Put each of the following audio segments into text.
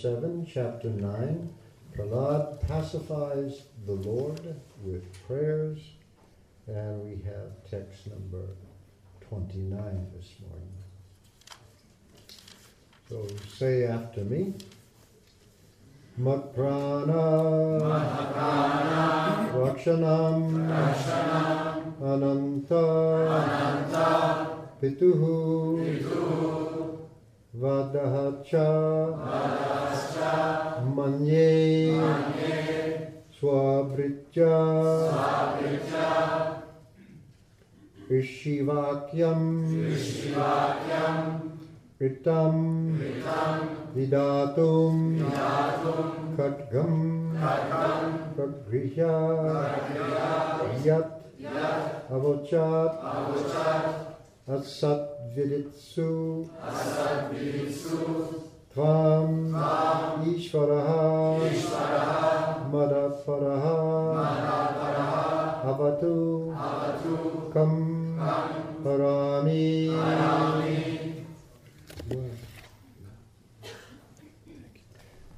7, Chapter 9. Prahlad pacifies the Lord with prayers, and we have text number 29 this morning. So say after me. Matprana Rakshanam. Ananta. Pituhu Vadahacha. Manye. Swabritya Ishivakyam Ritam. Vidatum. Khatgam Pragriya Yat. Avochat. Asat Viditsu Tvam Ishvaraha Madaparaha Avatu Kam Parami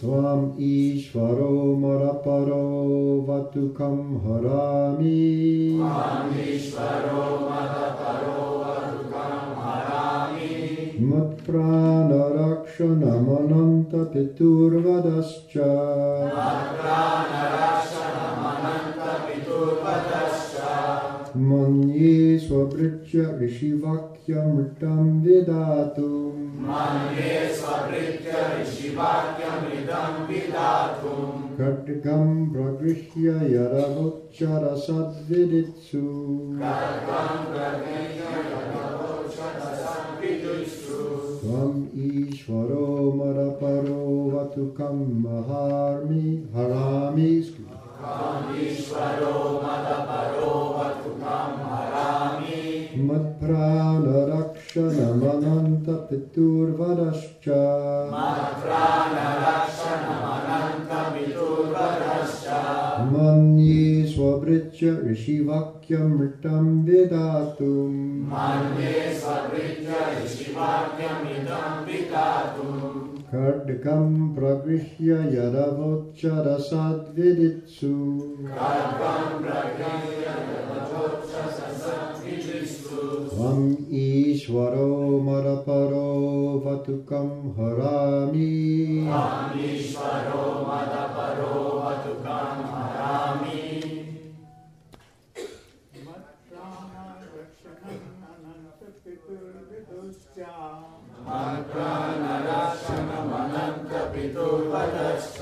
त्वाम् ईश्वरो मरपरो वतुकं हरामि मत्प्राणरक्षणमनन्तपितुर्वदश्च मन्ये स्वभृत्य स्वभृत्यमृतं विदातु। खड्गं प्रगृह्य यरवोच्चरसद्विदित्सु त्वम् ईश्वरो मरपरो वतु महार्मि हरामि। ईश्वरो मदपरो वतु हरामि। मत्प्राणरक्षणमनन्तपितुर्वरश्च मन्ये स्वभृत्य ऋषिवाक्यमृतं विदातुम् खड्गं प्रगृह्य यदवोच्चरसद्विदित्सु त्वं ईश्वरो मदपरो वतुकं हरामि। मन्त्रानरक्षणमनन्तपितुर्वदश्च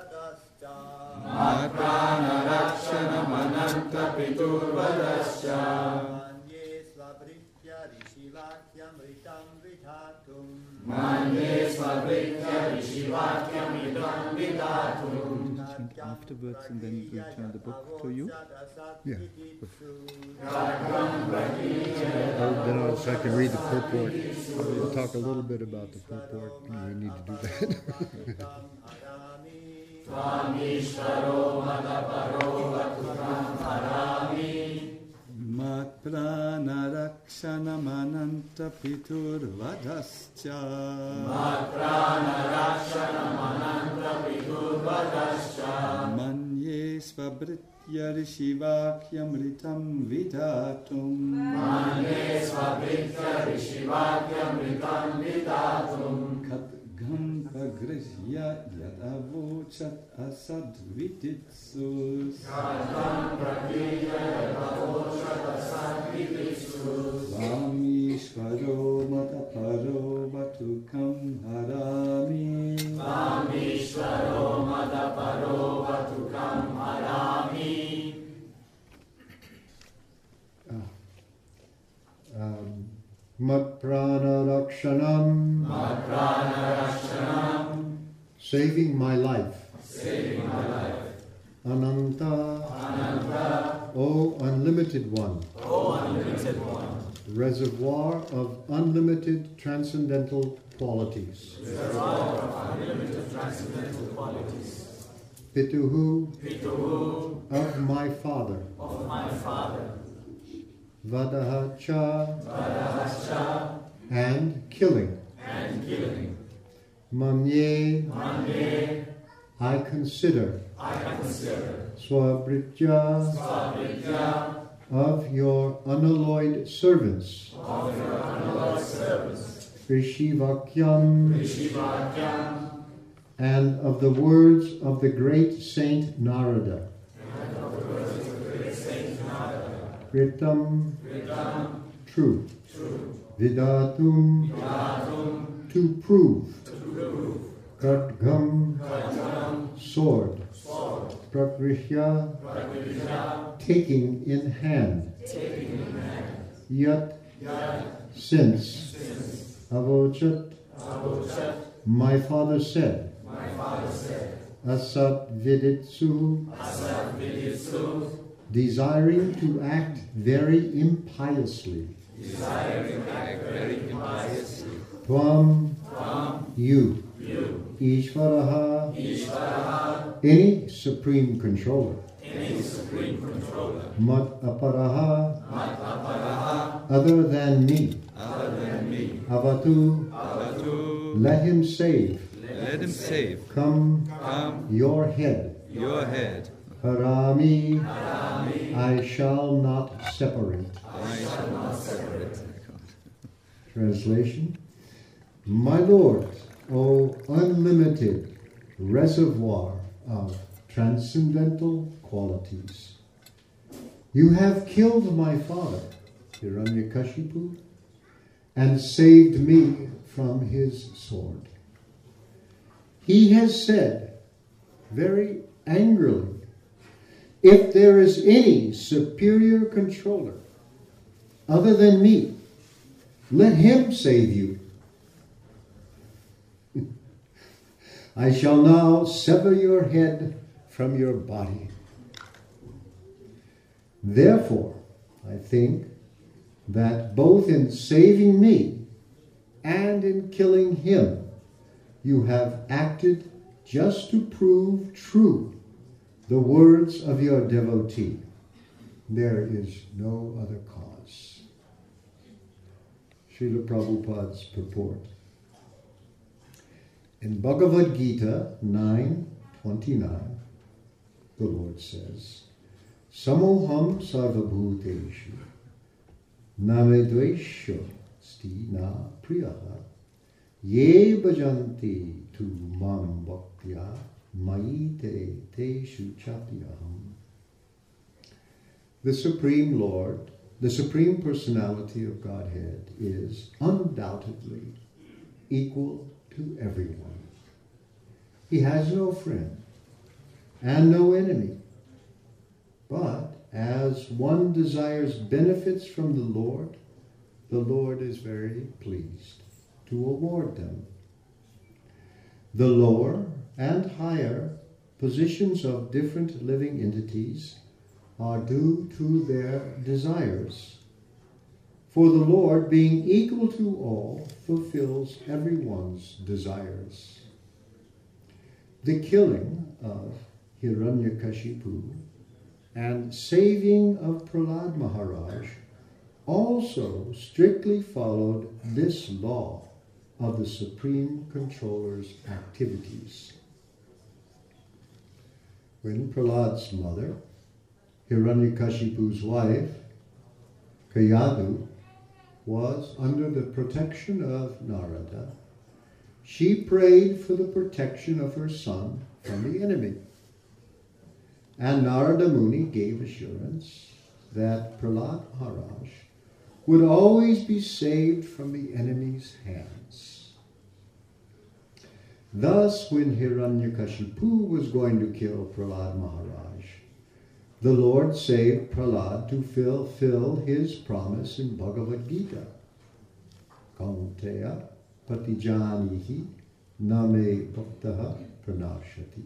मत्प्राणरक्षणमनन्तपितुर्वदश्च मन्ये स्वभृत्य ऋषिवाक्यमृतं विधातु vidatum. Manye svabritya vishivakyamidam vidatum. Afterwards, and then we turn the book to you. Yeah. Khadgam pratija Oh, then also I can read the purport. We'll talk a little bit about the purport. We need to do that. Tvamishvaro madaparo vatukam harami. Mat pranaraksanamananta piturvadascha Manye svabritya rishivakyamritam vidatum Manye svabritya Гам погрызья ядовочат асадвитицус. Гам погрызья ядовочат асадвитицус. Вам ишваро матапаро батукам харами. Вам ишваро Mat prana Saving my life. Saving my life. Ananta. Ananta. O unlimited one. O unlimited one. Reservoir of unlimited transcendental qualities. Reservoir of unlimited transcendental qualities. Pituhu Pituhu of my father. of my father. Vadahacha and killing. and killing. Manye Manye I consider. I consider. Swabritya Svabhidya of your unalloyed servants. of your unalloyed service. Rishivakyam Rishivakyam and of the words of the great saint Narada. Ritam, Ritam true. True Vidatum, to prove. to sword. sword Pragrihya, taking in hand. taking Yat, since. since my father said. my father said Asat viditsu, Asat viditsu desiring to act very impiously. desiring to act very impiously. Tvam, From you. you Ishvaraha, Ishvaraha any supreme controller. any supreme controller. Mat aparaha, Mataparaha other than me. other than me. Avatu, Avatu, let him save. let him save. Come, Come, your head. your head. Harami, Harami I shall not separate. I shall not separate. Translation My Lord, O unlimited reservoir of transcendental qualities, you have killed my father, Hiranyakashipu, and saved me from his sword. He has said very angrily, if there is any superior controller other than me, let him save you. I shall now sever your head from your body. Therefore, I think that both in saving me and in killing him, you have acted just to prove true the words of your devotee. There is no other cause. Srila Prabhupada's purport. In Bhagavad Gita 9.29, the Lord says, Samoham sarvabhuteshu namedvesho sti na priyaha ye bhajanti tu mam bhaktya mai te teshu chapyaham. The Supreme Lord, the Supreme Personality of Godhead is undoubtedly equal to everyone. He has no friend and no enemy. But as one desires benefits from the Lord, the Lord is very pleased to award them. The lower and higher positions of different living entities are due to their desires. For the Lord, being equal to all, fulfills everyone's desires. The killing of Hiranyakashipu and saving of Prahlad Maharaj also strictly followed this law of the Supreme Controller's activities. When Prahlad's mother, Hiranyakashipu's wife, Kayadu, was under the protection of Narada, she prayed for the protection of her son from the enemy. And Narada Muni gave assurance that Prahlad Maharaj would always be saved from the enemy's hands. Thus, when Hiranyakashipu was going to kill Prahlad Maharaj, the Lord saved Prahlad to fulfill his promise in Bhagavad Gita. Kaunteya patijanihi name bhaktaha pranashati.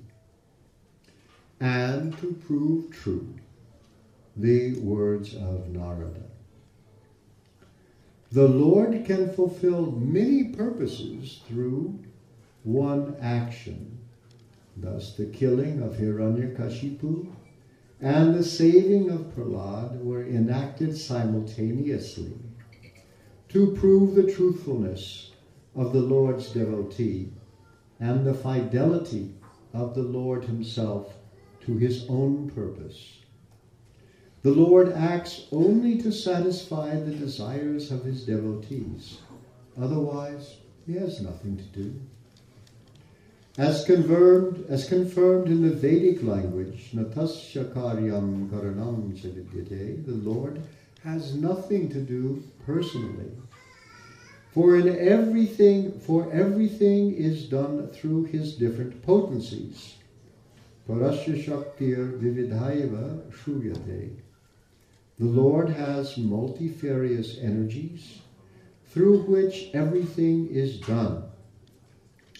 And to prove true the words of Narada. The Lord can fulfill many purposes through one action. Thus, the killing of Hiranyakashipu and the saving of Prahlad were enacted simultaneously to prove the truthfulness of the Lord's devotee and the fidelity of the Lord Himself to His own purpose. The Lord acts only to satisfy the desires of His devotees. Otherwise, He has nothing to do. As confirmed, as confirmed in the Vedic language, Natasya karyam karanam chavidyate, the Lord has nothing to do personally. For in everything, for everything is done through his different potencies. Parasya Shaktir Vividhaiva Shruyate. The Lord has multifarious energies through which everything is done.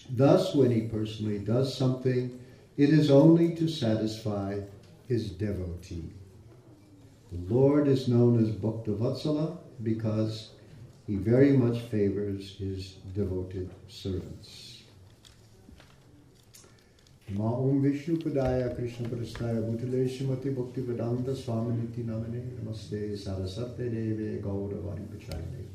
Thus, when he personally does something, it is only to satisfy his devotee. The Lord is known as Bhaktavatsala because he very much favors his devoted servants. Ma Om Vishnu Padaya Krishna Prasthaya Bhutale Shrimati Bhakti Vedanta Swaminiti Namane Namaste Sarasate Deve Gauravani Pachayane विशेषा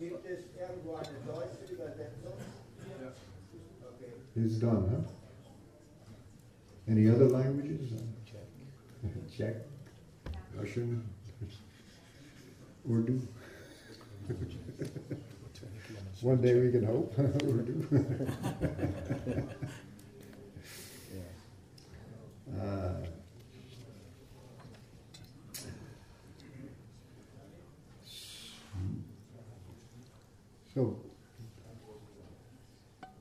Gibt es irgendwo eine deutsche Übersetzung? Okay. It's done, huh? Any other languages? Czech, Russian, Urdu. One day we can hope. Urdu. Uh, so,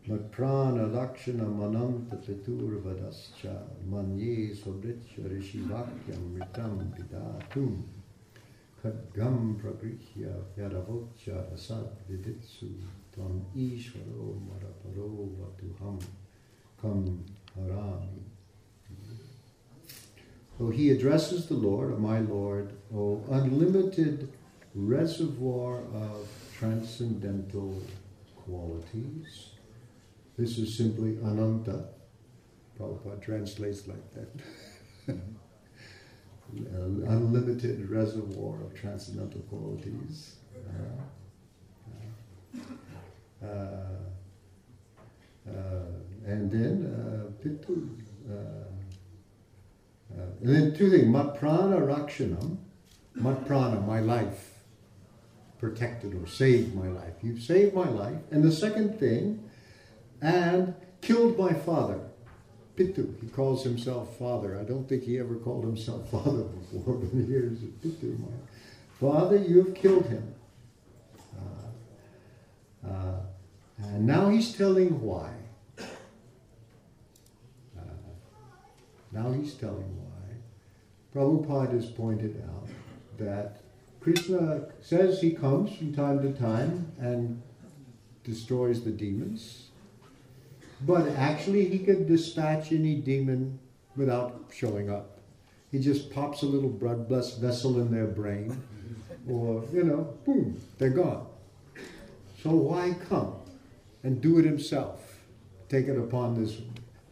Matprana Lakshana Mananta Chaturvadascha Manye Swabritya Rishivakyam Ritam Pidatum Khadgam Pragrihya Vyadavocha Asad Viditsu Tvam Ishvaro Maraparo Vatuham Kam Harami. So he addresses the Lord, O my Lord, O unlimited reservoir of transcendental qualities. This is simply Ananta. Prabhupada translates like that. An unlimited reservoir of transcendental qualities. Uh, uh, uh, and then uh, Pitu. Uh, uh, and then two things, Matprana Rakshanam, Matprana, my life. Protected or saved my life. You've saved my life. And the second thing, and killed my father. Pitu. He calls himself father. I don't think he ever called himself father before, but here's Pitu. My father, you have killed him. Uh, uh, and now he's telling why. Uh, now he's telling why. Prabhupada has pointed out that Krishna says he comes from time to time and destroys the demons, but actually he could dispatch any demon without showing up. He just pops a little blood vessel in their brain, or, you know, boom, they're gone. So why come and do it himself? Take it upon this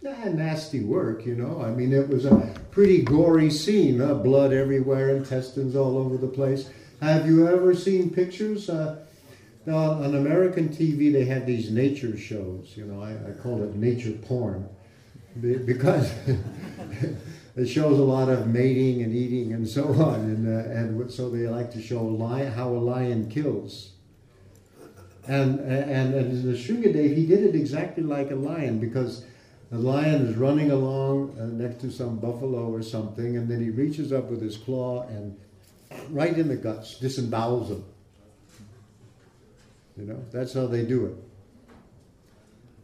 nasty work, you know. I mean, it was a pretty gory scene, uh, blood everywhere, intestines all over the place. Have you ever seen pictures? Uh, on American TV, they have these nature shows. You know, I, I call it nature porn because it shows a lot of mating and eating and so on, and uh, and so they like to show a lion, how a lion kills. And and, and the Nrsingadev, he did it exactly like a lion because the lion is running along uh, next to some buffalo or something, and then he reaches up with his claw and right in the guts, disembowels them. You know, that's how they do it.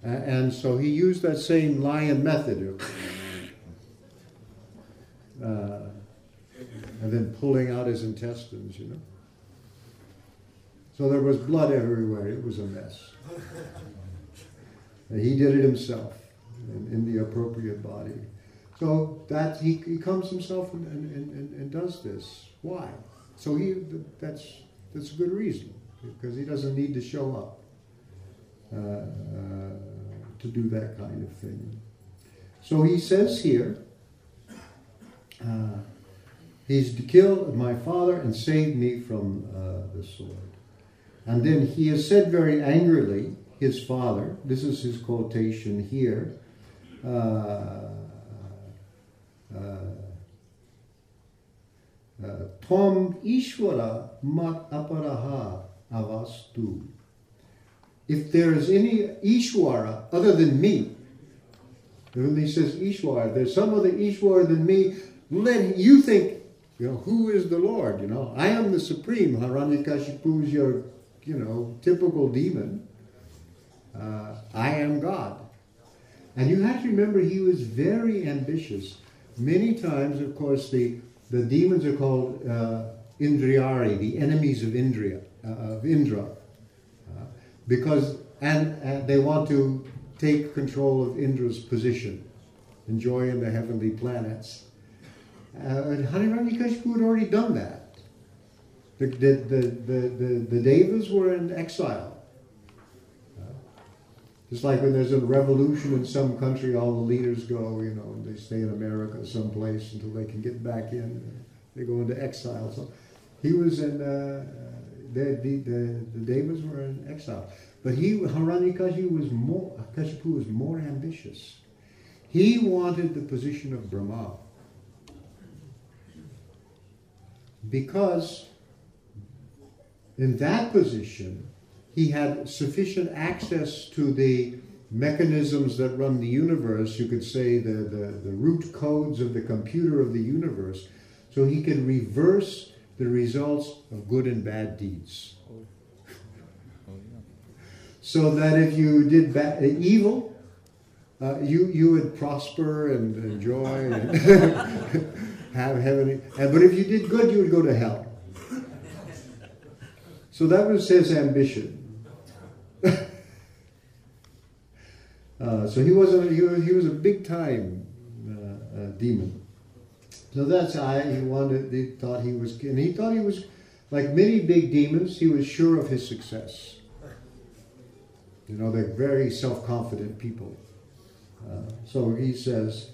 And so he used that same lion method. Uh, and then pulling out his intestines, you know. So there was blood everywhere. It was a mess. And he did it himself in, in the appropriate body. So that he, he comes himself and, and, and, and does this. Why? So he that's that's a good reason because he doesn't need to show up uh, uh, to do that kind of thing. So he says here, uh, he's killed my father and saved me from uh, the sword. And then he has said very angrily, his father, this is his quotation here, uh, uh, Tom Ishvara mat aparaha avastu. If there is any Ishwara other than me, when he says Ishwara, there's some other Ishwara than me, let you think, you know, who is the Lord? You know, I am the supreme. Hiranyakashipu is your, you know, typical demon. Uh, I am God. And you have to remember he was very ambitious. Many times, of course, the the demons are called uh, Indriyari, the enemies of Indriya, uh, of Indra, uh, because and, they want to take control of Indra's position, enjoying the heavenly planets. Uh, and Hiranyakashipu had already done that. The, the, the, the, the, the Devas were in exile. Just like when there's a revolution in some country, all the leaders go, you know, they stay in America someplace until they can get back in. They go into exile. So he was in, uh, the, the, the, the Devas were in exile. But he, Hiranyakashipu was more, Kashipu was more ambitious. He wanted the position of Brahma. Because in that position, he had sufficient access to the mechanisms that run the universe, you could say the, the, the root codes of the computer of the universe, so he could reverse the results of good and bad deeds. So that if you did bad, evil, uh, you you would prosper and enjoy and have heaven. But if you did good, you would go to hell. So that was his ambition. Uh, so he was a he was, he was a big time uh, uh, demon. So that's how he wanted. He thought he was, and he thought he was like many big demons. He was sure of his success. You know, they're very self-confident people. Uh, so he says.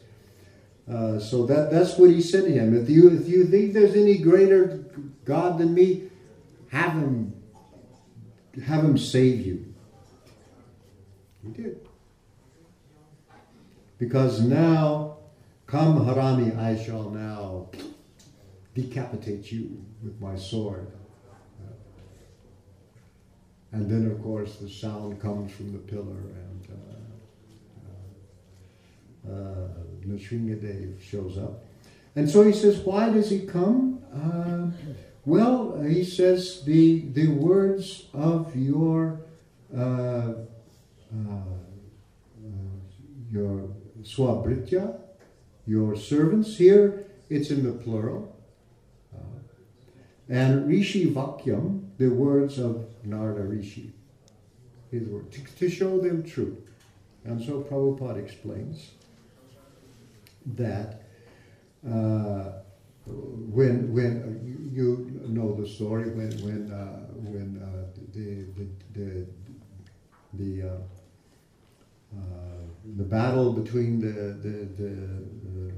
Uh, so that that's what he said to him. If you if you think there's any greater God than me, have him have him save you. He did. Because now, come Harami, I shall now decapitate you with my sword. and then, of course, the sound comes from the pillar, and uh, uh, uh, shows up. And so he says, why does he come? Uh, well, he says, the, the words of your uh, uh, your swabritya, your servants. Here it's in the plural. Uh, and Rishi Vakyam, the words of Narada Rishi, his word, to, to show them true. And so Prabhupada explains that uh, when when uh, you, know the story when when uh, when uh, the the the, the uh, the battle between the the, the, the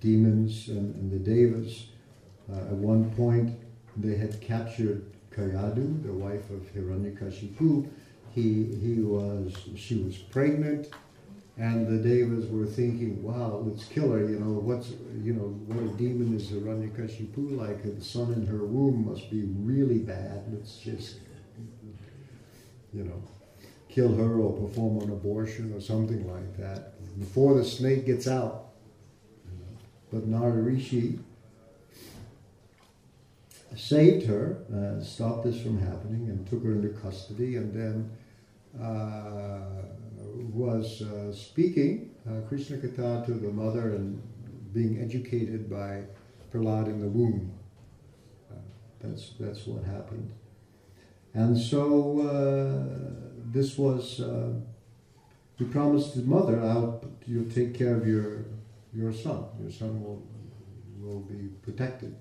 demons and, and, the devas. Uh, at one point, they had captured Kayadu, the wife of Hiranyakashipu. He he was she was pregnant, and the devas were thinking, "Wow, let's kill her." You know what's you know what a demon is Hiranyakashipu like? The son in her womb must be really bad. Let's just you know kill her or perform an abortion or something like that before the snake gets out. But Nararishi saved her, uh, stopped this from happening, and took her into custody, and then uh, was uh, speaking uh, Krishna Katha to the mother and being educated by Prahlad in the womb. Uh, that's, that's what happened. And so uh, this was, uh, he promised his mother, I'll, you'll take care of your, your son. Your son will, will be protected.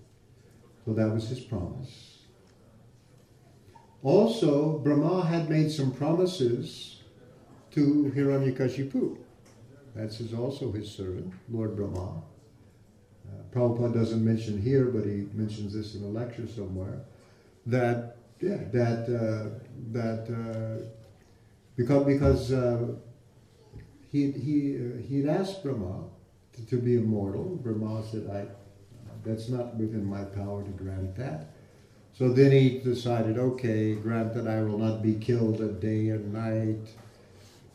So that was his promise. Also, Brahma had made some promises to Hiranyakashipu. That's his, also his servant, Lord Brahma. Uh, Prabhupada doesn't mention here, but he mentions this in a lecture somewhere, that yeah, that uh, that uh, because because uh, he he uh, he'd asked Brahma to, to, be immortal. Brahma said, "I that's not within my power to grant that." So then he decided, "Okay, grant that I will not be killed at day and night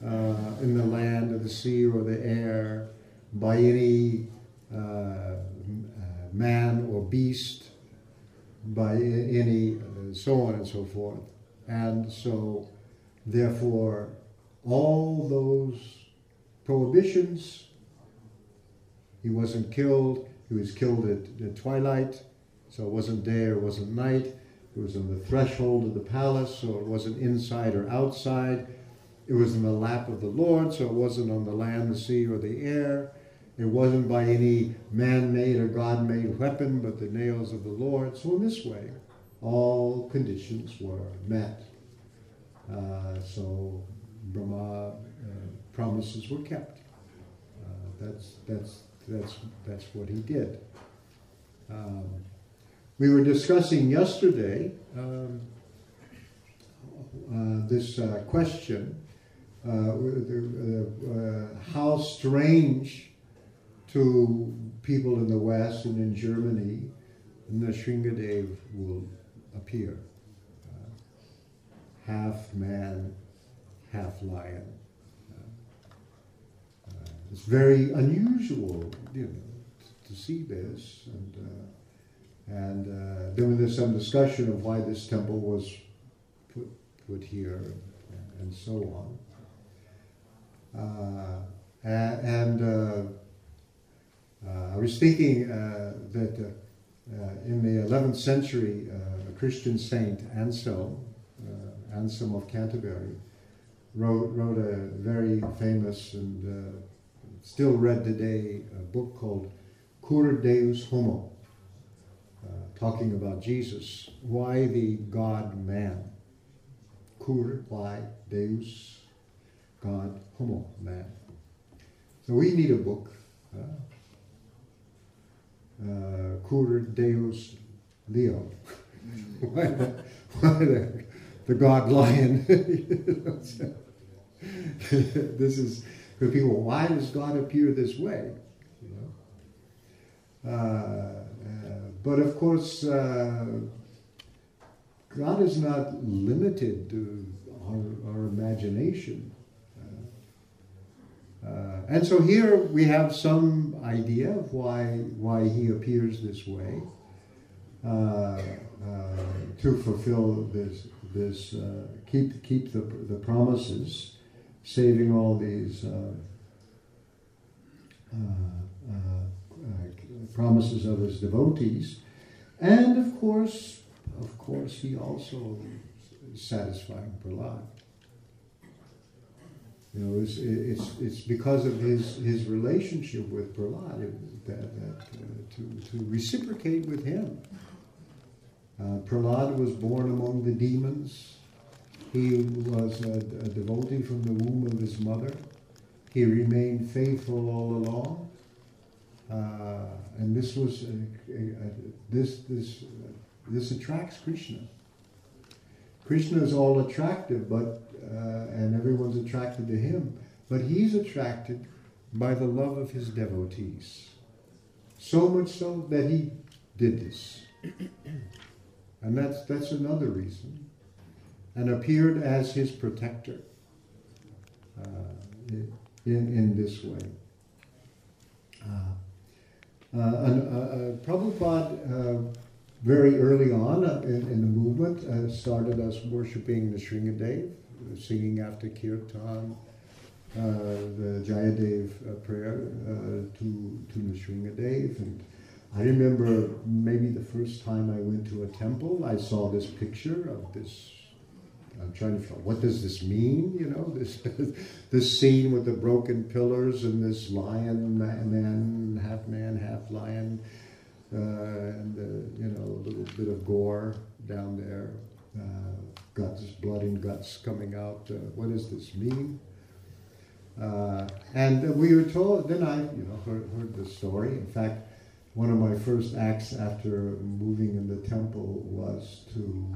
uh, in the land, or the sea, or the air by any uh, uh, man or beast, by any uh, so on and so forth." And so Therefore, all those prohibitions, he wasn't killed, he was killed at, at twilight, so it wasn't day or wasn't night. It was on the threshold of the palace, so it wasn't inside or outside. It was in the lap of the Lord, so it wasn't on the land, the sea, or the air. It wasn't by any man made or God made weapon, but the nails of the Lord. So, in this way, all conditions were met. Uh, so Brahma uh, promises were kept. Uh, that's that's that's that's what he did. Um, we were discussing yesterday um, this question: how strange to people in the West and in Germany, Nrsingadev will appear half man, half lion. Uh, it's very unusual, you know, to see this, and uh, and uh, then there's some discussion of why this temple was put put here, and, and so on. Uh, and uh, uh, I was thinking that in the 11th century, a Christian saint Anselm Anselm of Canterbury, wrote, wrote a very famous and uh, still read today a book called Cur Deus Homo, uh, talking about Jesus. Why the God man? Cur, why? Deus, God, Homo, man. So we need a book. Uh, uh, Cur Deus Leo. why, the, why the the god lion. this is for people. Why does God appear this way? You know? Uh, uh, but of course, uh, God is not limited to our, our imagination. Uh, uh, and so here we have some idea of why, why he appears this way uh, uh, to fulfill this, this uh, keep, keep the, the promises, saving all these uh, uh, uh, promises of his devotees. And of course, of course, he also is satisfying Prahlad. You know, it's, it's, it's because of his, his relationship with Prahlad that, that uh, to, to reciprocate with him. Uh, Prahlad was born among the demons. He was a, a devotee from the womb of his mother. He remained faithful all along. Uh, and this was this this this attracts Krishna. Krishna is all attractive, but uh, and everyone's attracted to him, but he's attracted by the love of his devotees. So much so that he did this, and that's that's another reason, and appeared as his protector uh, in, in this way. Uh, uh, uh, uh, Prabhupada, very early on in, in, the movement, started us worshipping the Nrsingadev, singing after Kirtan, the Jayadev prayer to, to the Nrsingadev. And I remember maybe the first time I went to a temple, I saw this picture of this I'm trying to what does this mean? You know, this this scene with the broken pillars and this lion man, half man, half lion, uh, and uh, you know a little bit of gore down there, uh, guts, blood and guts coming out. Uh, what does this mean? Uh, and we were told. Then I, you know, heard, heard the story. In fact, one of my first acts after moving in the temple was to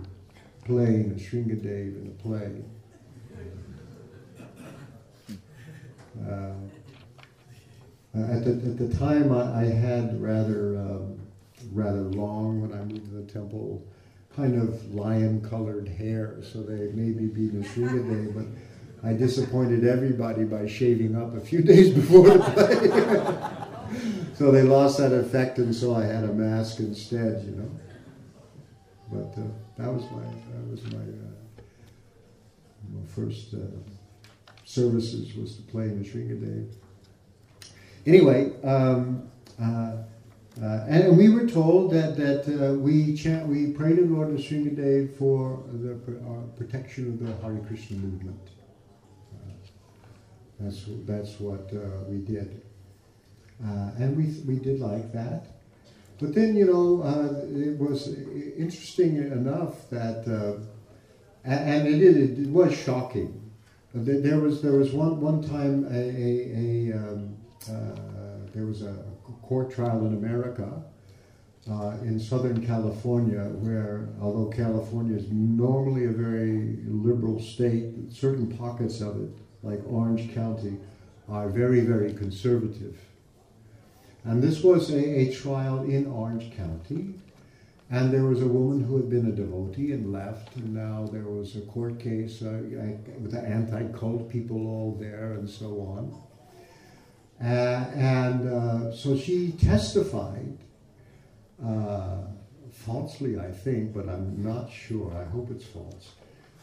play in a Nrsingadev in a play. Uh, at, the, at the time, I, I had rather um, rather long when I moved to the temple, kind of lion-colored hair, so they made me be Nrsimhadev, but I disappointed everybody by shaving up a few days before the play. so they lost that effect, and so I had a mask instead, you know. But uh, that was my that was my, uh, my first uh, services was to play in the Day. Anyway, um, uh, uh, and we were told that that uh, we chant, we pray to Lord Day for the protection of the Hare Krishna movement. that's that's what we did, and we we did like that. But then, you know, uh, it was interesting enough that, uh, and it, it, it, was shocking. There was there was one one time a, a, a um, uh, there was a court trial in America uh, in Southern California, where although California is normally a very liberal state, certain pockets of it, like Orange County, are very very conservative. And this was a, a trial in Orange County. And there was a woman who had been a devotee and left, and now there was a court case uh, with the anti cult people all there and so on. Uh, and uh, so she testified, uh, falsely, I think, but I'm not sure, I hope it's false,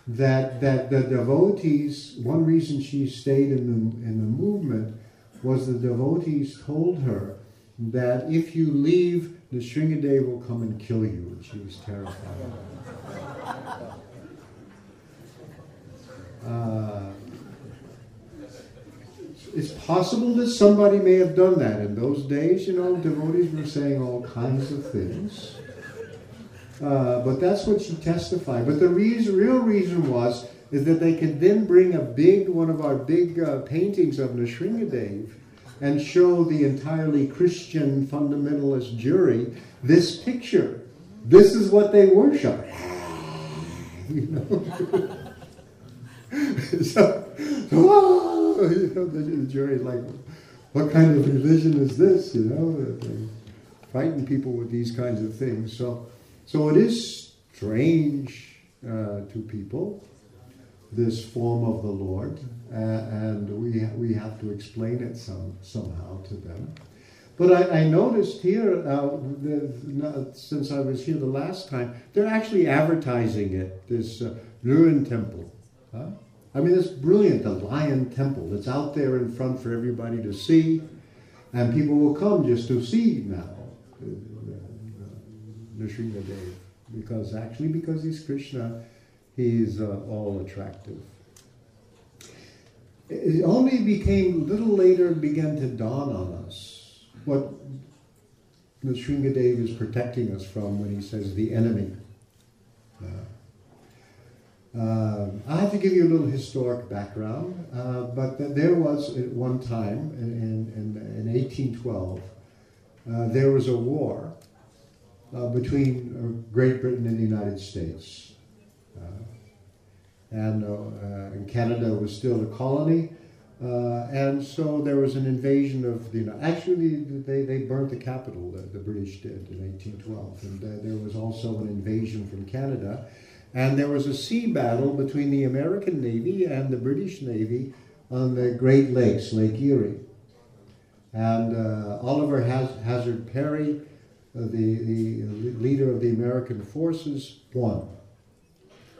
that, that the devotees, one reason she stayed in the, in the movement was the devotees told her that if you leave, the will come and kill you. And she was terrified. Uh, it's possible that somebody may have done that. In those days, you know, devotees were saying all kinds of things. Uh, but that's what she testified. But the reason, real reason was is that they could then bring a big one of our big uh, paintings of Nrsimhadev and show the entirely Christian fundamentalist jury this picture. This is what they worship. you know? so, oh, you know, the, jury's like, what kind of religion is this? You know, they frighten people with these kinds of things. So, so it is strange uh, to people, this form of the Lord, uh, and we, we have to explain it some, somehow to them. But I, I noticed here, uh, the, since I was here the last time, they're actually advertising it, this uh, temple. Huh? I mean, it's brilliant, the lion temple It's out there in front for everybody to see, and people will come just to see now uh, Nrsingadev, because actually, because he's Krishna, he's uh, all attractive. It only became a little later began to dawn on us what Nrsingadev is protecting us from when he says the enemy. Uh, uh, I have to give you a little historic background, uh, but th- there was at one time in, in, in 1812, uh, there was a war uh, between uh, Great Britain and the United States. Uh, and, and, Canada was still a colony, and so there was an invasion of the United Actually, they, they burnt the capital, the, the British did, in 1812, and there was also an invasion from Canada. And there was a sea battle between the American Navy and the British Navy on the Great Lakes, Lake Erie. And uh, Oliver Haz- Hazard Perry, uh, the, the leader of the American forces, won.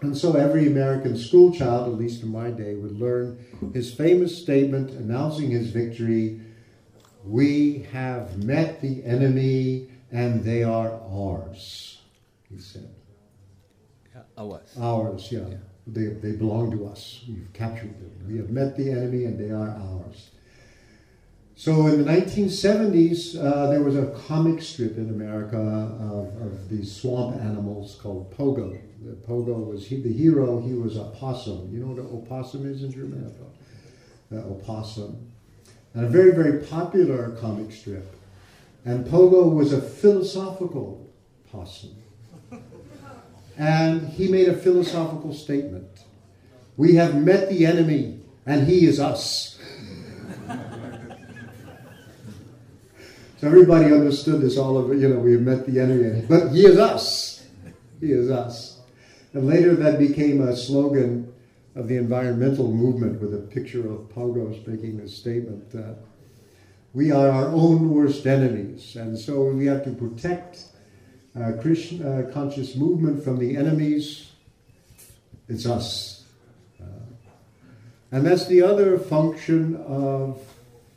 And so every American schoolchild, at least in my day, would learn his famous statement announcing his victory We have met the enemy and they are ours, he said. Ours. Ours, yeah. Yeah. They, they belong to us. We've captured them. We have met the enemy and they are ours. So in the 1970s, uh, there was a comic strip in America of, of these swamp animals called Pogo. Pogo was he, the hero. He was a possum. You know what an opossum is in German? Uh, opossum. And a very, very popular comic strip. And Pogo was a philosophical possum. And he made a philosophical statement. We have met the enemy, and he is us. so everybody understood this all over, you know, we have met the enemy, but he is us. He is us. And later that became a slogan of the environmental movement with a picture of Pogos making a statement that we are our own worst enemies. And so we have to protect uh, Krishna uh, conscious movement from the enemies, it's us. Uh, and that's the other function of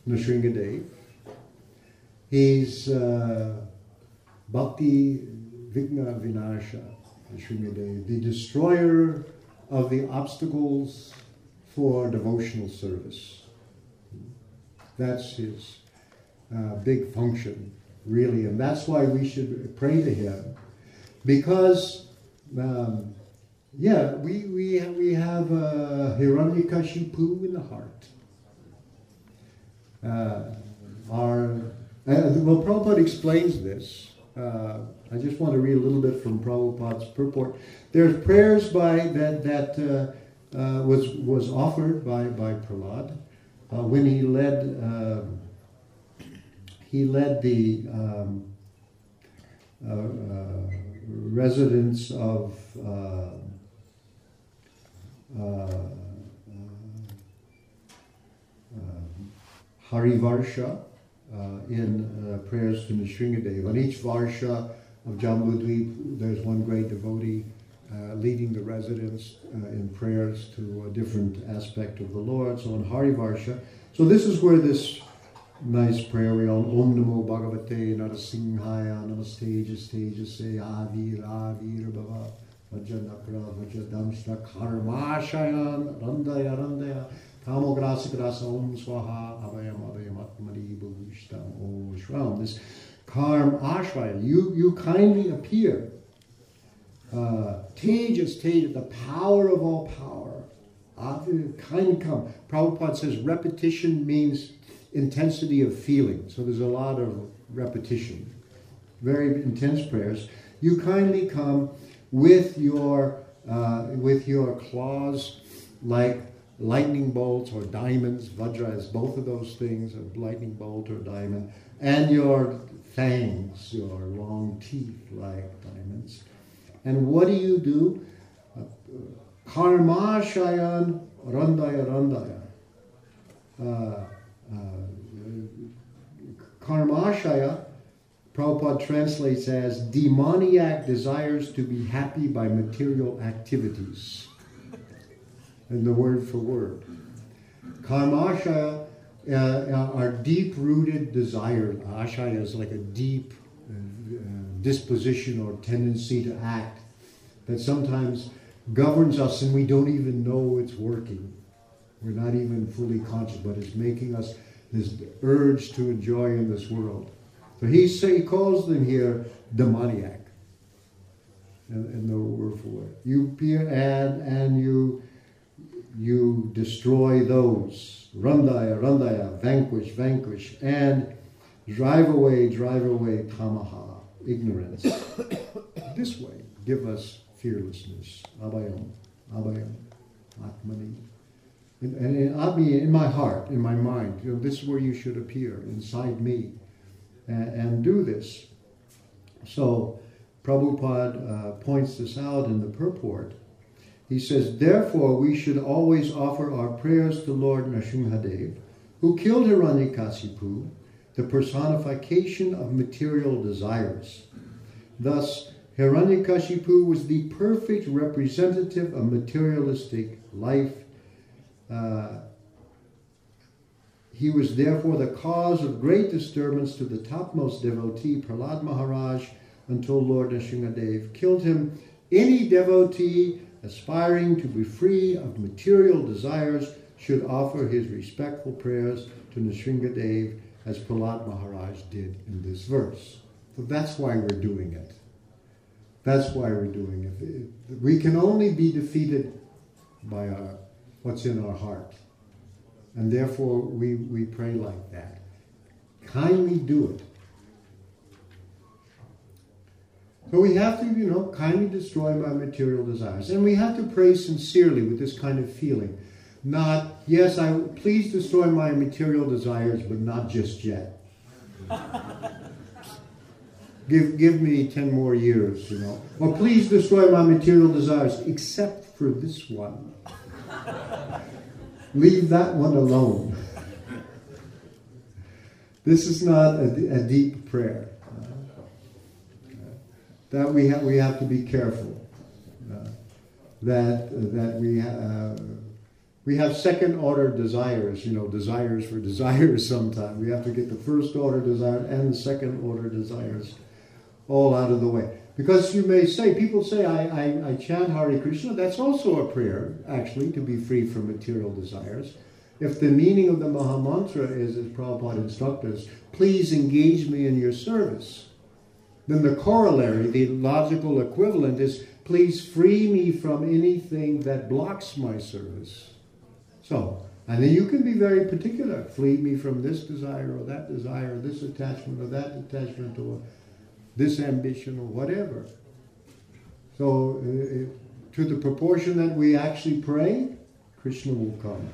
Nrsingadev. He's uh, Bhakti Vighna Vinasha, The destroyer of the obstacles for devotional service. That's his uh, big function really. And that's why we should pray to Him. Because, um, yeah, we, we, we have uh, Hiranyakashipu in the heart. Uh, our, uh, well, Prabhupada explains this. Uh, I just want to read a little bit from Prabhupada's purport. There's prayers by that that uh, uh, was was offered by by Prahlad uh, when he led um, he led the um, uh, uh, residents of uh, uh, uh, Harivarsha in prayers to Nrsingadev. On each Varsha of Jambudvip, there's one great devotee uh, leading the residents uh, in prayers to a different aspect of the Lord. So on Harivarsha, so this is where this nice prayer we all Om Namo Bhagavate Narasimhaya Namaste Jastejase Avir Avir Bhava Vajanakra Vajadamshra Karmashayan Randaya Randaya Tamograsa Grasa Om Swaha Abhayam Abhayam Atmani Bhuvishtam Om Shram. This Karm Ashvaya, you, you kindly appear. Uh, Tejas, Tejas, the power of all power. Kindly come. Prabhupada says repetition means intensity of feeling. So there's a lot of repetition, very intense prayers. You kindly come with your uh, with your claws like lightning bolts or diamonds. Vajra is both of those things, a lightning bolt or diamond, and your fangs, your long teeth like diamonds. And what do you do? Karma Shayan Randaya Randaya. Uh, uh, Karmashaya, Prabhupada translates as demoniac desires to be happy by material activities. And the word for word. Karma Karmashaya uh, uh, are deep rooted desires. Ashaya is like a deep uh, uh, disposition or tendency to act that sometimes governs us and we don't even know it's working. We're not even fully conscious, but it's making us this urge to enjoy in this world. So he, say, he calls them here demoniac. And, and the word for it. You and and you you destroy those. Randaya, Randaya, vanquish, vanquish, and drive away, drive away tamaha, ignorance. this way, give us fearlessness. Abhayam, Abhayam, Atmani. And, in Abhi, in my heart, in my mind, you know, this is where you should appear, inside me, and, and do this. So, Prabhupada uh, points this out in the purport. He says, Therefore, we should always offer our prayers to Lord Nrsimhadev, who killed Hiranyakasipu, the personification of material desires. Thus, Hiranyakashipu was the perfect representative of materialistic life. Uh, he was therefore the cause of great disturbance to the topmost devotee, Prahlad Maharaj, until Lord Nrsimhadev killed him. Any devotee aspiring to be free of material desires should offer his respectful prayers to Nrsimhadev as Prahlad Maharaj did in this verse. So that's why we're doing it. That's why we're doing it. We can only be defeated by our, what's in our heart. And therefore, we, we pray like that. Kindly do it. So we have to, you know, kindly destroy my material desires. And we have to pray sincerely with this kind of feeling. Not, yes, I please destroy my material desires, but not just yet. give, give me 10 more years, you know. Or please destroy my material desires, except for this one. Leave that one alone. This is not a, a deep prayer. That we have, we have to be careful. Uh, that, that we, uh, we have second order desires, you know, desires for desires sometimes. We have to get the first order desire and the second order desires all out of the way. Because you may say, people say, I, I, I chant Hare Krishna. That's also a prayer, actually, to be free from material desires. If the meaning of the Maha Mantra is, as Prabhupada instructed us, please engage me in your service, then the corollary, the logical equivalent is, please free me from anything that blocks my service. So, and then you can be very particular. Free me from this desire or that desire, or this attachment or that attachment, or this ambition or whatever. So, uh, to the proportion that we actually pray, Krishna will come.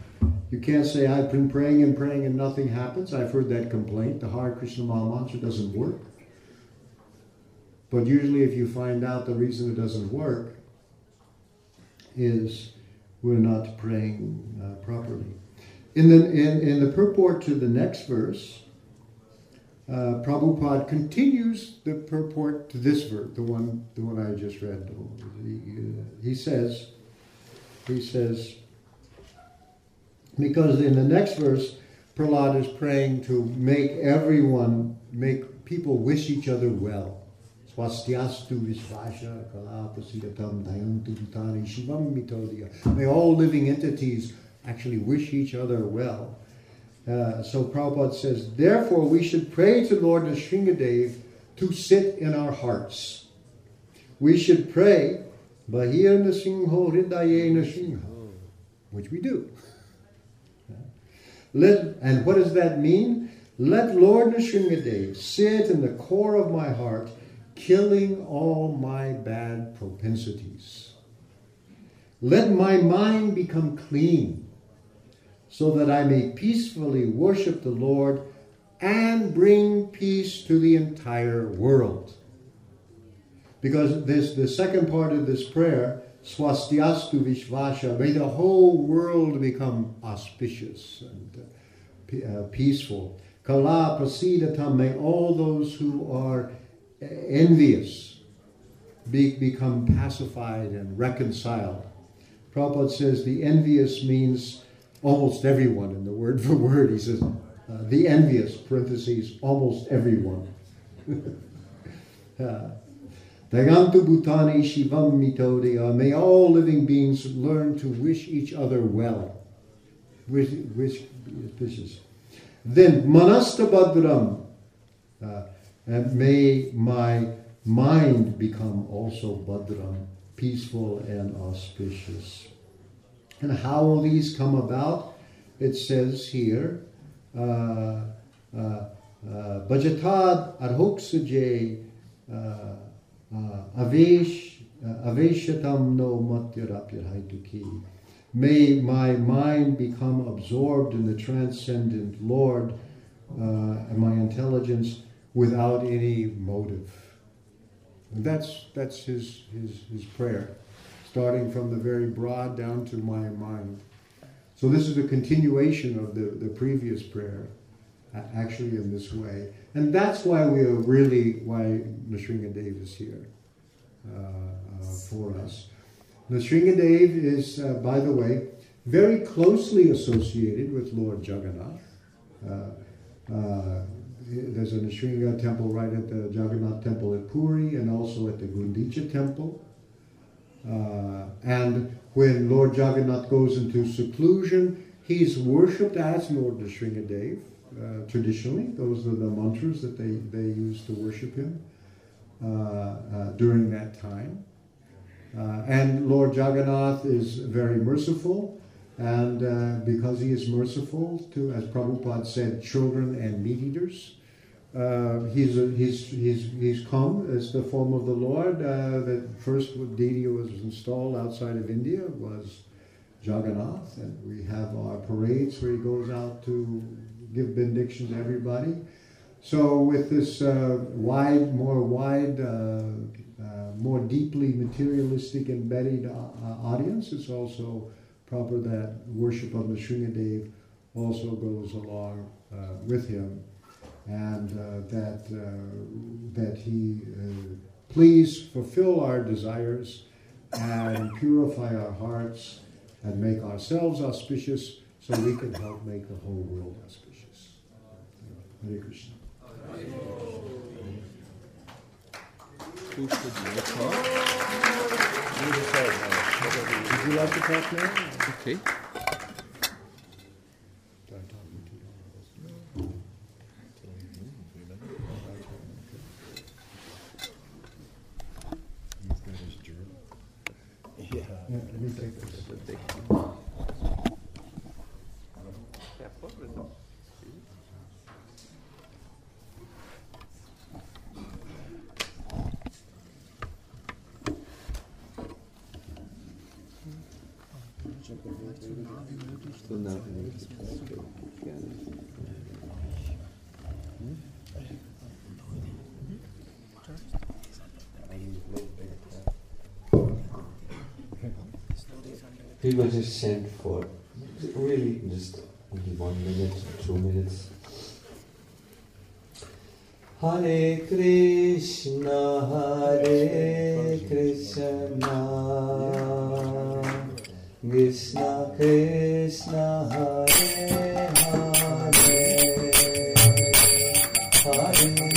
You can't say, I've been praying and praying and nothing happens. I've heard that complaint. The Hare Krishna Mantra doesn't work. But usually, if you find out the reason it doesn't work, is we're not praying uh, properly. In the, in, in the purport to the next verse, uh, Prabhupada continues the purport to this verse, the one, the one I just read. He, he says, he says, because in the next verse, Prahlad is praying to make everyone, make people wish each other well. Swastyastu Vishvasha Kalapasidatam Dayantu Bhutani Shivam. May all living entities actually wish each other well. Uh, so Prabhupada says, therefore we should pray to Lord Nrsimhadev to sit in our hearts. We should pray, Bahir Nrsimho Hridaye Nrsimho, which we do. Let, and what does that mean? Let Lord Nrsimhadev sit in the core of my heart, killing all my bad propensities. Let my mind become clean so that I may peacefully worship the Lord and bring peace to the entire world. Because this the second part of this prayer Swastiastu Vishvasha. May the whole world become auspicious and uh, uh, peaceful. Kala Prasidatam. May all those who are envious be, become pacified and reconciled. Prabhupada says the envious means almost everyone in the word for word. He says, uh, the envious, parentheses, almost everyone. Uh, Dagantu Bhutani Shivam Mitodaya. May all living beings learn to wish each other well. Wish, wish wishes. Then Manasta Badram. Uh, and may my mind become also Badram, peaceful and auspicious. And how will these come about? It says here, uh, uh, uh, Bhajatad Arhoksajay Avesh Aveshatam no Matyarapyarhaituki. May my mind become absorbed in the transcendent Lord uh, and my intelligence without any motive. And that's that's his, his his prayer, starting from the very broad down to my mind. So this is a continuation of the, the previous prayer, actually in this way. And that's why we are really, why Nrsingadev is here uh, uh, for us. Nrsingadev is, uh, by the way, very closely associated with Lord Jagannath. There's a Nrsinga temple right at the Jagannath temple at Puri and also at the Gundicha temple. Uh, and when Lord Jagannath goes into seclusion, he's worshipped as Lord Nrsingadev. Uh, traditionally, those are the mantras that they, they use to worship him uh, uh, during that time. Uh, and Lord Jagannath is very merciful, and uh, because he is merciful to, as Prabhupada said, children and meat eaters, uh, he's, he's, he's, he's come as the form of the Lord. Uh, the first deity was installed outside of India was Jagannath, and we have our parades where he goes out to give benediction to everybody. So with this uh, wide, more wide, uh, uh, more deeply materialistic embedded uh, audience, it's also proper that worship of the Sringadev also goes along uh, with him and uh, that uh, that he uh, please fulfill our desires and purify our hearts and make ourselves auspicious so we can help make the whole world auspicious. Hare Krishna. You talk? Would you like to talk now? Okay. Yeah, let me take this. People just chant for really just only one minute, two minutes. Hare Krishna, Hare Krishna, Krishna Krishna, Hare Hare, Hare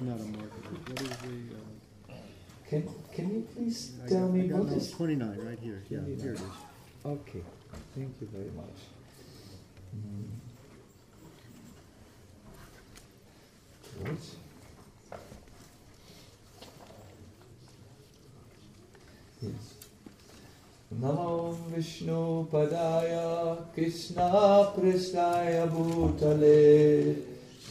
Not a marker. What is the, uh? Can, can you please I tell got- me I got what number is? Twenty-nine, right here. Yeah, here it is. Okay, thank you very much. Mm. Good. Yes. Namo Vishnu Padaya Krishna Pristaya Bhutale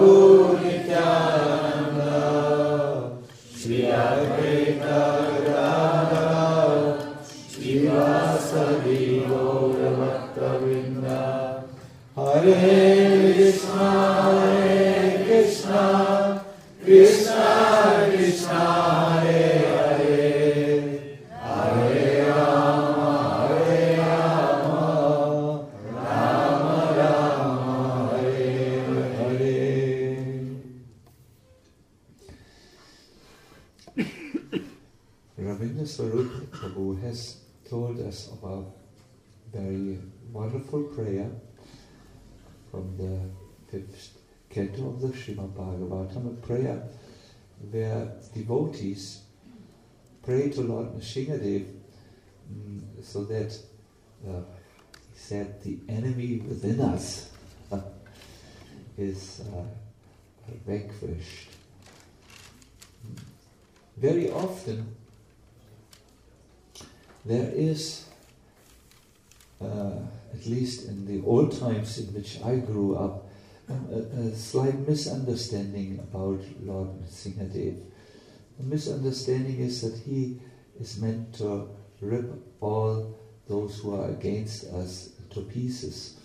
Prabhu Nityananda Shri Advaita Hare very wonderful prayer from the fifth canto of the Srimad Bhagavatam, a prayer where devotees pray to Lord Nrsingadev mm, so that, uh, he said, the enemy within us is uh, vanquished. Mm. Very often there is uh, at least in the old times in which I grew up, a, a slight misunderstanding about Lord Singhadev. The misunderstanding is that he is meant to rip all those who are against us to pieces.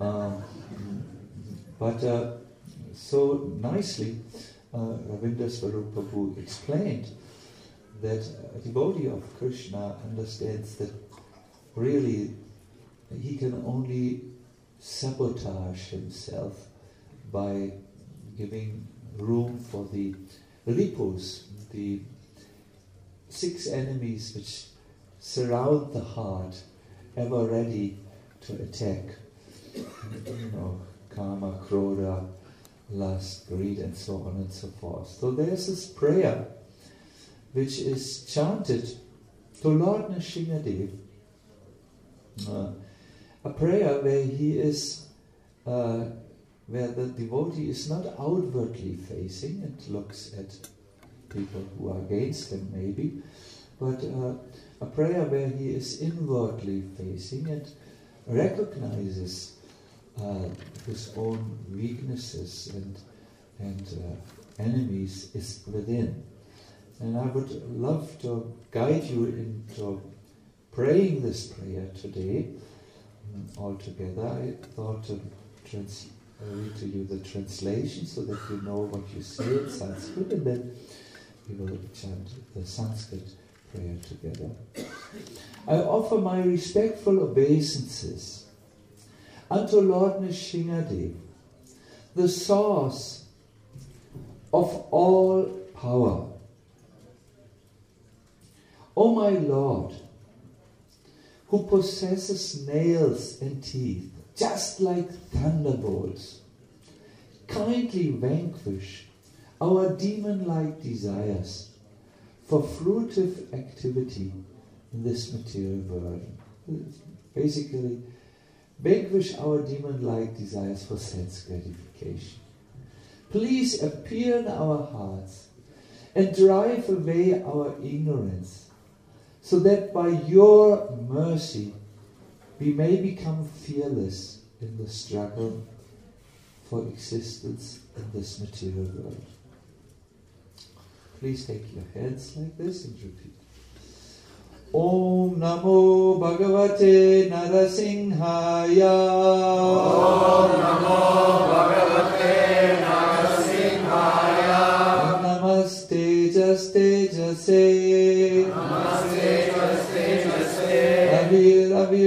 Um, but uh, so nicely, uh, Prabhu explained that a devotee of Krishna understands that really he can only sabotage himself by giving room for the ripus, the six enemies which surround the heart, ever ready to attack. You know, karma, krodha, lust, greed, and so on and so forth. So there's this prayer which is chanted to Lord Nrsingadev, uh, a prayer where he is, uh, where the devotee is not outwardly facing and looks at people who are against him, maybe, but uh, a prayer where he is inwardly facing and recognizes uh, his own weaknesses and and uh, enemies is within. And I would love to guide you into praying this prayer today mm, all together. I thought to trans- read to you the translation so that you know what you say in Sanskrit, and then we will chant the Sanskrit prayer together. I offer my respectful obeisances unto Lord Nrsingadev, the source of all power. O my Lord, who possesses nails and teeth, just like thunderbolts, kindly vanquish our demon like desires for fruitive activity in this material world. Basically, vanquish our demon like desires for sense gratification. Please appear in our hearts and drive away our ignorance, so that by your mercy we may become fearless in the struggle for existence in this material world. Please take your hands like this and repeat. Om Namo Bhagavate Narasimhaya. Om Namo Bhagavate Narasimhaya. Namaste Jaste Jase.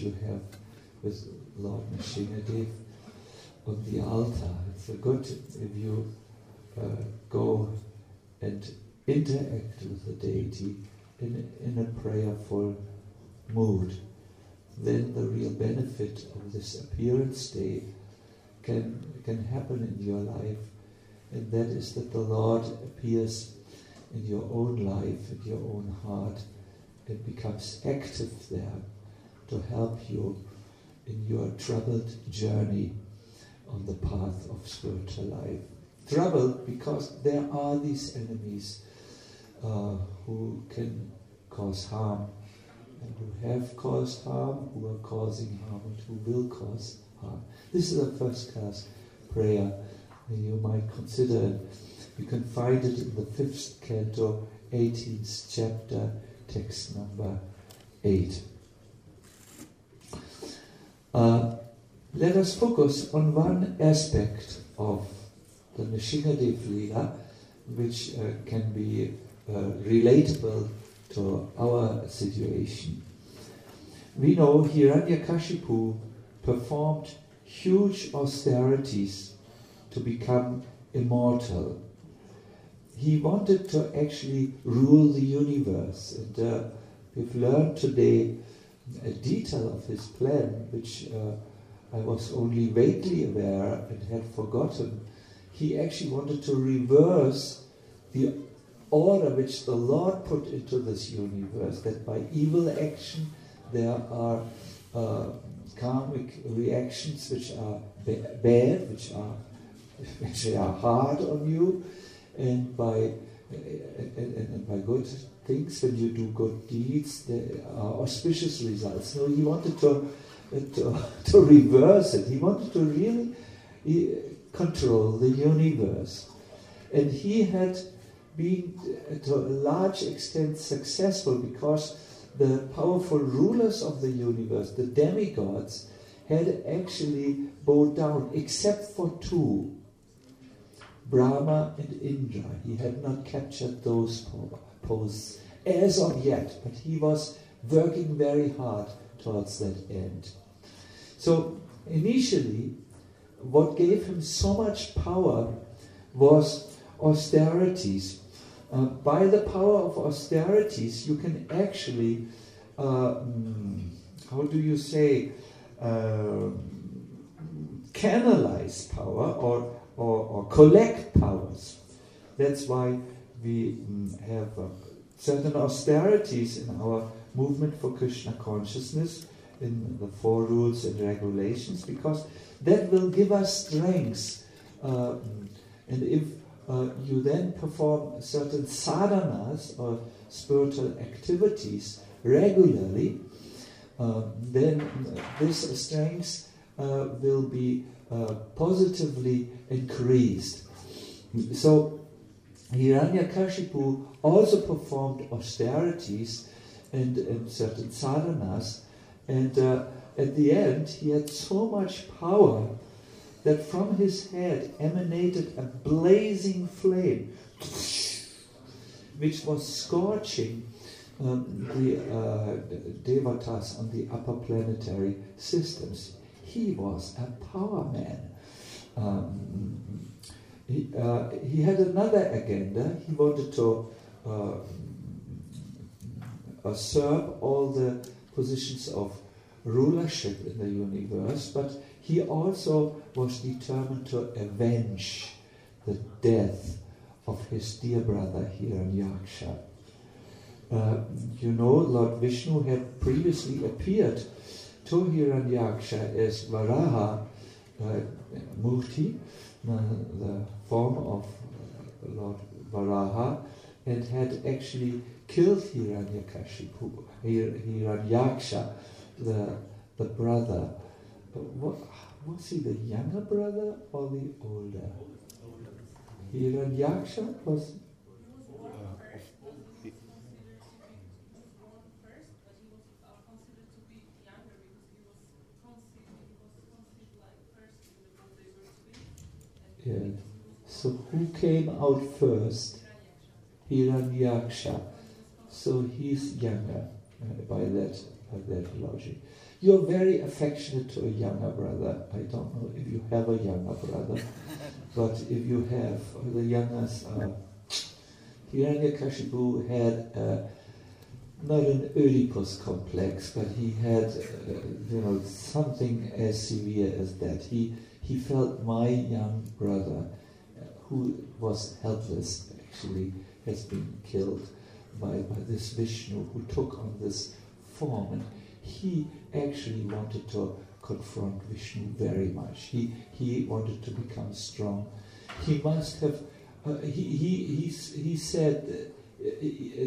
you have with Lord Nrsingadev on the altar. It's a good if you uh, go and interact with the deity in, in a prayerful mood. Then the real benefit of this appearance day can can happen in your life, and that is that the Lord appears in your own life, in your own heart, and becomes active there to help you in your troubled journey on the path of spiritual life. Troubled because there are these enemies uh, who can cause harm, and who have caused harm, who are causing harm, and who will cause harm. This is a first class prayer that you might consider. You can find it in the fifth canto, 18th chapter, text number 8. Uh, let us focus on one aspect of the Nrsingadev Lila, which uh, can be uh, relatable to our situation. We know Hiranyakashipu performed huge austerities to become immortal. He wanted to actually rule the universe, and uh, we've learned today detail of his plan, which uh, I was only vaguely aware and had forgotten, he actually wanted to reverse the order which the Lord put into this universe, that by evil action there are uh, karmic reactions which are ba- bad, which are which are hard on you, and by and, and by good things, when you do good deeds, there are uh, auspicious results. No, he wanted to uh, to, to reverse it. He wanted to really control the universe, and he had been uh, to a large extent successful because the powerful rulers of the universe, the demigods, had actually bowed down, except for two Brahma and Indra. He had not captured those as of yet, but he was working very hard towards that end. So, initially, what gave him so much power was austerities. Uh, by the power of austerities, you can actually, uh, mm, how do you say, uh, canalize power or, or, or, collect powers. That's why we mm, have uh, certain austerities in our movement for Krishna consciousness, in the four rules and regulations, because that will give us strength. Uh, and if uh, you then perform certain sadhanas or spiritual activities regularly, uh, then this strength uh, will be uh, positively increased. So, Hiranyakashipu also performed austerities and, and certain sadhanas, and uh, at the end, he had so much power that from his head emanated a blazing flame, which was scorching um, the uh, devatas on the upper planetary systems. He was a power man. Um, he, uh, he, had another agenda. He wanted to uh, usurp all the positions of rulership in the universe, but he also was determined to avenge the death of his dear brother Hiranyaksha. Uh, you know, Lord Vishnu had previously appeared to Hiranyaksha as Varaha uh, Murti, uh, the form of Lord Varaha, and had actually killed Hiranyakashipu, Hiranyaksha, the, the brother. What, was he the younger brother or the older? Hiranyaksha was Yeah. So who came out first? Hiranyaksha. So he's younger uh, by that by that logic. You're very affectionate to a younger brother. I don't know if you have a younger brother, but if you have, the youngest, uh, Hiranyakashipu had uh, not an Oedipus complex, but he had, uh, you know, something as severe as that. He he felt my young brother, who was helpless, actually has been killed by, by this Vishnu who took on this form. And he actually wanted to confront Vishnu very much. He, he wanted to become strong. He must have, uh, he, he, he, he said uh,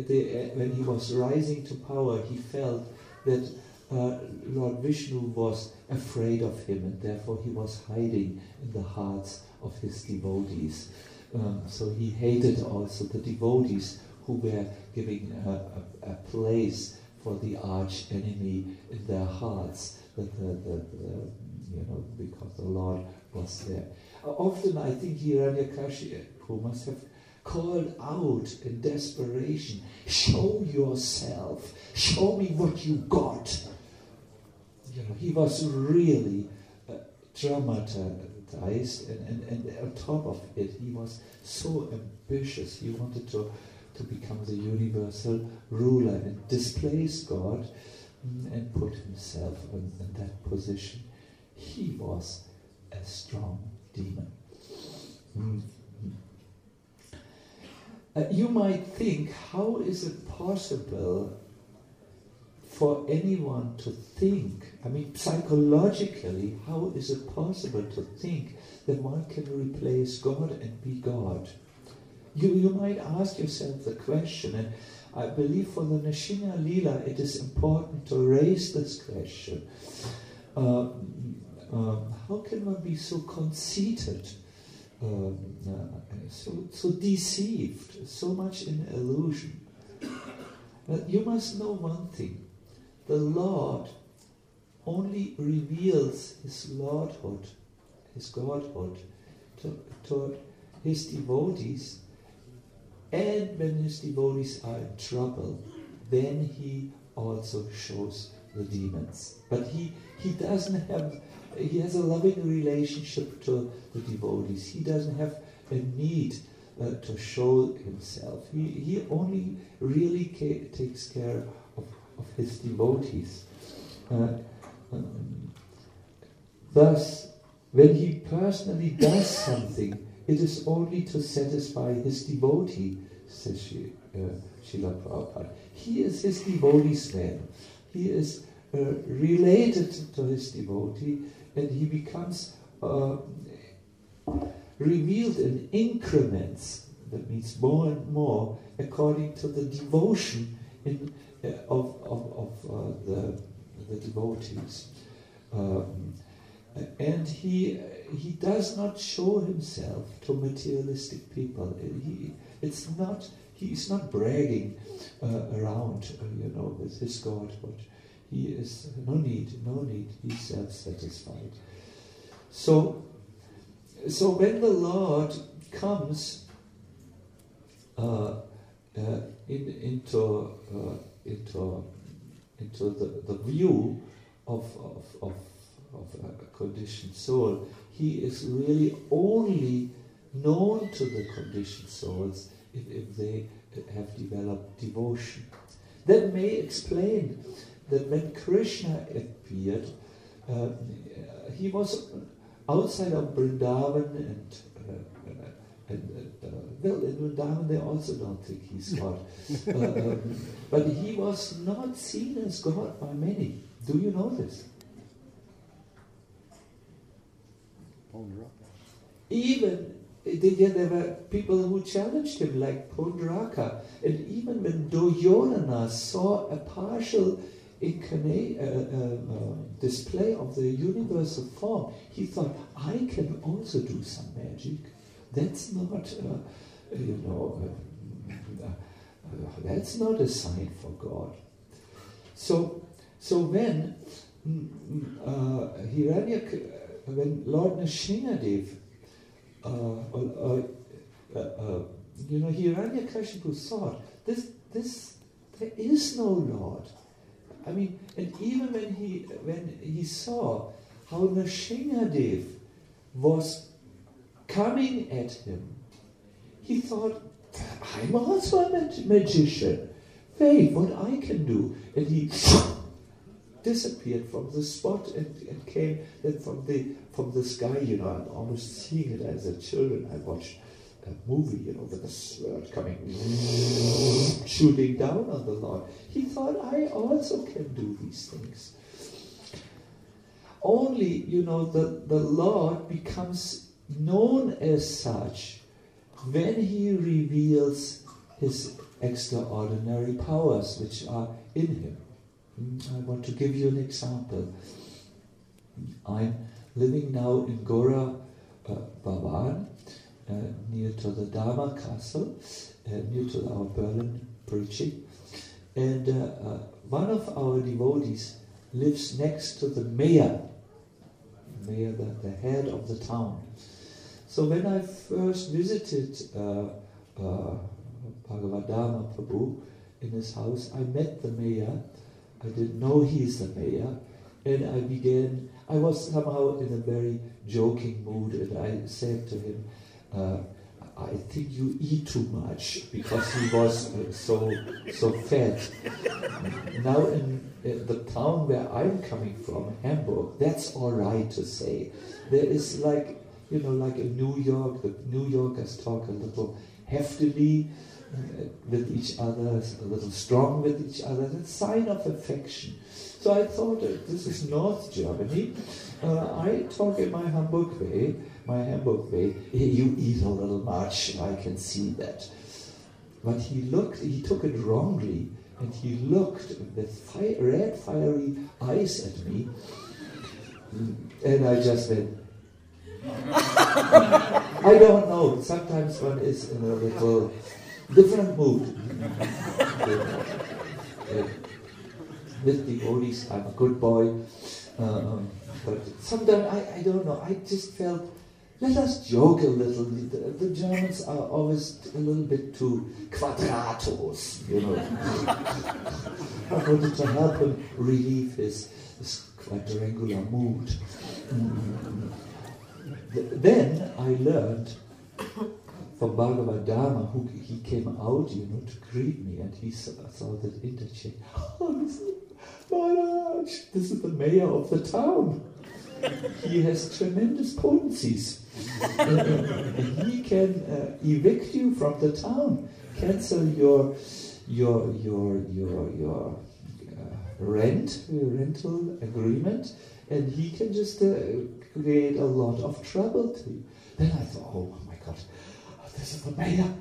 the, uh, when he was rising to power, he felt that uh, Lord Vishnu was afraid of him and therefore he was hiding in the hearts of his devotees. Um, so he hated also the devotees who were giving a, a, a place for the arch enemy in their hearts, that the, the, the, you know, because the Lord was there. Uh, often I think Hiranyakashipu must have called out in desperation, show yourself, show me what you got. You know, he was really uh, traumatized, and, and, and on top of it, he was so ambitious. He wanted to to become the universal ruler and displace God mm, and put himself in, in that position. he was a strong demon. Mm. Uh, you might think, how is it possible for anyone to think? I mean, psychologically, how is it possible to think that one can replace God and be God? You, you might ask yourself the question, and I believe for the Nrsimha Lila it is important to raise this question. Uh, um, how can one be so conceited, um, uh, so, so deceived, so much in illusion? But you must know one thing the Lord only reveals His Lordhood, His Godhood, to, to His devotees, and when His devotees are in trouble, then He also shows the demons. But He, he doesn't have he has a loving relationship to the devotees. He doesn't have a need uh, to show himself. He, he only really ca- takes care of, of his devotees. Uh, thus, when he personally does something, it is only to satisfy his devotee, says she, uh, Srila Prabhupada. He is his devotee's man. He is uh, related to his devotee and he becomes uh, revealed in increments. That means more and more according to the devotion in, uh, of, of, of uh, the, the devotees. Um, and he, he does not show himself to materialistic people. He, it's not, he's not bragging uh, around, uh, you know, with his God, but he is no need, no need. He's self-satisfied. So, so when the Lord comes uh, uh, in, into uh, into into the, the view of of, of, of a conditioned soul, he is really only known to the conditioned souls if, if they have developed devotion. That may explain that when Krishna appeared, uh, he was outside of Vrindavan and, and uh, well, in Vrindavan they also don't think he's God. Uh, um, but he was not seen as God by many. Do you know this? Even there were people who challenged him, like Paundraka. and even when Duryodhana saw a partial incarnate, uh, uh, uh, display of the universal form, he thought, I can also do some magic. That's not, uh, you know, uh, uh, that's not a sign for God. So, so when mm, uh, Hiranyak, when Lord Nrsimhadev, you know, Hiranyakashipu thought, this, this, there is no Lord. I mean, and even when he when he saw how Nrsimhadev was coming at him, he thought, I'm also a mag- magician. Wait, what I can do. And he disappeared from the spot and, and came then from the from the sky, you know, I'm almost seeing it as a children. I watched a movie, you know, with a sword coming, shooting down on the Lord. He thought, I also can do these things. Only, you know, the, the Lord becomes known as such when he reveals his extraordinary powers which are in him. I want to give you an example. I'm living now in Gora uh, uh, near to the Dharma Castle, uh, near to our Berlin preaching. And uh, uh, one of our devotees lives next to the mayor, mayor, the, the head of the town. So when I first visited uh, uh, Bhagavadama Prabhu in his house, I met the mayor. I didn't know he's the mayor. And I began, I was somehow in a very joking mood, and I said to him, uh, I think you eat too much because he was uh, so so fat. Now in the town where I'm coming from, Hamburg, that's all right to say. There is like you know, like in New York, the New Yorkers talk a little heftily uh, with each other, a little strong with each other. That's a sign of affection. So I thought uh, this is North Germany. Uh, I talk in my Hamburg way, my Hamburg way. "Hey, You eat a little much. I can see that. But he looked. He took it wrongly, and he looked with fi- red, fiery eyes at me, and I just went. I don't know. Sometimes one is in a little different mood. Uh, with devotees, I'm a good boy. Um, but sometimes I, I don't know. I just felt let us joke a little. The, the Germans are always a little bit too quadratos, you know. I wanted to help him relieve his, his quadrangular mood. Mm. Th- Then I learned from Bhagavad Dharma, who he came out, you know, to greet me, and he saw, saw that interchange. Oh, this is, Maharaj, this is the mayor of the town. He has tremendous potencies. he can uh, evict you from the town, cancel your your your your your uh, rent your rental agreement, and he can just uh, create a lot of trouble to you. Then I thought, oh my God, this is the mayor.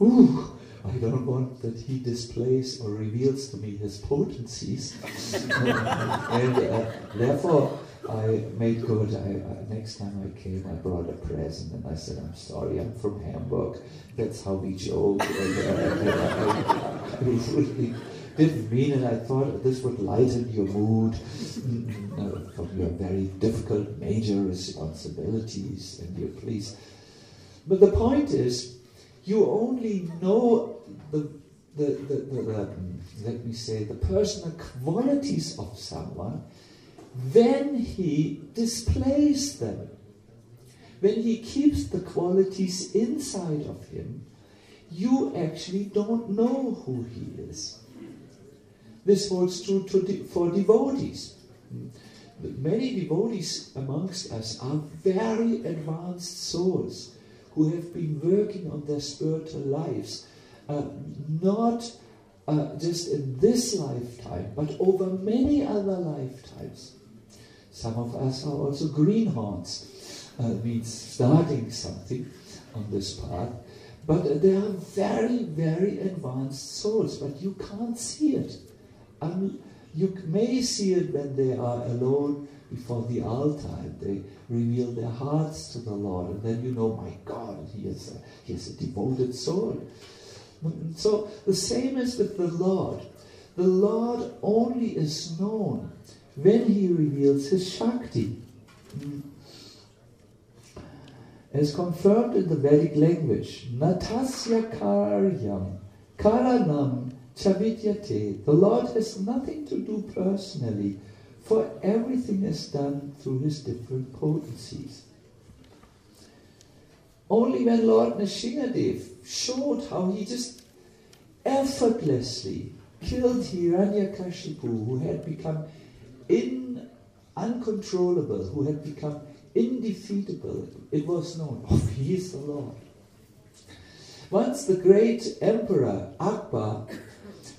Ooh, I don't want that he displays or reveals to me his potencies. and uh, therefore, I made good. I, uh, next time I came, I brought a present and I said, I'm sorry, I'm from Hamburg. That's how we joke. And, uh, and didn't mean it. I thought this would lighten your mood mm, uh, from your very difficult major responsibilities and your please. But the point is, you only know the, the, the, the, the mm, let me say, the personal qualities of someone when he displays them. When he keeps the qualities inside of him, you actually don't know who he is. This holds true de- for devotees. Many devotees amongst us are very advanced souls who have been working on their spiritual lives, uh, not uh, just in this lifetime, but over many other lifetimes. Some of us are also greenhorns, uh, means starting something on this path. But uh, they are very, very advanced souls, but you can't see it. Um, you may see it when they are alone before the altar and they reveal their hearts to the Lord, and then you know, my God, he is a, he is a devoted soul. So the same is with the Lord. The Lord only is known when he reveals his Shakti. Mm. As confirmed in the Vedic language, Natasya Karyam Karanam Chavidyate. The Lord has nothing to do personally, for everything is done through his different potencies. Only when Lord Nrsingadev showed how he just effortlessly killed Hiranyakashipu, who had become in, uncontrollable, who had become indefeatable, it was known, oh, he is the Lord. Once the great emperor Akbar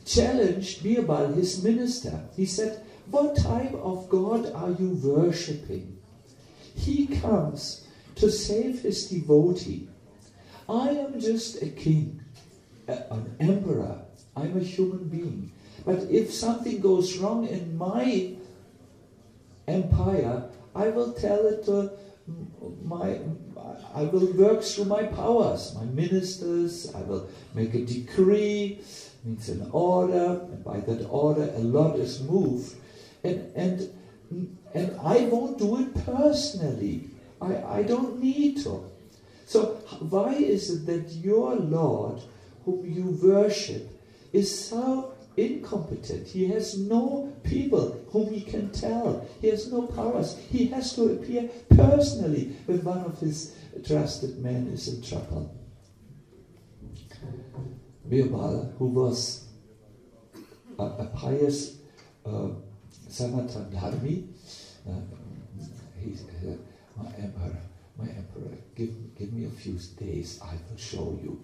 challenged Birbal, his minister. He said, What type of God are you worshipping? He comes to save his devotee. I am just a king, an emperor. I'm a human being. But if something goes wrong in my empire, I will tell it to my, I will work through my powers, my ministers, I will make a decree, means an order, and by that order a lot is moved. And, and, and I won't do it personally. I, I don't need to. So why is it that your Lord, whom you worship, is so incompetent? He has no people whom he can tell. He has no powers. He has to appear personally when one of his trusted men is in trouble. Birbal, who was a, a pious uh, uh, said, my emperor, my emperor, give, give me a few days, I will show you.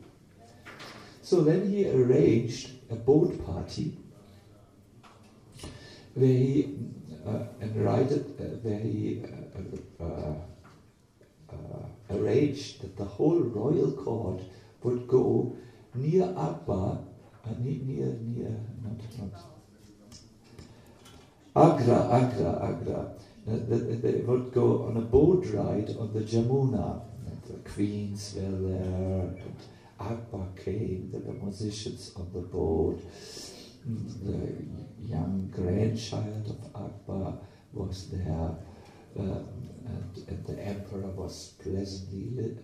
So then he arranged a boat party where he uh, invited, uh, where he uh, uh, uh, arranged that the whole royal court would go near Akbar, uh, near, near, not, not, Agra, Agra, Agra. Uh, they would go on a boat ride on the Jamuna. The queens were there, and Akbar came, there were musicians on the boat. Mm, The young grandchild of Akbar was there, um, and, and the emperor was pleasantly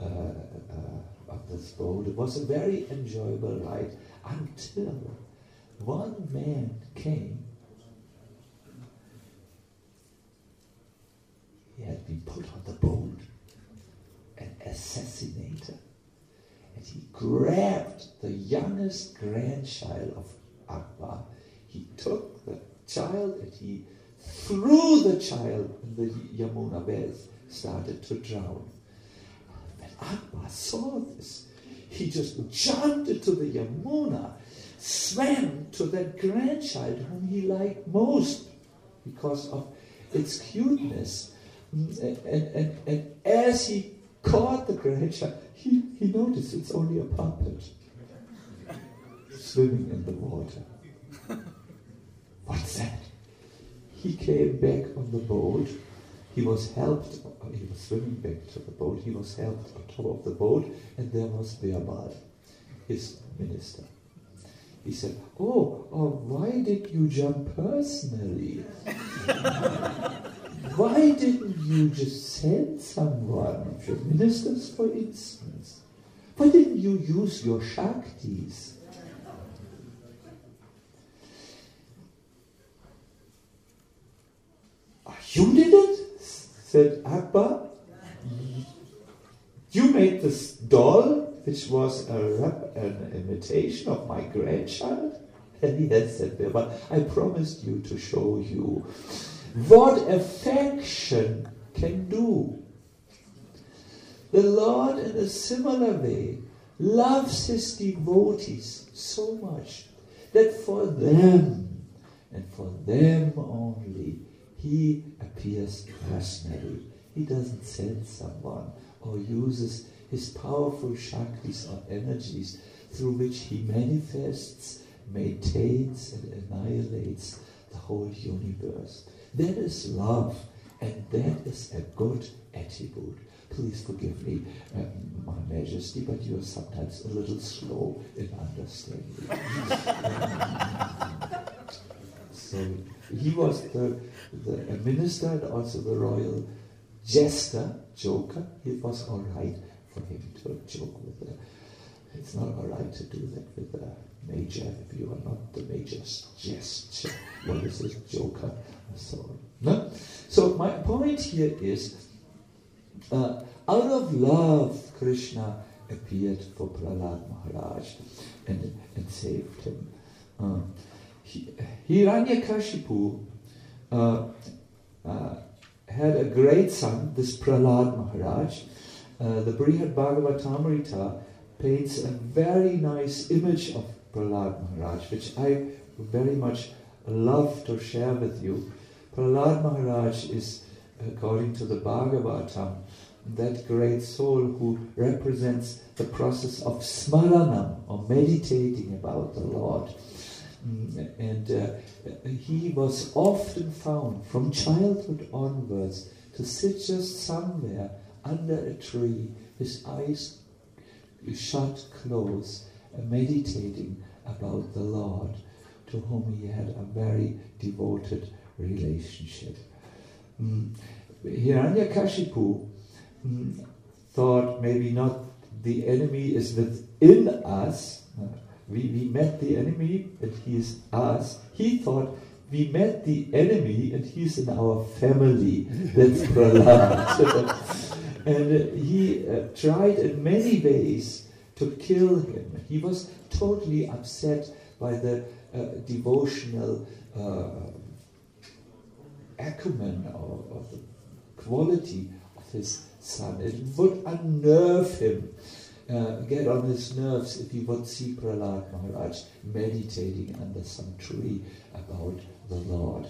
uh, uh, on this boat. It was a very enjoyable ride until one man came. He had been put on the boat and assassinated. And he grabbed the youngest grandchild of Akbar. He took the child and he threw the child in the Yamuna it started to drown. Akbar saw this, he just jumped into the Yamuna, swam to that grandchild whom he liked most because of its cuteness. And, and, and, and as he caught the grandchild, he, he noticed it's only a puppet swimming in the water. What's that? He came back on the boat. He was helped, he was swimming back to the boat. He was helped on top of the boat, and there was Birbal, his minister. He said, Oh, oh why did you jump personally? Why didn't you just send someone your ministers, for instance? Why didn't you use your Shaktis? "Ah, You did it? Said Abba, You made this doll, which was a rep, an imitation of my grandchild? And he had said, but I promised you to show you what affection can do. The Lord, in a similar way, loves his devotees so much that for them and for them only he appears personally. He doesn't send someone or uses his powerful shaktis or energies through which he manifests, maintains, and annihilates the whole universe. That is love, and that is a good attribute. Please forgive me, um, My Majesty, but you are sometimes a little slow in understanding. so he was the, the minister and also the royal jester, joker. It was all right for him to joke with the. It's not all right to do that with the major if you are not the major's jester. What is it, joker? So. No? So my point here is, uh, out of love, Krishna appeared for Prahlad Maharaj and, and saved him. Uh, he, Hiranyakashipu uh, uh, had a great son, this Prahlad Maharaj. Uh, the Brihad Bhagavatamrita paints a very nice image of Prahlad Maharaj, which I very much love to share with you. Prahlad Maharaj is, according to the Bhagavatam, that great soul who represents the process of smaranam, or meditating about the Lord. Mm, And uh, he was often found from childhood onwards to sit just somewhere under a tree, his eyes shut close, uh, meditating about the Lord, to whom he had a very devoted relationship. Mm. Hiranyakashipu mm, thought maybe not the enemy is within us. We, we met the enemy and he is us. He thought we met the enemy and he's in our family. That's Prahlad. and uh, he uh, tried in many ways to kill him. He was totally upset by the uh, devotional uh, acumen or, or the quality of his son. It would unnerve him, uh, get on his nerves if he would see Prahlad Maharaj meditating under some tree about the Lord.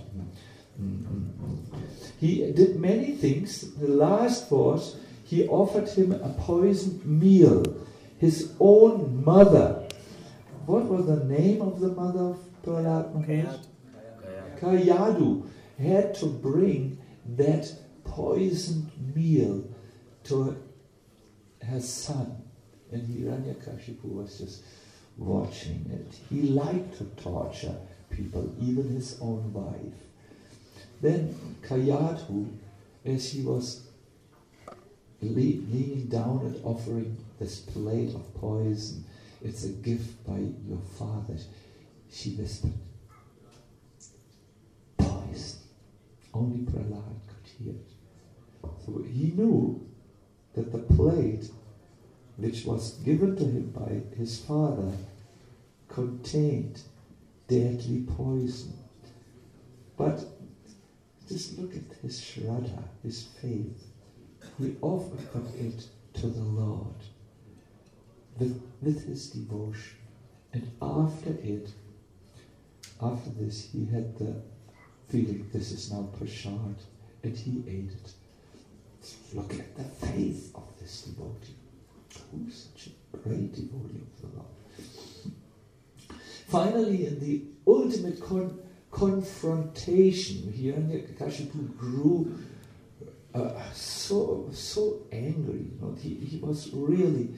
Mm-hmm. He did many things. The last was he offered him a poisoned meal. His own mother. What was the name of the mother of Prahlad Maharaj? Kayadu had to bring that poisoned meal to her son. And Hiranyakashipu was just watching it. He liked to torture people, even his own wife. Then Kayadu, as he was leaning down and offering this plate of poison, it's a gift by your father, she whispered, poison. Only Prahlad could hear it. So he knew that the plate which was given to him by his father contained deadly poison. But just look at his shraddha, his faith. He offered it to the Lord with, with his devotion. And after it, after this, he had the feeling this is now prashad, and he ate it. Look at the faith of this devotee. Who's such a great devotee of the Lord? Finally, in the ultimate con- confrontation, Hiranyakashipu grew uh, so so angry. You know, he, he was really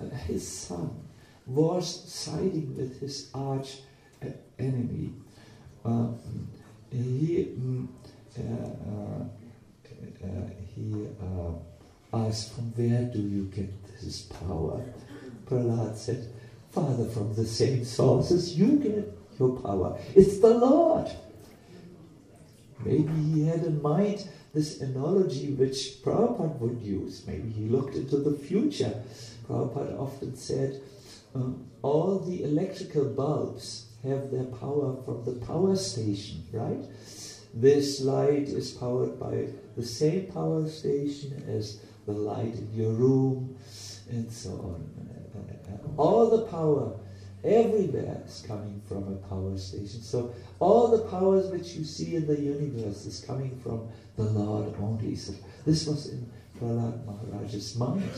uh, his son was siding with his arch uh, enemy. Uh, he mm, uh, uh, he asked, "From where do you get this power?" Prahlad said, "Father, from the same sources you get your power. It's the Lord." Maybe he had in mind this analogy which Prabhupada would use. Maybe he looked into the future. Prabhupada often said, um, all the electrical bulbs have their power from the power station, right? This light is powered by the same power station as the light in your room, and so on. All the power everywhere is coming from a power station. So all the powers which you see in the universe is coming from the Lord only. So this was in Prahlad Maharaj's mind.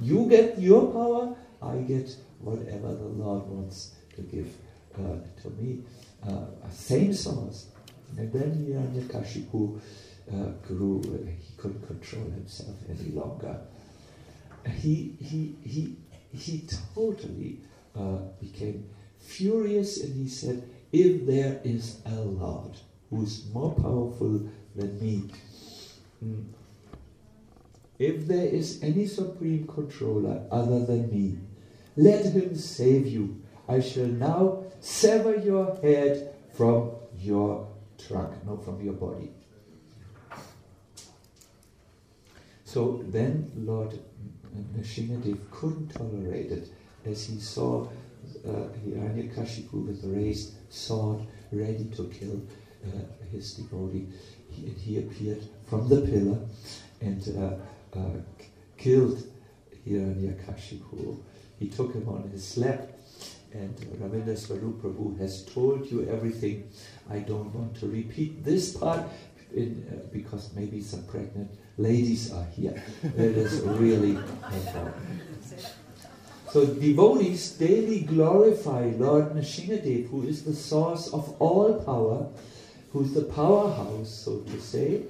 You get your power, I get whatever the Lord wants to give uh, to me. Uh, same source. And then Hiranyakashipu uh, grew, he couldn't control himself any longer. He, he, he, he totally uh, became furious and he said, If there is a Lord who is more powerful than me, mm, if there is any supreme controller other than me, let him save you. I shall now sever your head from your trunk, not from your body. So then Lord Nrsimhadev couldn't tolerate it as he saw uh, Hiranyakashipu with a raised sword ready to kill uh, his devotee. He, he appeared from the pillar and uh, uh, killed Hiranyakashipu. He took him on his lap and Ravinda Swarup Prabhu has told you everything. I don't want to repeat this part in, uh, because maybe some pregnant ladies are here. It is really important. So devotees daily glorify Lord Nrsimhadev, who is the source of all power, who is the powerhouse, so to say,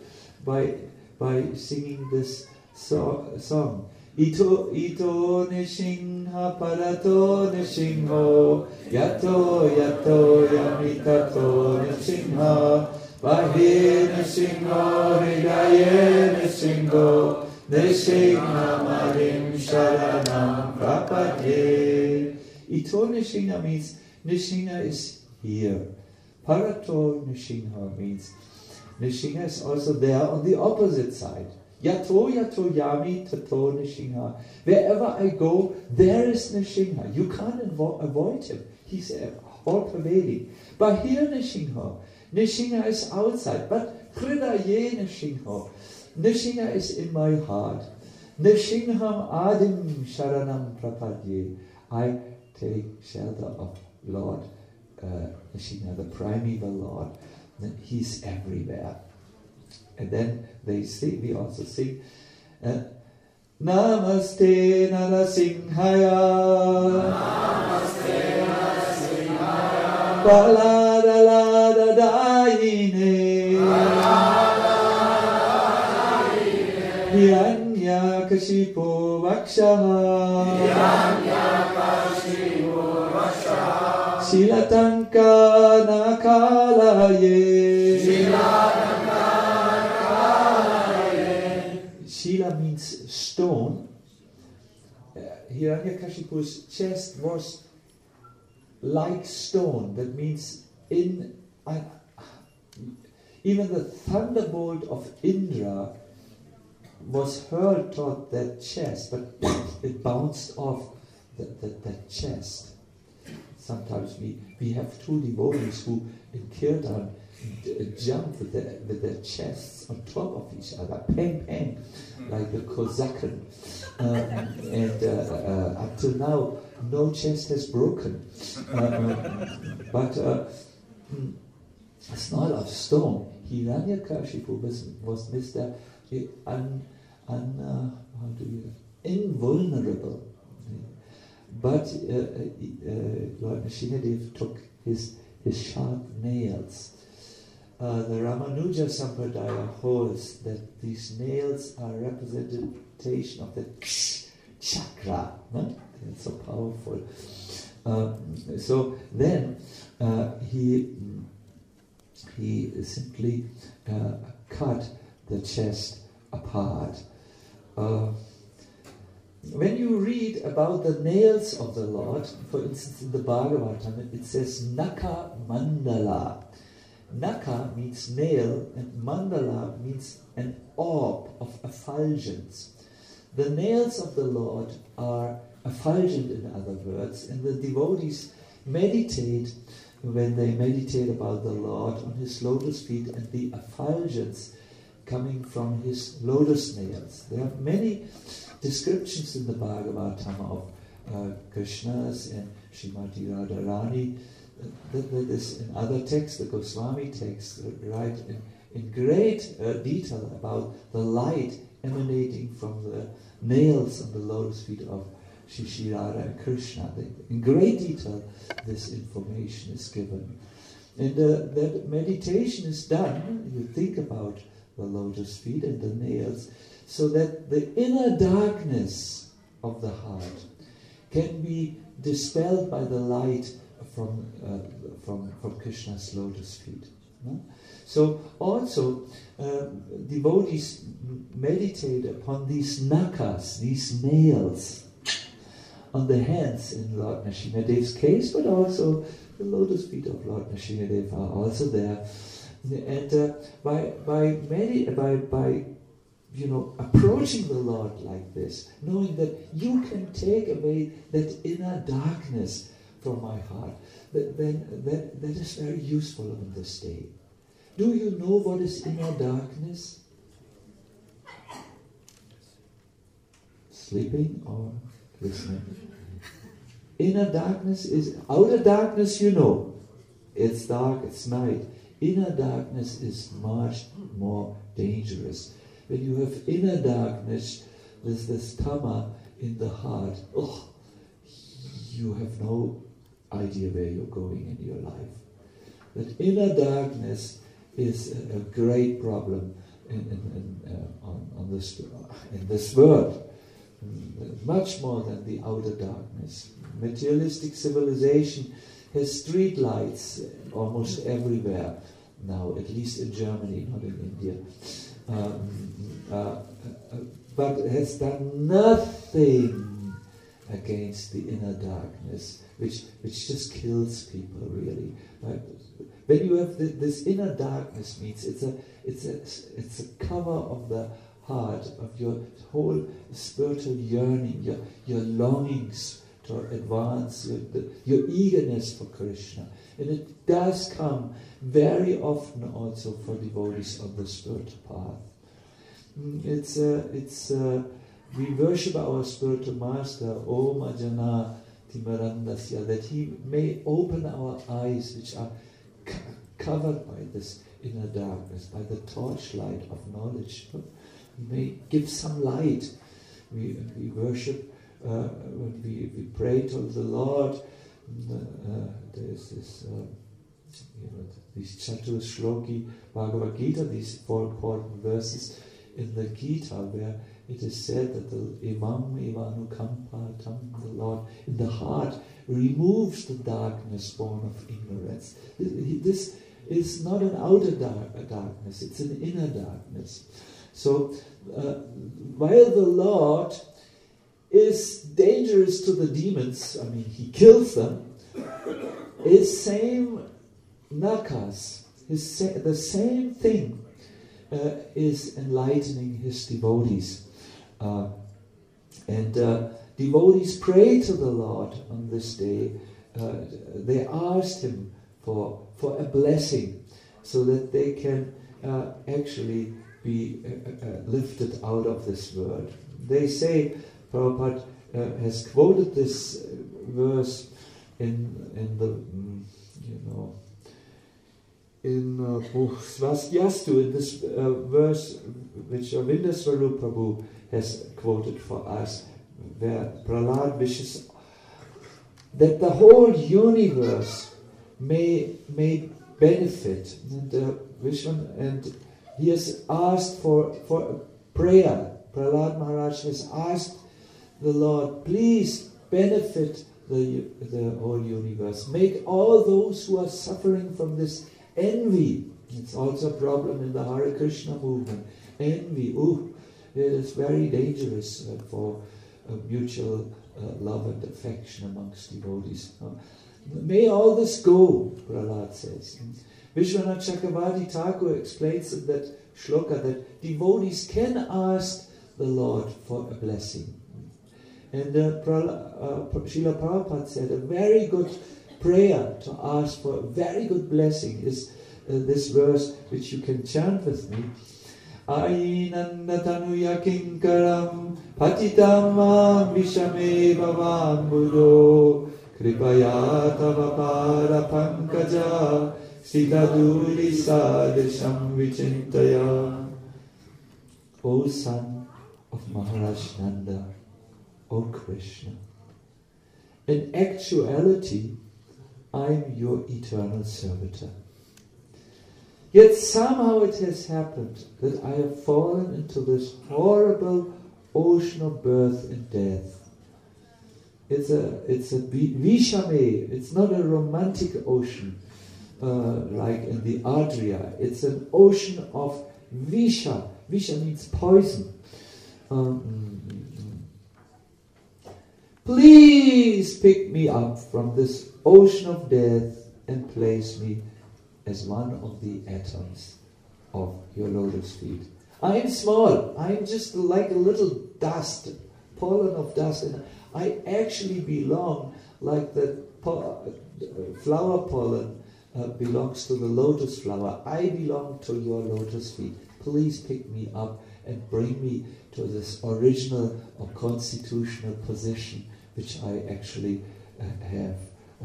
by, by singing this so- song. Ito ito nishingha parato nishingho yato yato yamitato nishingha vahe nishingho hridaye nishingho Nishingamarim Sharanam Prapade. Ito Nishinga means Nishinga is here. Parato Nishinga means Nishinga is also there on the opposite side. Yato yato yami tato nishinha. Wherever I go, there is nishinha. You can't avo- avoid him. He's all pervading. But here Nishinha is outside. But hridaye nishinha. Nishinha is in my heart. Nishinham adim sharanam prapadye. I take shelter of Lord uh, Nishinha, the primeval Lord. He's everywhere. And then they sing, we also sing, uh, Namaste Narasimhaya. Namaste Narasimhaya. Balada kashipo vakshaha. Shilatanka nakalaye. Shila means stone. Uh, Hiranyakashipu's chest was like stone. That means in uh, even the thunderbolt of Indra was hurled toward that chest, but it bounced off that, that, that chest. Sometimes we, we have two devotees who in Kirtan jump with their, with their chests on top of each other, pang pang, like the Kosaken. Um, and uh, uh, up till now, no chest has broken. Uh, but it's not of stone. Hiranyakashipu was, was Mr. Un, un, uh, how do you, invulnerable. But uh, uh, uh, Lord Nrsimhadev took his, his sharp nails. Uh, the Ramanuja Sampradaya holds that these nails are representation of the chakra. It's so powerful. Um, so then uh, he he simply uh, cut the chest apart. Uh, when you read about the nails of the Lord, for instance in the Bhagavatam, it says Naka Mandala. Naka means nail, and Mandala means an orb of effulgence. The nails of the Lord are effulgent, in other words, and the devotees meditate when they meditate about the Lord on his lotus feet and the effulgence coming from his lotus nails. There are many descriptions in the Bhagavatam of uh, Krishna's and Srimati Radharani. That, that is in other texts, the Goswami texts, write in, in great uh, detail about the light emanating from the nails on the lotus feet of Shri Radha and Krishna. In great detail, this information is given. And uh, that meditation is done, you think about the lotus feet and the nails, so that the inner darkness of the heart can be dispelled by the light from, uh, from, from Krishna's lotus feet. No? So also, um, devotees meditate upon these nakas, these nails, on the hands in Lord Nrsimhadev's case, but also the lotus feet of Lord Nrsimhadev are also there. And uh, by, by, medi- by, by you know, approaching the Lord like this, knowing that you can take away that inner darkness from my heart, that, then that, that is very useful on this day. Do you know what is inner darkness? Sleeping or listening? Inner darkness is outer darkness, you know. It's dark, it's night. Inner darkness is much more dangerous. When you have inner darkness, there's this tama in the heart. Oh, you have no idea where you're going in your life. That inner darkness is a, a great problem in, in, in, uh, on, on this, in this world. Much more than the outer darkness. Materialistic civilization has street lights almost everywhere now, at least in Germany, not in India. Um, uh, but has done nothing against the inner darkness, which, which just kills people, really. When you have the, this inner darkness, means it's a, it's, a, it's a cover of the heart, of your whole spiritual yearning, your, your longings to advance, your, your eagerness for Krishna. And it does come very often also for devotees of the spiritual path. Mm, It's, uh, it's, uh, we worship our spiritual master, Om Ajana Timarandasya, that he may open our eyes, which are co- covered by this inner darkness, by the torchlight of knowledge. He may give some light. We, we worship, uh, when we, we pray to the Lord, uh, uh, there's this, uh, you know, these Chatur Shloki Bhagavad Gita, these four important verses in the Gita, where it is said that the Imam Ivanukampa, the Lord, in the heart removes the darkness born of ignorance. This is not an outer dark, darkness, it's an inner darkness. So, uh, while the Lord is dangerous to the demons, I mean, he kills them, his same nakas, his the same thing uh, is enlightening his devotees. Uh, and uh, devotees pray to the Lord on this day. Uh, they asked him for, for a blessing so that they can uh, actually be uh, lifted out of this world. They say, Prabhupada uh, has quoted this verse in, in the, mm, you know, in uh, Svastiastu, in this uh, verse which Swarup Prabhu has quoted for us, where Prahlad wishes that the whole universe may, may benefit. And, uh, and he has asked for, for prayer. Prahlad Maharaj has asked the Lord, please benefit the, the whole universe. Make all those who are suffering from this envy. It's also a problem in the Hare Krishna movement. Envy, ooh, it is very dangerous uh, for uh, mutual uh, love and affection amongst devotees. Uh, may all this go, Prahlad says. Vishwanath Chakravarti Thakur explains in that shloka that devotees can ask the Lord for a blessing. And Prala, uh, Srila Prabhupada said a very good prayer to ask for a very good blessing is uh, this verse which you can chant with me. Ainandatanuya kinkaram patitamam vishame bhavam buddho kripaya tava para pankaja sitaduri sadesham vichintaya O son of Maharaj Nanda, O Krishna, in actuality, I am your eternal servitor. Yet somehow it has happened that I have fallen into this horrible ocean of birth and death. It's a, it's a vi- vishame, it's not a romantic ocean uh, like in the Adria. It's an ocean of visha. Visha means poison. Um, Please pick me up from this ocean of death and place me as one of the atoms of your lotus feet. I am small. I am just like a little dust, pollen of dust, and I actually belong like the po- uh, flower pollen uh, belongs to the lotus flower. I belong to your lotus feet. Please pick me up and bring me to this original or constitutional position which I actually uh, have.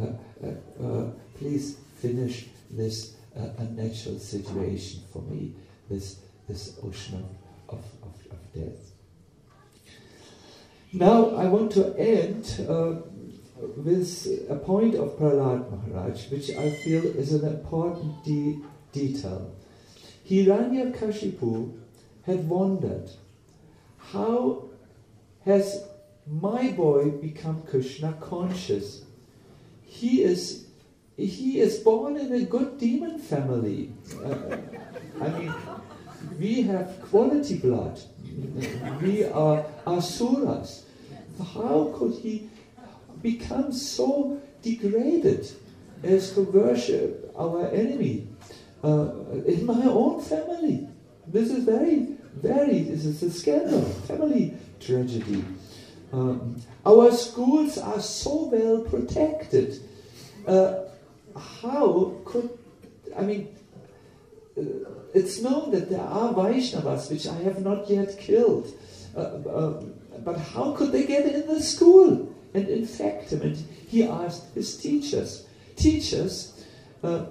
Uh, uh, please finish this unnatural situation for me, this, this ocean of, of, of, of death. Now I want to end uh, with a point of Prahlad Maharaj, which I feel is an important de- detail. Hiranyakashipu had wondered, how has my boy become Krishna conscious? He is he is born in a good demon family. Uh, I mean, we have quality blood. We are asuras. How could he become so degraded as to worship our enemy uh, in my own family? This is very very, this is a scandal, family tragedy. Um, our schools are so well protected. Uh, how could, I mean, uh, it's known that there are Vaishnavas which I have not yet killed. Uh, uh, but how could they get in the school and infect him? And he asked his teachers. Teachers, uh,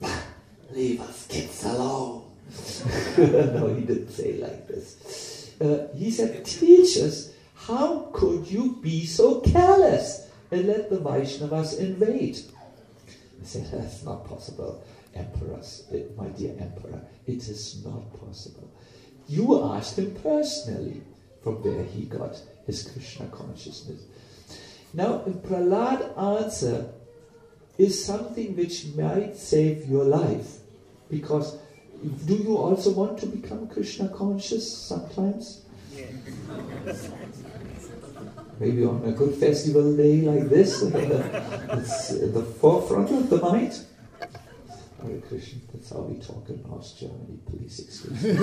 leave us kids alone. no, he didn't say like this. Uh, he said, teachers, how could you be so careless and let the Vaishnavas invade? He said, that's not possible, emperors, my dear emperor. It is not possible. You asked him personally from where he got his Krishna consciousness. Now, Prahlad answer is something which might save your life. Because do you also want to become Krishna conscious sometimes? Maybe on a good festival day like this, uh, it's at the forefront of the mind. Hare Krishna, that's how we talk in North Germany, please excuse me.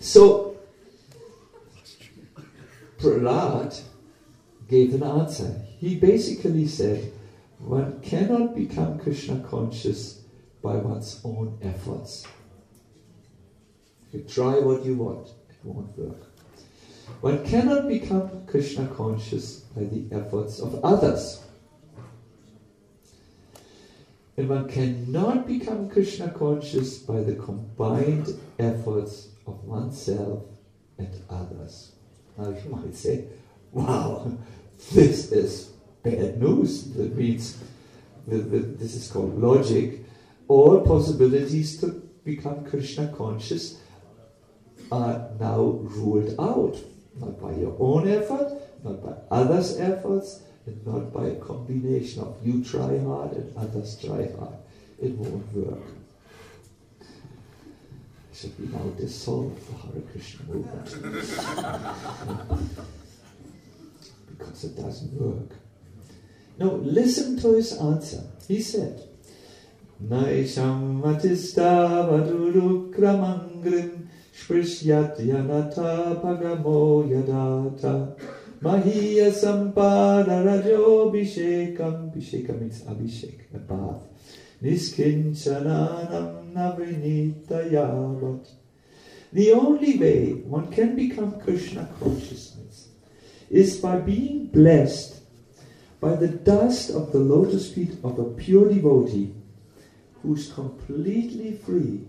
so, Prahlad gave an answer. He basically said, one cannot become Krishna conscious by one's own efforts. You try what you want, it won't work. One cannot become Krishna conscious by the efforts of others. And one cannot become Krishna conscious by the combined efforts of oneself and others. Now you might say, wow, this is bad news. That means the, the, this is called logic. All possibilities to become Krishna conscious are now ruled out. Not by your own effort, not by others' efforts, and not by a combination of you try hard and others try hard. It won't work. Should we now dissolve the Hare Krishna movement? because it doesn't work. No, listen to his answer. He said, Naisham matista vadurukramangrim sprishyat yanata pagamo yadata mahiya sampada rajo bhishekam bhishekam means abhishek, a bath. Niskinchananam navinita yavat. The only way one can become Krishna consciousness is by being blessed by the dust of the lotus feet of a pure devotee who's completely free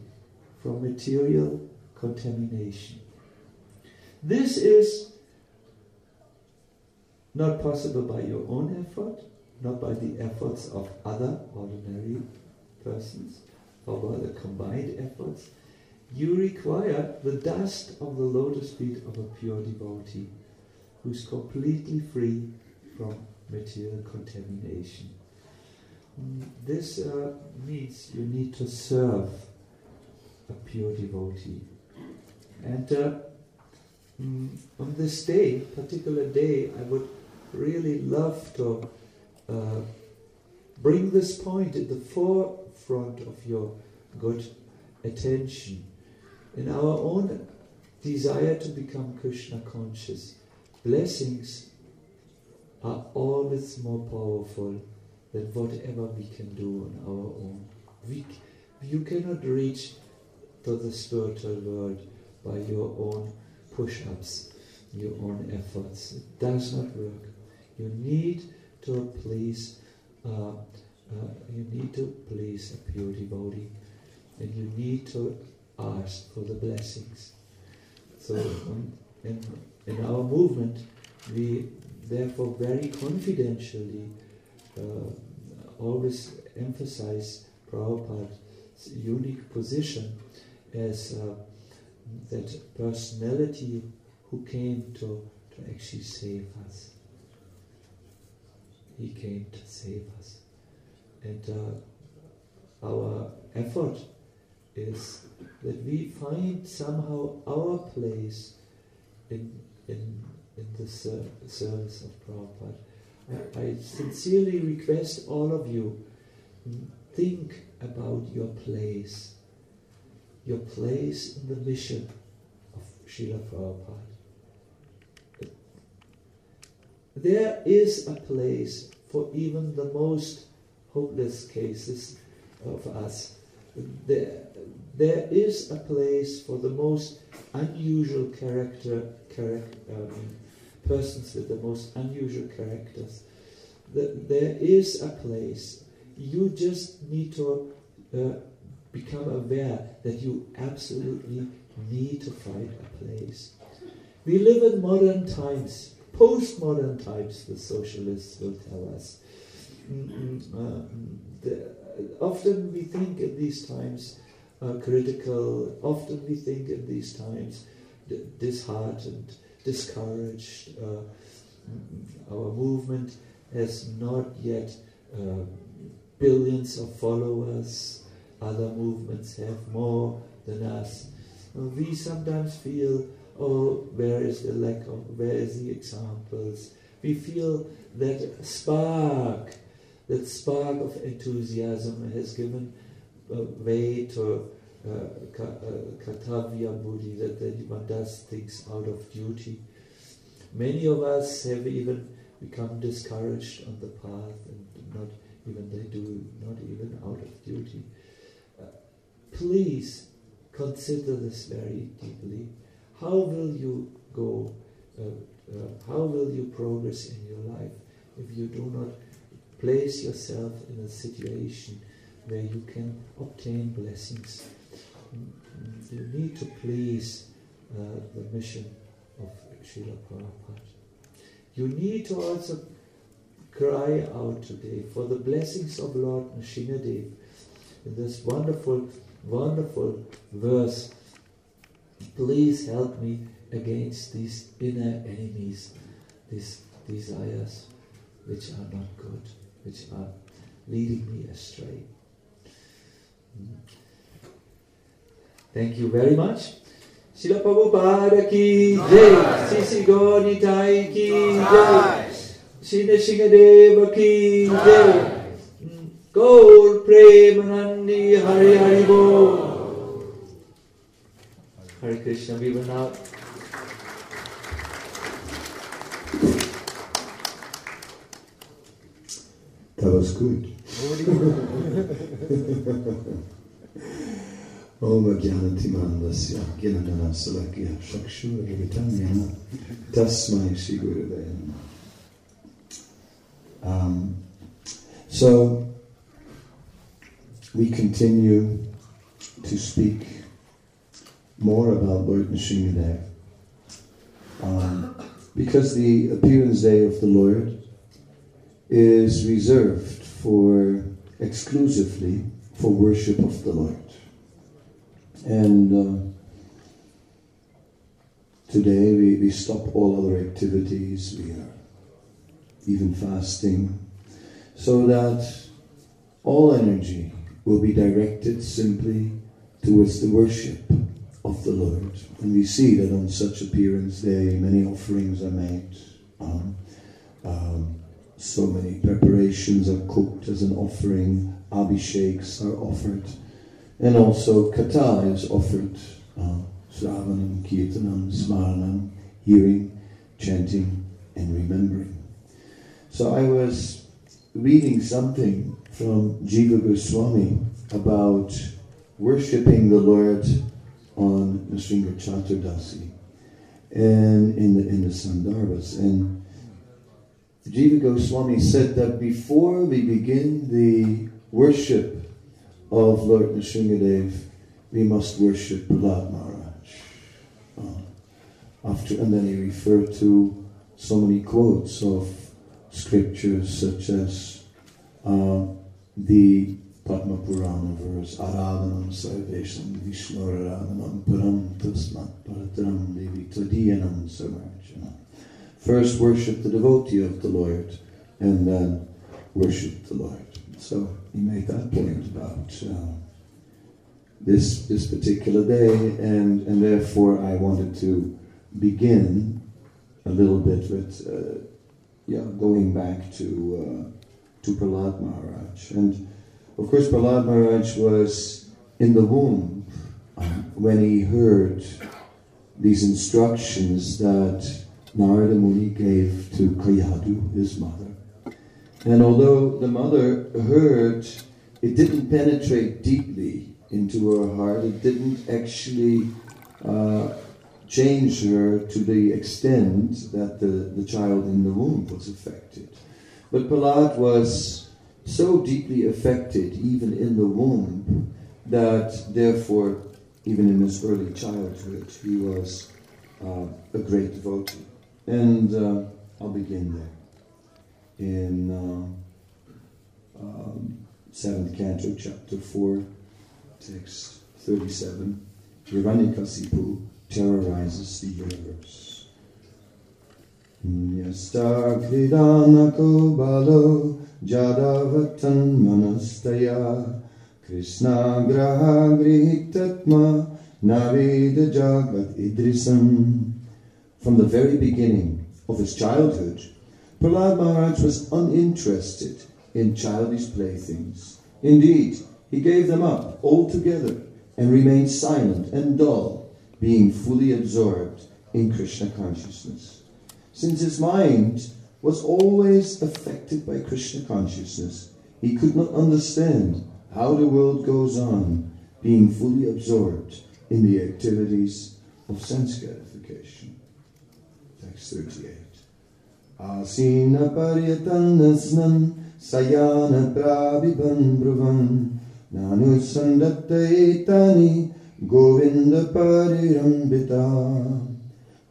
from material contamination. This is not possible by your own effort, not by the efforts of other ordinary persons, or by the combined efforts. You require the dust of the lotus feet of a pure devotee who's completely free from material contamination. This uh, means you need to serve a pure devotee. And uh, mm, on this day, particular day, I would really love to uh, bring this point at the forefront of your good attention. In our own desire to become Krishna conscious, blessings are always more powerful than whatever we can do on our own. We, you cannot reach to the spiritual world by your own push ups, your own efforts. It does not work. You need to please. Uh, uh, you need to please a pure devotee, and you need to ask for the blessings. So, um, in, in our movement, we therefore very confidentially uh, always emphasize Prabhupada's unique position as uh, that personality who came to, to actually save us. He came to save us. And uh, our effort is that we find somehow our place in, in, in the ser- service of Prabhupada. I sincerely request all of you think about your place, your place in the mission of Srila Prabhupada. There is a place for even the most hopeless cases of us. There, there is a place for the most unusual character, character um, persons with the most unusual characters. The, there is a place. You just need to uh, become aware that you absolutely need to find a place. We live in modern times, postmodern times, the socialists will tell us. Mm, mm, uh, the, often we think in these times uh, critical, often we think in these times disheartened, discouraged. Uh, our movement has not yet uh, billions of followers, other movements have more than us. Uh, we sometimes feel, oh, where is the lack of, where is the examples? We feel that spark, that spark of enthusiasm has given way to uh, uh, vaidhi, that, that one does things out of duty. Many of us have even become discouraged on the path and not even they do not even out of duty. Uh, please consider this very deeply. How will you go? Uh, uh, how will you progress in your life if you do not place yourself in a situation where you can obtain blessings? You need to please uh, the mission of Srila Prabhupada. You need to also cry out today for the blessings of Lord Nrsimhadev in this wonderful, wonderful verse. Please help me against these inner enemies, these desires which are not good, which are leading me astray. Thank you very much. Srila Prabhupada ki jai, Sisi Gauri Nitai ki jai, Srila Shingadeva ki jai, Gaur Premanandi Hari Hari Bo. Hare Krishna, we will now. That was good. Gurave um, So, we continue to speak more about Lord Nrsimhadev um, because the appearance day of the Lord is reserved for exclusively for worship of the Lord. And uh, today we, we stop all other activities, we are even fasting, so that all energy will be directed simply towards the worship of the Lord. And we see that on such appearance day, many offerings are made. Um, um, so many preparations are cooked as an offering, abhisheks are offered, and also katha is offered, uh, sravanam, kirtanam, smaranam, hearing, chanting, and remembering. So I was reading something from Jiva Goswami about worshipping the Lord on Nrsimha Chaturdasi and in the in the Sandarbhas and Jiva Goswami said that before we begin the worship of Lord Nrsimhadev, we must worship Prahlad Maharaj. Uh, after, and then he referred to so many quotes of scriptures such as uh, the Padma Purana verse, Aradhanam Sarvesham Vishnu Aradhanam Param Tasmat Paratram Devi Tadiyanam Samarjana. First worship the devotee of the Lord and then worship the Lord. So he made that point about uh, this this particular day, and and therefore I wanted to begin a little bit with uh, yeah, going back to uh, to Prahlad Maharaj. And of course, Prahlad Maharaj was in the womb when he heard these instructions that Narada Muni gave to Kayadu, his mother. And although the mother heard, it didn't penetrate deeply into her heart. It didn't actually uh, change her to the extent that the, the child in the womb was affected. But Prahlad was so deeply affected, even in the womb, that therefore, even in his early childhood, he was uh, a great devotee. And uh, I'll begin there. In uh, um, 7th canto, chapter 4, text 37, Hiranyakasipu terrorizes the universe. Yastakhridanako balo jadavatan manastaya. Krishna graha grihitatma navida jagat idrisam From the very beginning of his childhood, Prahlad Maharaj was uninterested in childish playthings. Indeed, he gave them up altogether and remained silent and dull, being fully absorbed in Krishna consciousness. Since his mind was always affected by Krishna consciousness, he could not understand how the world goes on, being fully absorbed in the activities of sense gratification. Text 38. Bruvam nanu sandattaitani govinda parirambita.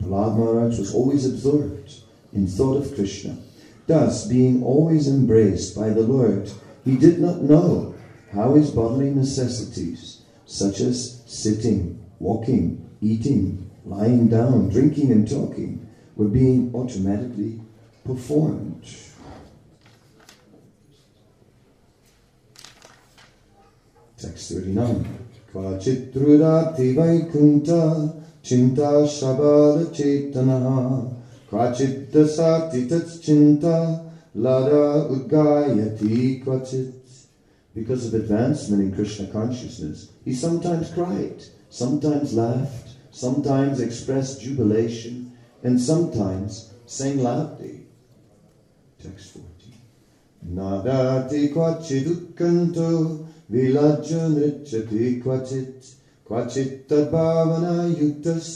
Prahlad Maharaj was always absorbed in thought of Krishna. Thus, being always embraced by the Lord, he did not know how his bodily necessities, such as sitting, walking, eating, lying down, drinking, and talking, were being automatically performed. Text 39. Kvachitrudati vaikunta chinta shabada chetanaha Kvachitta sati chinta lada udgayati kvachit Because of advancement in Krishna consciousness, he sometimes cried, sometimes laughed, sometimes expressed jubilation, and sometimes sang loudly. Text 40. Nadati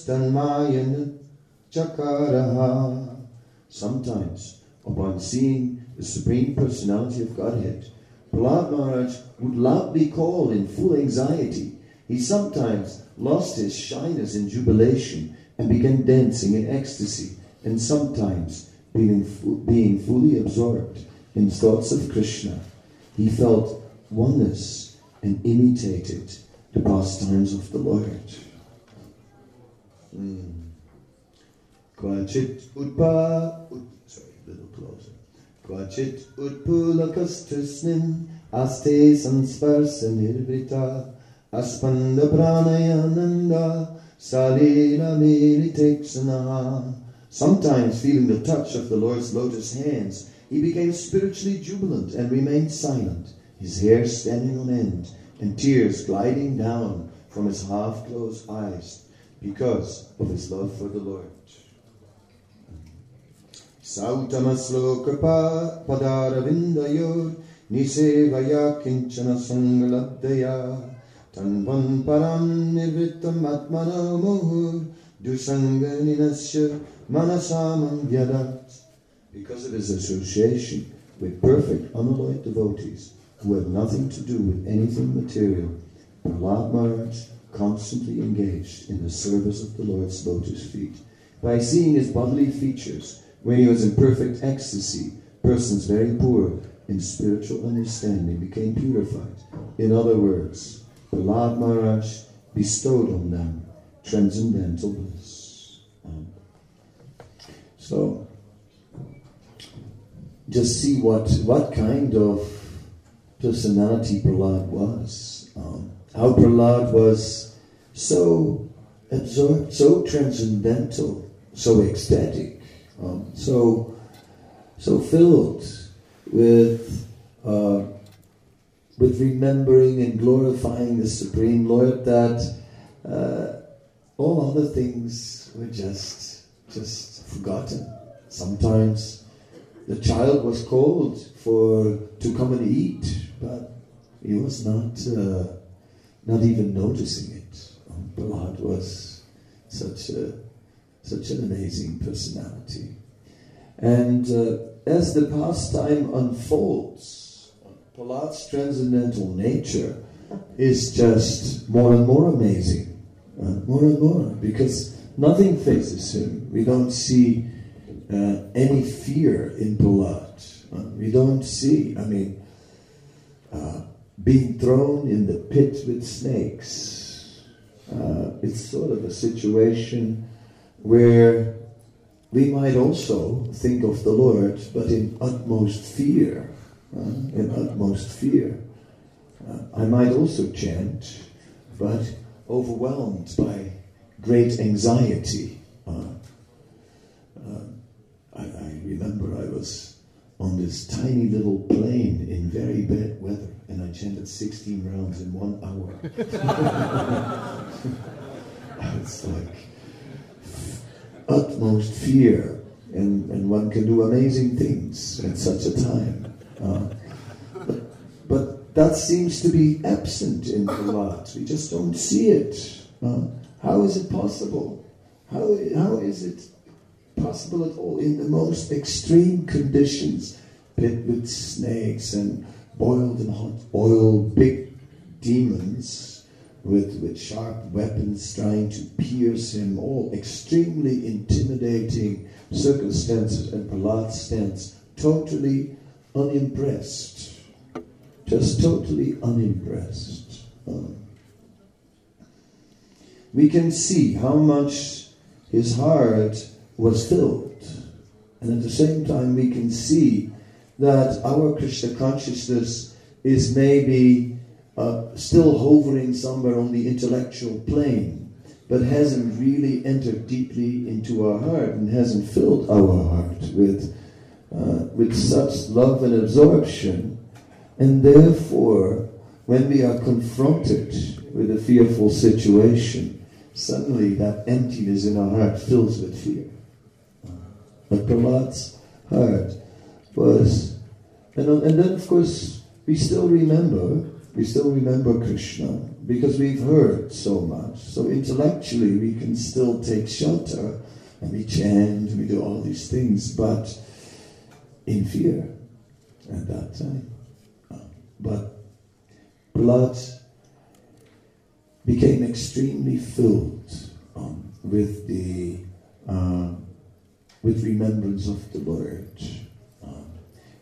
tanmayana chakaraha. Sometimes, upon seeing the Supreme Personality of Godhead, Prahlad Maharaj would loudly call in full anxiety. He sometimes lost his shyness in jubilation and began dancing in ecstasy, and sometimes, being, being fully absorbed in thoughts of Krishna, he felt oneness and imitated the pastimes of the Lord. Mm. Kvachit utpa, sorry, a little closer. Kvachit utpulakastasnin aste sansparsa nirvrita aspanda pranayananda salila militeksana. Sometimes, feeling the touch of the Lord's lotus hands, he became spiritually jubilant and remained silent, his hair standing on end, and tears gliding down from his half closed eyes because of his love for the Lord. Sautamasloka padaravindayor nisevaya kinchana sangalabdaya tanvan param nirvittam atmano muhur dusanganinasya because of his association with perfect unalloyed devotees who have nothing to do with anything material, Prahlad Maharaj constantly engaged in the service of the Lord's lotus feet. By seeing his bodily features when he was in perfect ecstasy, persons very poor in spiritual understanding became purified. In other words, Prahlad Maharaj bestowed on them transcendental bliss. So, just see what what kind of personality Prahlad was. Um, how Prahlad was so absorbed, so transcendental, so ecstatic. Um, so so filled with uh, with remembering and glorifying the Supreme Lord that uh, all other things were just just forgotten. Sometimes the child was called for to come and eat, but he was not uh, not even noticing it. Prahlad was such a such an amazing personality, and uh, as the pastime unfolds, Prahlad's transcendental nature is just more and more amazing, uh, more and more, because nothing faces him. We don't see uh, any fear in Prahlad. Uh, we don't see, I mean, uh, being thrown in the pit with snakes. Uh, it's sort of a situation where we might also think of the Lord, but in utmost fear. uh, in utmost fear. I might also chant, but overwhelmed by great anxiety. Uh, uh, I, I remember I was on this tiny little plane in very bad weather, and I chanted 16 rounds in one hour. it's like utmost fear, and, and one can do amazing things at such a time. Uh, but, but that seems to be absent in Prahlad. We just don't see it. Uh, how is it possible? How, how is it possible at all in the most extreme conditions? Pit with snakes and boiled in hot oil, big demons with, with sharp weapons trying to pierce him, all extremely intimidating circumstances, and Prahlad stands totally unimpressed. Just totally unimpressed. Um, we can see how much his heart was filled. And at the same time, we can see that our Krishna consciousness is maybe uh, still hovering somewhere on the intellectual plane, but hasn't really entered deeply into our heart and hasn't filled our heart with, uh, with such love and absorption. And therefore, when we are confronted with a fearful situation, suddenly that emptiness in our heart fills with fear. But Prahlad's heart was, and, and then of course we still remember, we still remember Krishna because we've heard so much. So intellectually we can still take shelter and we chant, we do all these things, but in fear at that time. But Prahlad became extremely filled um, with the uh, with remembrance of the Lord. Um,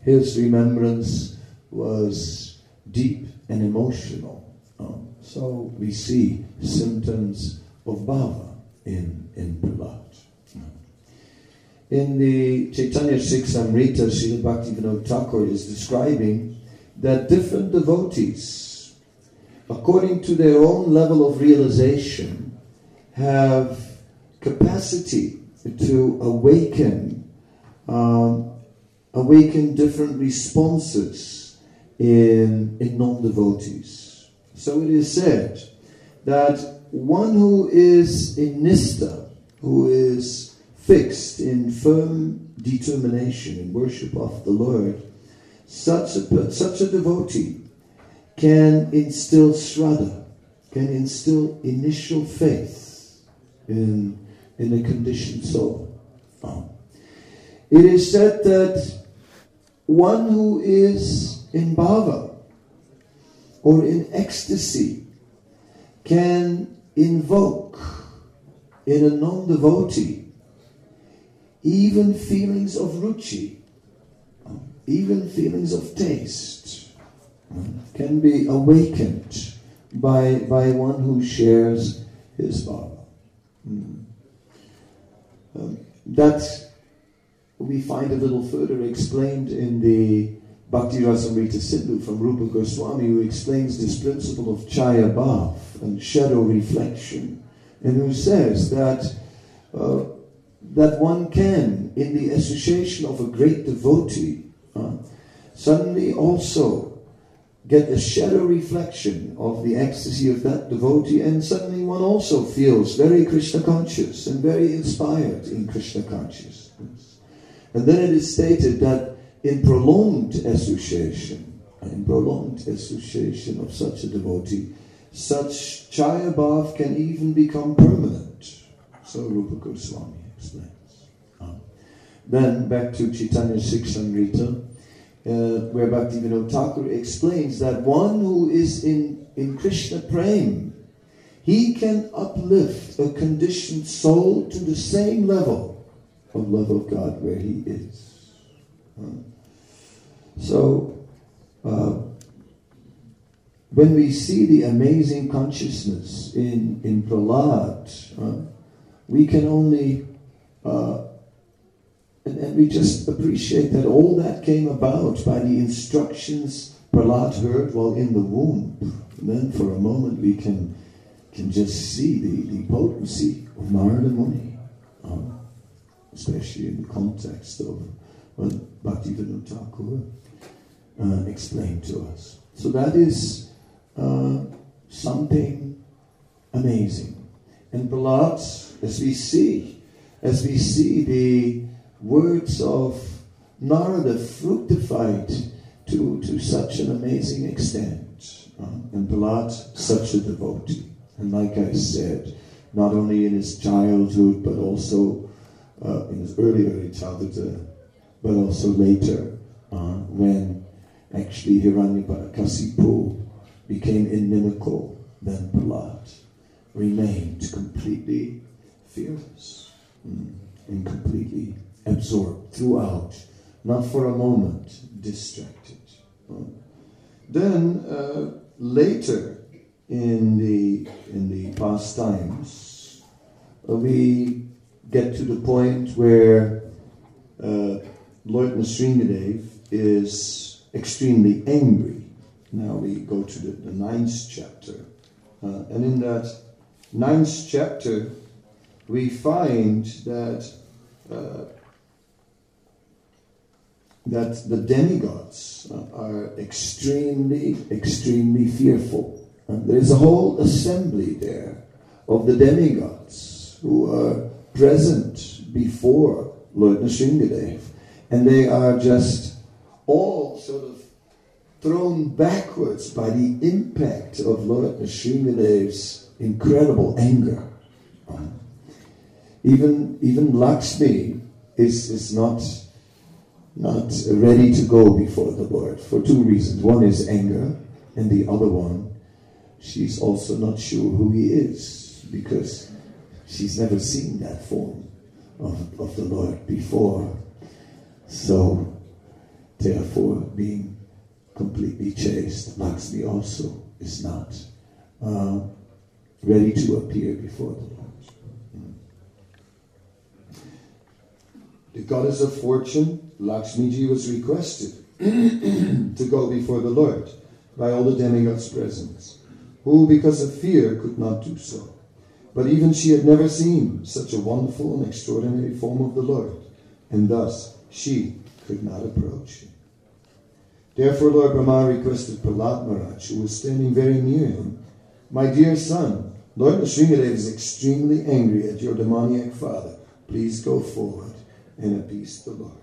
his remembrance was deep and emotional. Um, so we see symptoms of bhava in in Prahlad. In the Chaitanya Siksamrita, Srila Bhaktivinoda Thakur is describing that different devotees, according to their own level of realization, have capacity to awaken, um, awaken different responses in, in non-devotees. So it is said that one who is in nistha, who is fixed in firm determination in worship of the Lord, such a, such a devotee can instill shraddha, can instill initial faith in, in a conditioned soul. It is said that one who is in bhava or in ecstasy can invoke in a non devotee even feelings of ruchi, even feelings of taste, can be awakened by, by one who shares his bhava. Mm. Um, that we find a little further explained in the Bhakti Rasamrita Sindhu from Rupa Goswami, who explains this principle of chaya bhav and shadow reflection, and who says that uh, that one can, in the association of a great devotee, uh, suddenly also get a shadow reflection of the ecstasy of that devotee, and suddenly one also feels very Krishna conscious and very inspired in Krishna consciousness. And then it is stated that in prolonged association, in prolonged association of such a devotee, such chaya bhav can even become permanent. So Rupa Goswami explains. Then back to Chaitanya Siksamrita, uh, where Bhaktivinoda Thakur explains that one who is in, in Krishna Prem, he can uplift a conditioned soul to the same level of love of God where he is. So, uh, when we see the amazing consciousness in, in Prahlad, we can only, uh, and, and, we just appreciate that all that came about by the instructions Prahlad heard while in the womb. And then for a moment we can, can just see the, the potency of Narada Muni, uh, especially in the context of what Bhaktivinoda Thakur uh, explained to us. So that is uh, something amazing. And Prahlad, as we see, as we see the words of Narada fructified to, to such an amazing extent. Uh, and Prahlad, such a devotee. And like I said, not only in his childhood, but also uh, in his early, early childhood, uh, but also later, uh, when actually Hiranyakasipu became inimical, then Prahlad remained completely fearless mm, and completely absorbed throughout, not for a moment distracted. Then uh, later in the in the past times, uh, we get to the point where uh, Lord is extremely angry. Now we go to the, the ninth chapter. Uh, and in that ninth chapter, we find that uh, that the demigods uh, are extremely, extremely fearful. And there is a whole assembly there of the demigods who are present before Lord Nrsingadev. And they are just all sort of thrown backwards by the impact of Lord Nrsingadev's incredible anger. Even, even Lakshmi is, is not, not ready to go before the Lord for two reasons. One is anger, and the other one, she's also not sure who he is because she's never seen that form of, of the Lord before. So, therefore, being completely chaste, Lakshmi also is not uh, ready to appear before the Lord. The goddess of fortune, Lakshmiji, was requested to go before the Lord by all the demigods present, who, because of fear, could not do so. But even she had never seen such a wonderful and extraordinary form of the Lord, and thus she could not approach him. Therefore, Lord Brahma requested Prahlad Maharaj, who was standing very near him, My dear son, Lord Nrsingadev is extremely angry at your demoniac father. Please go forward and appease the Lord.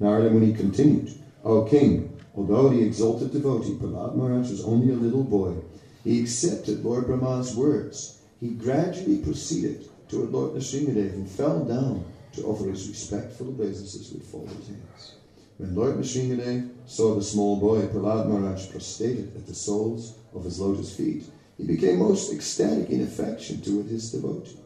Narada Muni continued, O king, although the exalted devotee Prahlad Maharaj was only a little boy, he accepted Lord Brahma's words. He gradually proceeded toward Lord Nrsingadev and fell down to offer his respectful obeisances with folded hands. When Lord Nrsingadev saw the small boy Prahlad Maharaj prostrated at the soles of his lotus feet, he became most ecstatic in affection toward his devotee.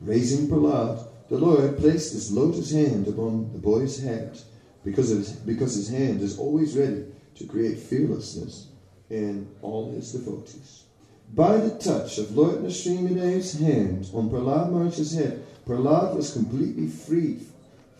Raising Prahlad, the Lord placed his lotus hand upon the boy's head because, his, because his hand is always ready to create fearlessness in all his devotees. By the touch of Lord Nrsingadev's hand on Prahlad Maharaj's head, Prahlad was completely freed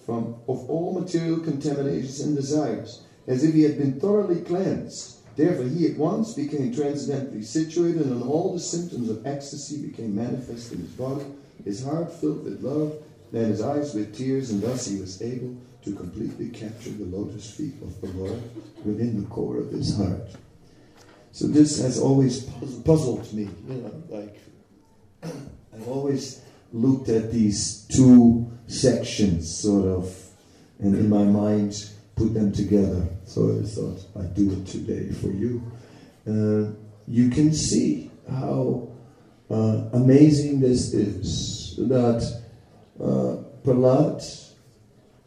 from of all material contaminations and desires, as if he had been thoroughly cleansed. Therefore, he at once became transcendently situated, and all the symptoms of ecstasy became manifest in his body, his heart filled with love, and his eyes with tears, and thus he was able to completely capture the lotus feet of the Lord within the core of his heart. So this has always puzzled me, you know, like I've always looked at these two sections, sort of, and in my mind put them together. So I thought I'd do it today for you. Uh, you can see how uh, amazing this is that uh, Prahlad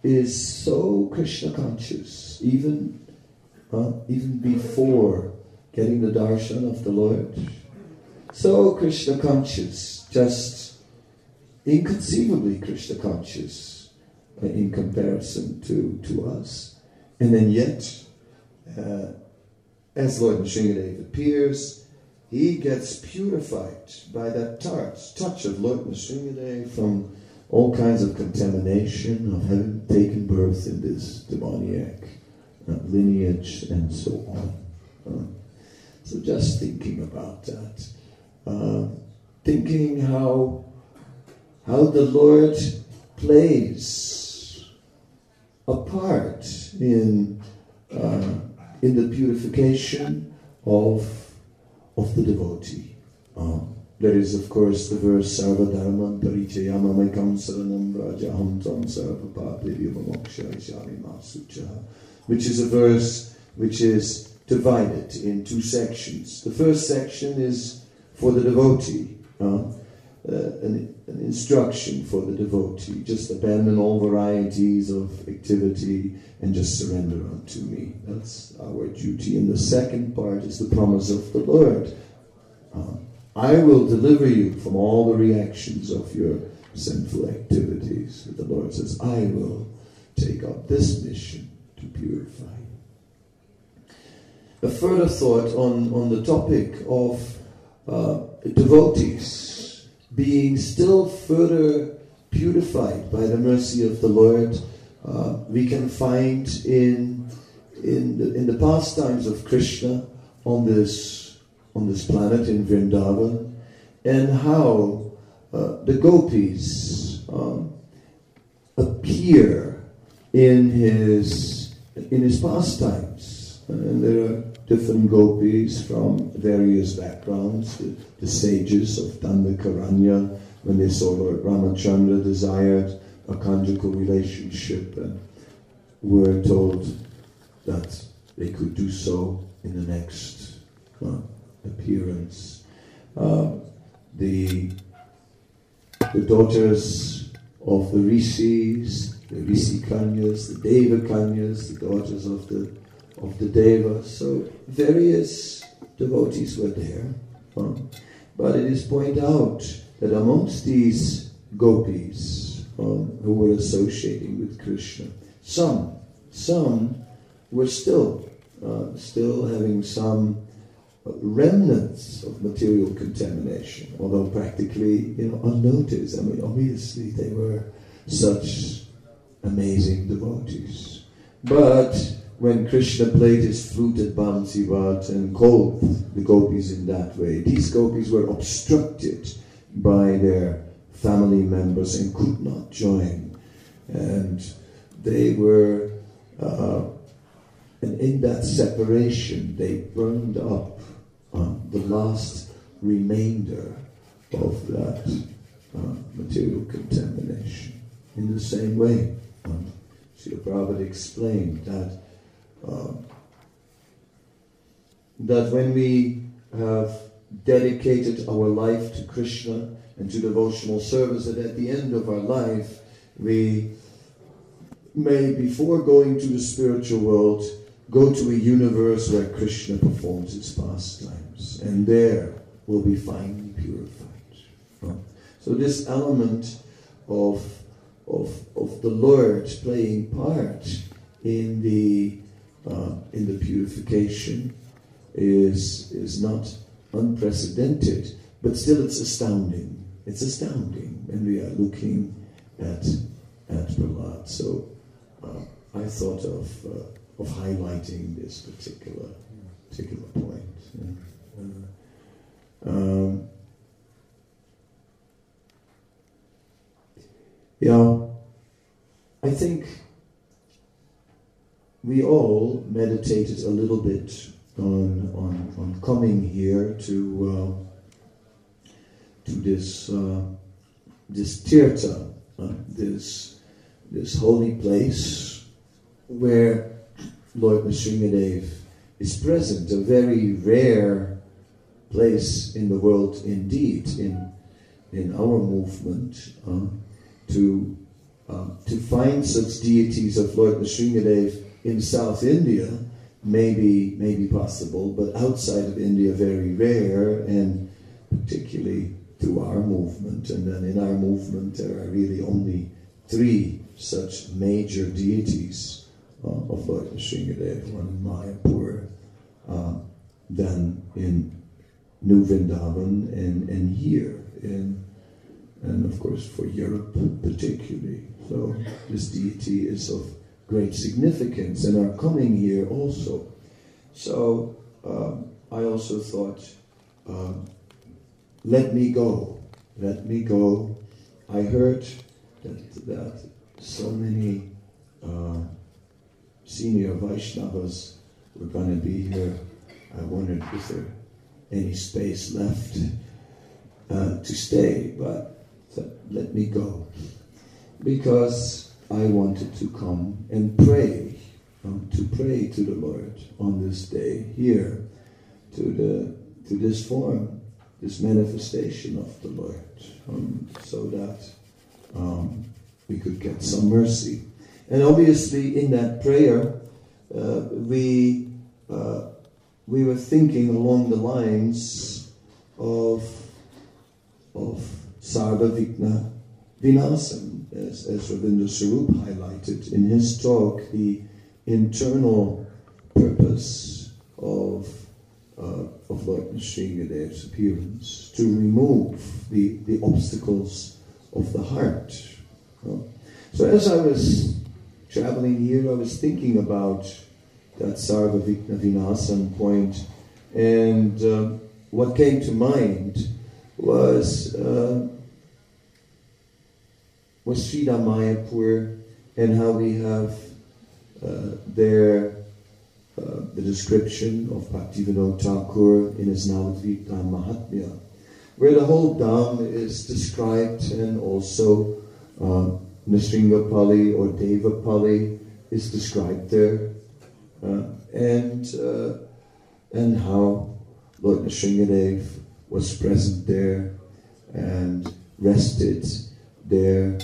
is so Krishna conscious, even uh, even before getting the darshan of the Lord. So Krishna conscious, just inconceivably Krishna conscious uh, in comparison to, to us. And then yet, uh, as Lord Nrsingadev appears, he gets purified by that touch, touch of Lord Nrsingadev from all kinds of contamination of having taken birth in this demoniac uh, lineage and so on. Uh, so just thinking about that, uh, thinking how how the Lord plays a part in uh, in the purification of of the devotee. Uh, there is, of course, the verse Sarva Dharma Parichayama Mekam Saranam Rajaham Tam Sarva Papiriyamamokshayashami Masucha, which is a verse which is divided in two sections. The first section is for the devotee, uh, an, an instruction for the devotee. Just abandon all varieties of activity and just surrender unto me. That's our duty. And the second part is the promise of the Lord. I will deliver you from all the reactions of your sinful activities. The Lord says, I will take up this mission to purify you. A further thought on, on the topic of uh, devotees being still further purified by the mercy of the Lord, uh, we can find in, in, the, in the pastimes of Krishna on this on this planet in Vrindavan, and how uh, the gopis um, appear in his in his pastimes, and there are different gopis from various backgrounds. The, the sages of Dandakaranya, when they saw Lord Ramachandra, desired a conjugal relationship, and were told that they could do so in the next. Uh, appearance. Uh, the, the daughters of the rishis, the rishi kanyas, the deva kanyas, the daughters of the of the devas. So various devotees were there. Uh, but it is pointed out that amongst these gopis um, who were associating with Krishna, some some were still uh, still having some remnants of material contamination, although practically you know unnoticed. I mean, obviously they were such amazing devotees. But when Krishna played his flute at Bansivat and called the gopis in that way, these gopis were obstructed by their family members and could not join. And they were, uh, and in that separation, they burned up uh, the last remainder of that uh, material contamination. In the same way, um, Srila Prabhupada explained that uh, that when we have dedicated our life to Krishna and to devotional service, that at the end of our life we may, before going to the spiritual world, go to a universe where Krishna performs his and there will be finally purified. So this element of, of, of the Lord playing part in the, uh, in the purification is, is not unprecedented, but still it's astounding. It's astounding when we are looking at, at Prahlad. So uh, I thought of, uh, of highlighting this particular, particular point. Yeah. Um, know, I think we all meditated a little bit on, on, on coming here to, uh, to this, uh, this tirtha, uh, this, this holy place where Lord Nrsingadev is present, a very rare place in the world indeed, in, in our movement, uh, to, uh, to find such deities of Lord Nrsingadev in South India may be, may be possible, but outside of India very rare, and particularly through our movement. And then in our movement there are really only three such major deities uh, of Lord Nrsingadev, one in Mayapur, uh, then in New Vrindavan, and, and here in and of course for Europe particularly. So this deity is of great significance and are coming here also. So um, I also thought, um, let me go, let me go. I heard that, that so many uh, senior Vaishnavas were going to be here. I wondered if there any space left uh, to stay, but let me go because I wanted to come and pray, um, to pray to the Lord on this day here, to the to this form, this manifestation of the Lord, um, so that um, we could get some mercy. And obviously, in that prayer, uh, we uh, we were thinking along the lines of of Sarva Vighna Vinasam, as, as Ravindra Sarup highlighted in his talk, the internal purpose of, uh, of Lord Nrsingadev's appearance, to remove the, the obstacles of the heart. So as I was traveling here, I was thinking about that Sarva point, and uh, what came to mind was uh, was Sridham Mayapur and how we have uh, there uh, the description of Bhaktivinoda Thakur in his Navadvip Dham Mahatmya, where the whole Dham is described and also uh, Nrsingapali or Devapali is described there, and uh, and how Lord Nrsingadev was present there and rested there,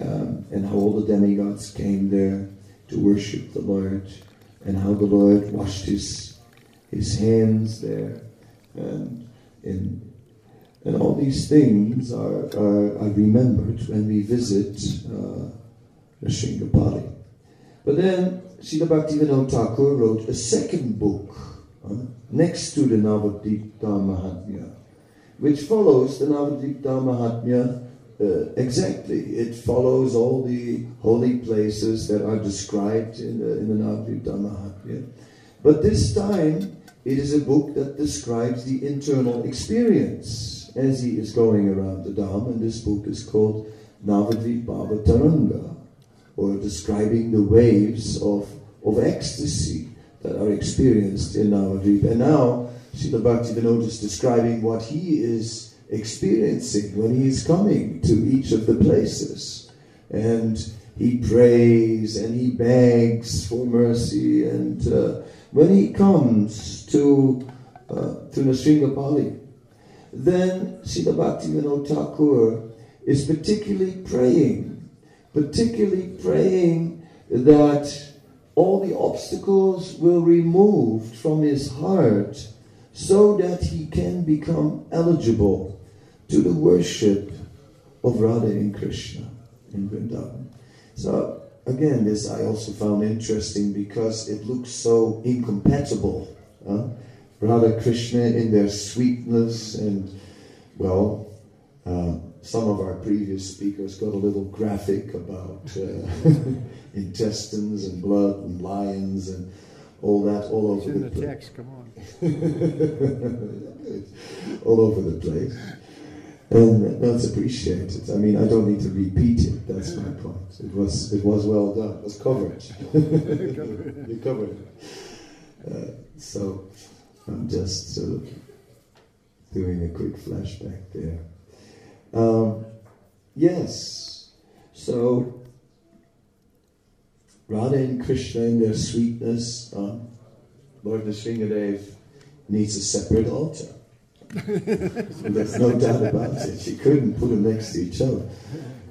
um, and how all the demigods came there to worship the Lord, and how the Lord washed his his hands there, and in and all these things are, are, are remembered when we visit uh. But then Srila Bhaktivinoda Thakur wrote a second book uh, next to the Navadvip Mahatmya, which follows the Navadvip Mahatmya uh, exactly. It follows all the holy places that are described in the, in the Navadvip Mahatmya. But this time, it is a book that describes the internal experience as he is going around the Dham, and this book is called Navadvip Bhava Taranga, or describing the waves of, of ecstasy that are experienced in Navadvip. And now, Srila Bhaktivinoda is describing what he is experiencing when he is coming to each of the places. And he prays and he begs for mercy. And uh, when he comes to, uh, to Nrsingapali, then Srila Bhaktivinoda Thakur is particularly praying, particularly praying that all the obstacles will removed from his heart so that he can become eligible to the worship of Radha and Krishna in Vrindavan. So again, this I also found interesting because it looks so incompatible. Huh? Radha Krishna in their sweetness and well, uh, some of our previous speakers got a little graphic about uh, intestines and blood and lions and all that all It's over in the the place. text, come on. all over the place. And that's appreciated. I mean, I don't need to repeat it. That's my point. It was, it was well done. It was covered. you covered it. Uh, so I'm just sort of doing a quick flashback there. Um, yes. So Radha and Krishna in their sweetness, uh, Lord Nrsingadev needs a separate altar. There's no doubt about it. She couldn't put them next to each other.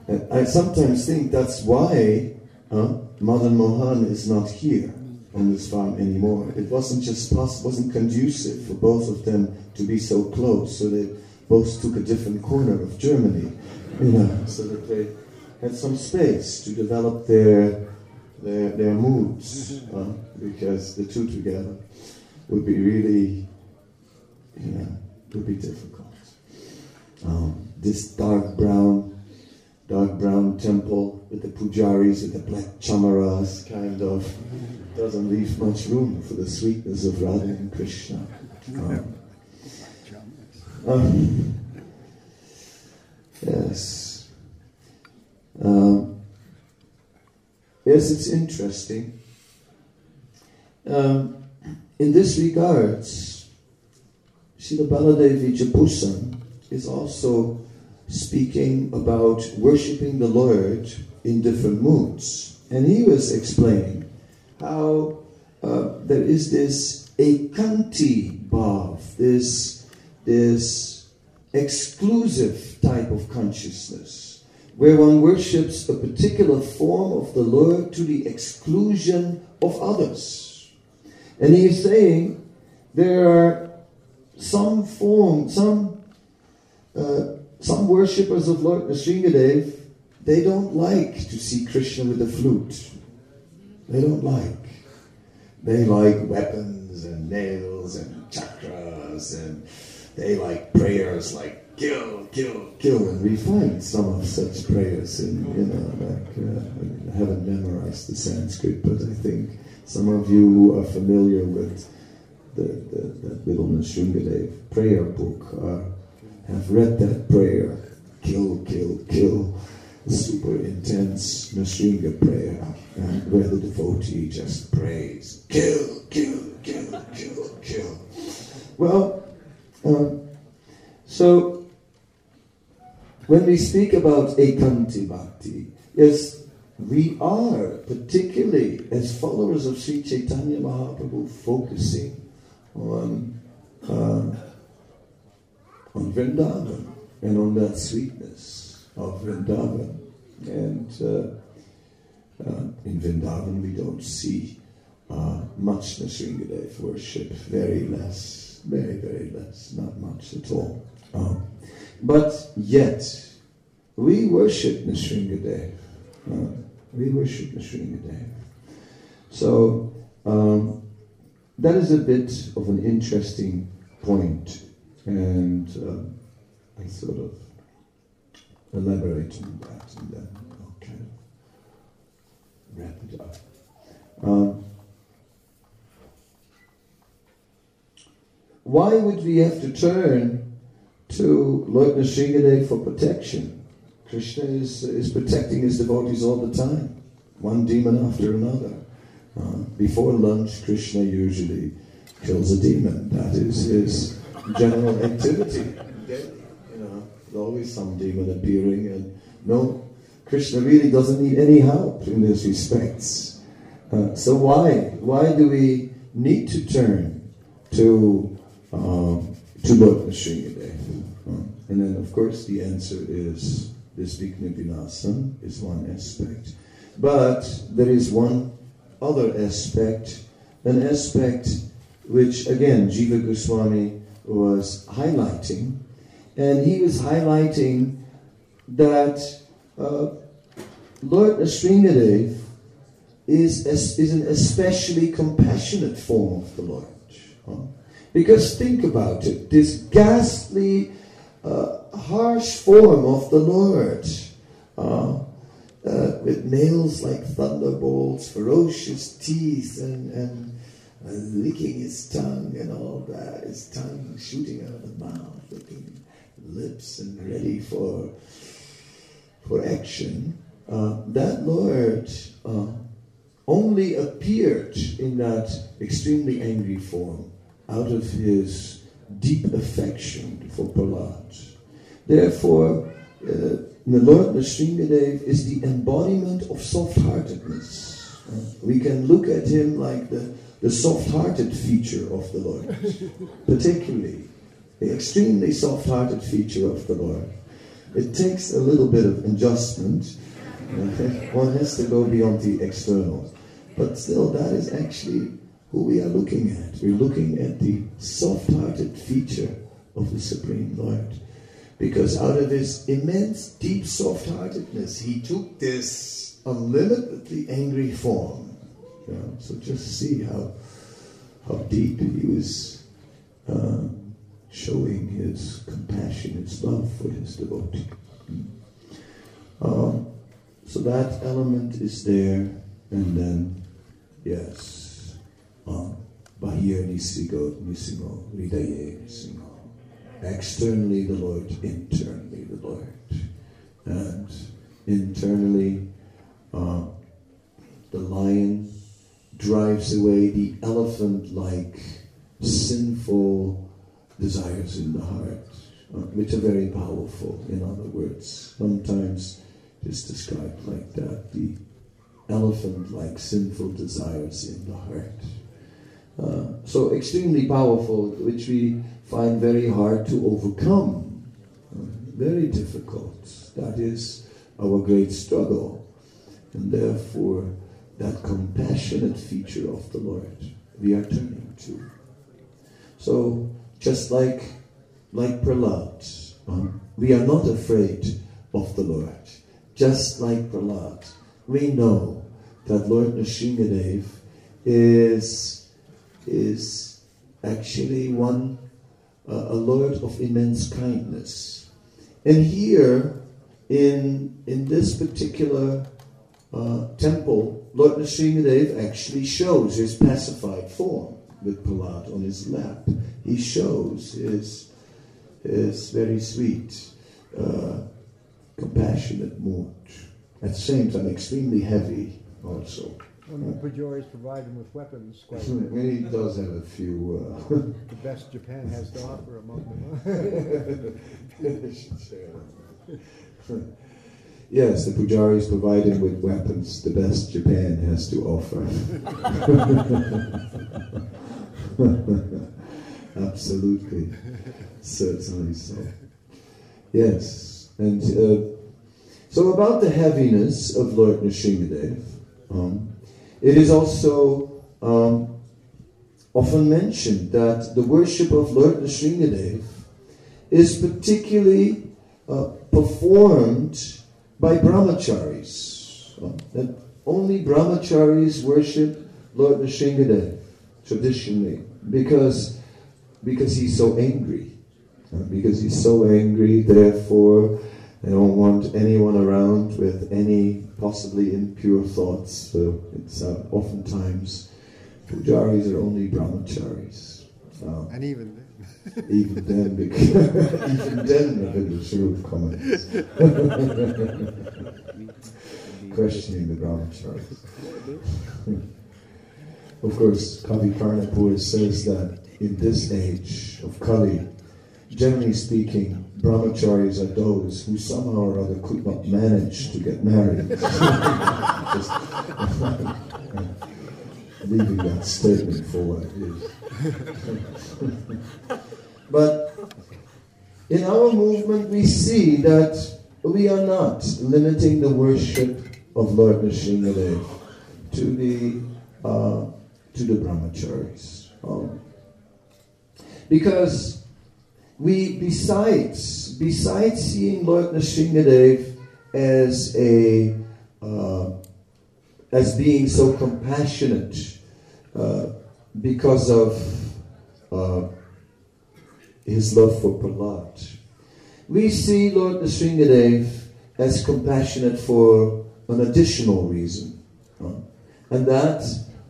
And I sometimes think that's why uh, Mohan is not here on this farm anymore. It wasn't just possible, wasn't conducive for both of them to be so close, so they both took a different corner of Germany, you know, so that they had some space to develop their their, their moods, uh, because the two together would be really, you know, would be difficult. Um, this dark brown, dark brown temple with the pujaris with the black chamaras kind of doesn't leave much room for the sweetness of Radha and Krishna. Um, um, yes. Um, yes, it's interesting. Um, in this regards, Srila Baladeva Vidyabhushan is also speaking about worshipping the Lord in different moods. And he was explaining how uh, there is this ekanti bhav, this, this exclusive type of consciousness, where one worships a particular form of the Lord to the exclusion of others. And he is saying there are some form, some uh, some worshippers of Lord Nrsingadev, they don't like to see Krishna with a flute. They don't like. They like weapons and nails and chakras and they like prayers like kill, kill, kill. And we find some of such prayers in, you know, like, uh, I haven't memorized the Sanskrit, but I think some of you are familiar with the, the, that little Nrsingadev prayer book uh, have read that prayer kill, kill, kill. Super intense Nrsinga prayer, and where the devotee just prays kill, kill, kill, kill, kill. Well, um, so when we speak about Ekanti Bhakti, yes, we are, particularly as followers of Sri Chaitanya Mahaprabhu, focusing on, uh, on Vrindavan and on that sweetness of Vrindavan. And uh, uh, in Vrindavan, we don't see uh, much Nrsingadev worship, very less, very, very less, not much at all. Um, but yet, we worship Nrsingadev. Uh, we worship Nrsingadev. So, um, that is a bit of an interesting point, and uh, I sort of elaborate on that and then I'll kind of wrap it up. Um, why would we have to turn to Lord Nrsingadev for protection? Krishna is, is protecting his devotees all the time, one demon after another. Uh, before lunch, Krishna usually kills a demon. That is his general activity. You know, there's always some demon appearing, and no, Krishna really doesn't need any help in these respects. Uh, so why? Why do we need to turn to um, to Nrsingadev? Uh, and then, of course, the answer is this Vighna Vinasam is one aspect. But there is one other aspect, an aspect which, again, Jiva Goswami was highlighting. And he was highlighting that uh, Lord Nrsingadev is, is an especially compassionate form of the Lord. Huh? Because think about it, this ghastly, uh, harsh form of the Lord, uh, uh, with nails like thunderbolts, ferocious teeth, and, and licking his tongue and all that, his tongue shooting out of the mouth, looking lips and ready for for action, uh, that Lord uh, only appeared in that extremely angry form out of his deep affection for Prahlad. Therefore, uh, the Lord Nrsingadev is the embodiment of soft-heartedness. We can look at him like the, the soft-hearted feature of the Lord, particularly the extremely soft-hearted feature of the Lord. It takes a little bit of adjustment. One has to go beyond the external. But still, that is actually who we are looking at. We're looking at the soft hearted feature of the Supreme Lord. Because out of his immense, deep soft heartedness, he took this unlimitedly angry form. So just see how, how deep he was uh, showing his compassion, his love for his devotee. Um, so that element is there, and then, yes, Nisigo, Nrsimho, Hrdaye Nrsimho. Externally the Lord, internally the Lord. And internally, uh, the lion drives away the elephant like sinful desires in the heart, uh, which are very powerful, in other words. Sometimes it's described like that the elephant like sinful desires in the heart. Uh, so, extremely powerful, which we find very hard to overcome. Uh, very difficult. That is our great struggle. And therefore, that compassionate feature of the Lord we are turning to. So, just like, like Prahlad, um, we are not afraid of the Lord. Just like Prahlad, we know that Lord Nrsingadev is, is actually one, uh, a Lord of immense kindness. And here, in, in this particular uh, temple, Lord Nrsingadev actually shows his pacified form with Prahlad on his lap. He shows his, his very sweet, uh, compassionate mood. At the same time, extremely heavy also. When the Pujaris provide him with weapons, quite a bit. he does have a few. Uh, The best Japan has to offer among them. I should say that. Yes, the Pujaris provide him with weapons, the best Japan has to offer. Absolutely, certainly so. Yes, and uh, so about the heaviness of Lord Nrsingadev, um, it is also um, often mentioned that the worship of Lord Nrsingadev is particularly uh, performed by brahmacharis. Uh, that only brahmacharis worship Lord Nrsingadev traditionally because because he's so angry. Uh, because he's so angry, therefore they don't want anyone around with any possibly impure thoughts. So it's uh, oftentimes pujaris are only brahmacharis. Um, And even then. even then, because even then, Rabindra Swarup comments, questioning the brahmacharis. of course, Kavi Karnapur says that in this age of Kali, generally speaking, brahmacharis are those who somehow or other could not manage to get married. Just leaving that statement for what it is. But in our movement, we see that we are not limiting the worship of Lord Nrsingadev to the uh, to the brahmacharis, um, because we besides besides seeing Lord Nrsingadev as a uh, as being so compassionate uh, because of uh, his love for Prahlad. We see Lord Nrsingadev as compassionate for an additional reason. uh, and that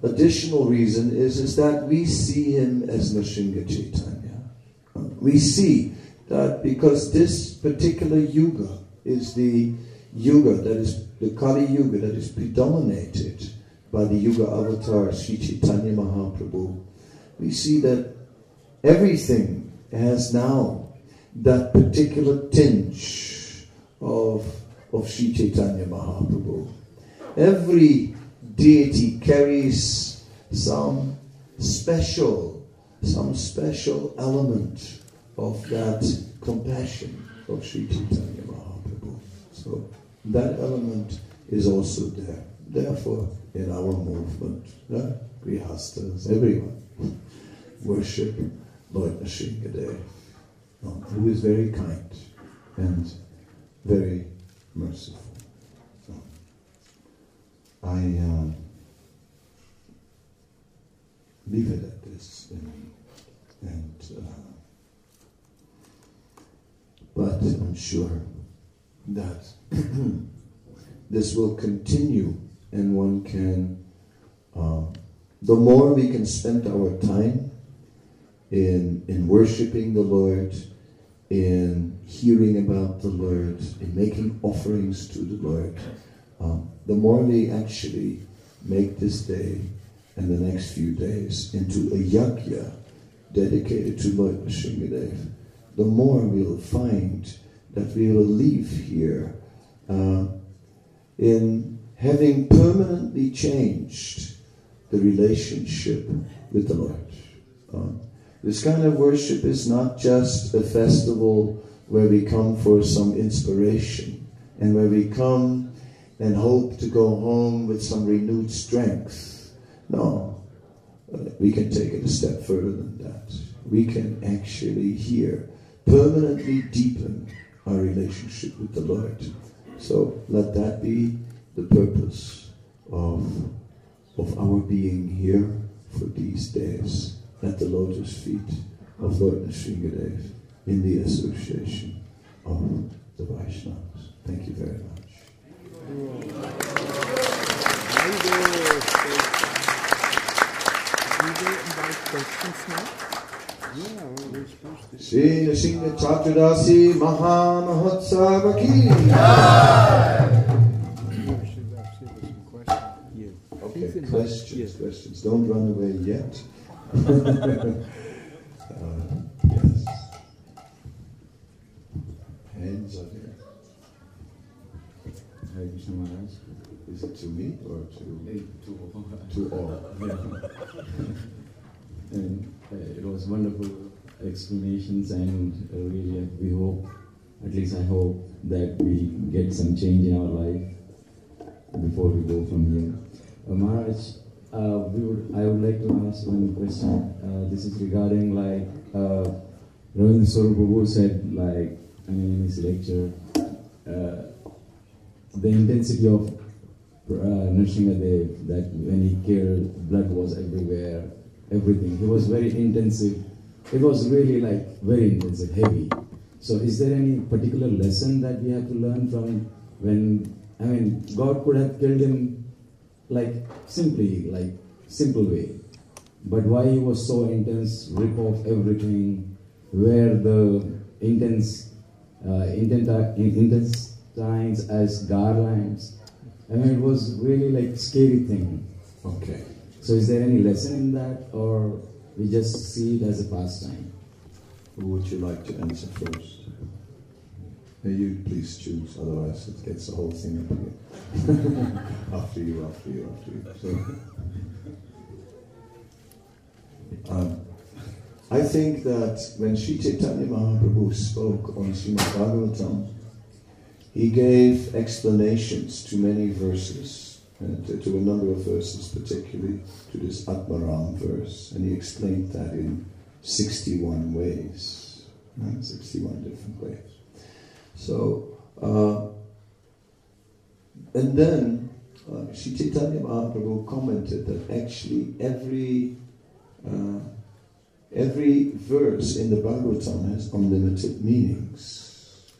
additional reason is, is that we see him as Nrsinga Chaitanya. We see that because this particular yuga is the yuga that is the Kali Yuga that is predominated by the Yuga avatar Sri Chaitanya Mahaprabhu, we see that everything has now that particular tinge of, of Sri Chaitanya Mahaprabhu. Every deity carries some special, some special element of that compassion of Sri Chaitanya Mahaprabhu. So that element is also there. Therefore, in our movement, uh, Grihastas, everyone, worship Lord Nrsingadev, uh, who is very kind and very merciful. So, I um, leave it at this, and, and uh, but I'm sure that this will continue, and one can. Uh, the more we can spend our time in in worshiping the Lord, in hearing about the Lord, in making offerings to the Lord, um, the more we actually make this day and the next few days into a yajna dedicated to Lord Nrsingadev, the more we'll find that we will leave here uh, in having permanently changed the relationship with the Lord. Uh, this kind of worship is not just a festival where we come for some inspiration and where we come and hope to go home with some renewed strength. No, uh, we can take it a step further than that. We can actually here permanently deepen our relationship with the Lord. So let that be the purpose of, of our being here for these days at the lotus feet of Lord Nrsingadev in the association of the Vaishnavas. Thank you very much. Yeah, well, we're supposed to. Shri Nrsinga Chaturdasi Maha Mahotsava ki. You should have said there's some questions. Okay, questions, questions. Don't run away yet. Uh, yes. Hands are there. Hare Krishna Maharaj. Is it to me or to, to- to all? and it was wonderful explanations, and uh, really, uh, we hope, at least I hope, that we get some change in our life before we go from here. Uh, Maharaj, uh, we would, I would like to ask one question. Uh, this is regarding like uh, Ravindra Prabhu said, like I mean, in his lecture, uh, the intensity of uh, Nrsingadev, that when he killed, blood was everywhere, everything. He was very intensive. It was really like very intensive, heavy. So, is there any particular lesson that we have to learn from when, I mean, God could have killed him like simply, like simple way. But why he was so intense, rip off everything, wear the intense, uh, intenta- intestines as garlands. I mean, it was really like scary thing. Okay. So, is there any lesson in that, or we just see it as a pastime? Who would you like to answer first? May you please choose, otherwise it gets the whole thing up again. after you, after you, after you. So, um, I think that when Sri Chaitanya Mahaprabhu spoke on Srimad Bhagavatam, he gave explanations to many verses, and to, to a number of verses, particularly to this Atmaram verse, and he explained that in 61 ways, right? 61 different ways. So, uh, and then uh, Sri Chaitanya Mahaprabhu commented that actually every uh, every verse in the Bhagavatam has unlimited meanings.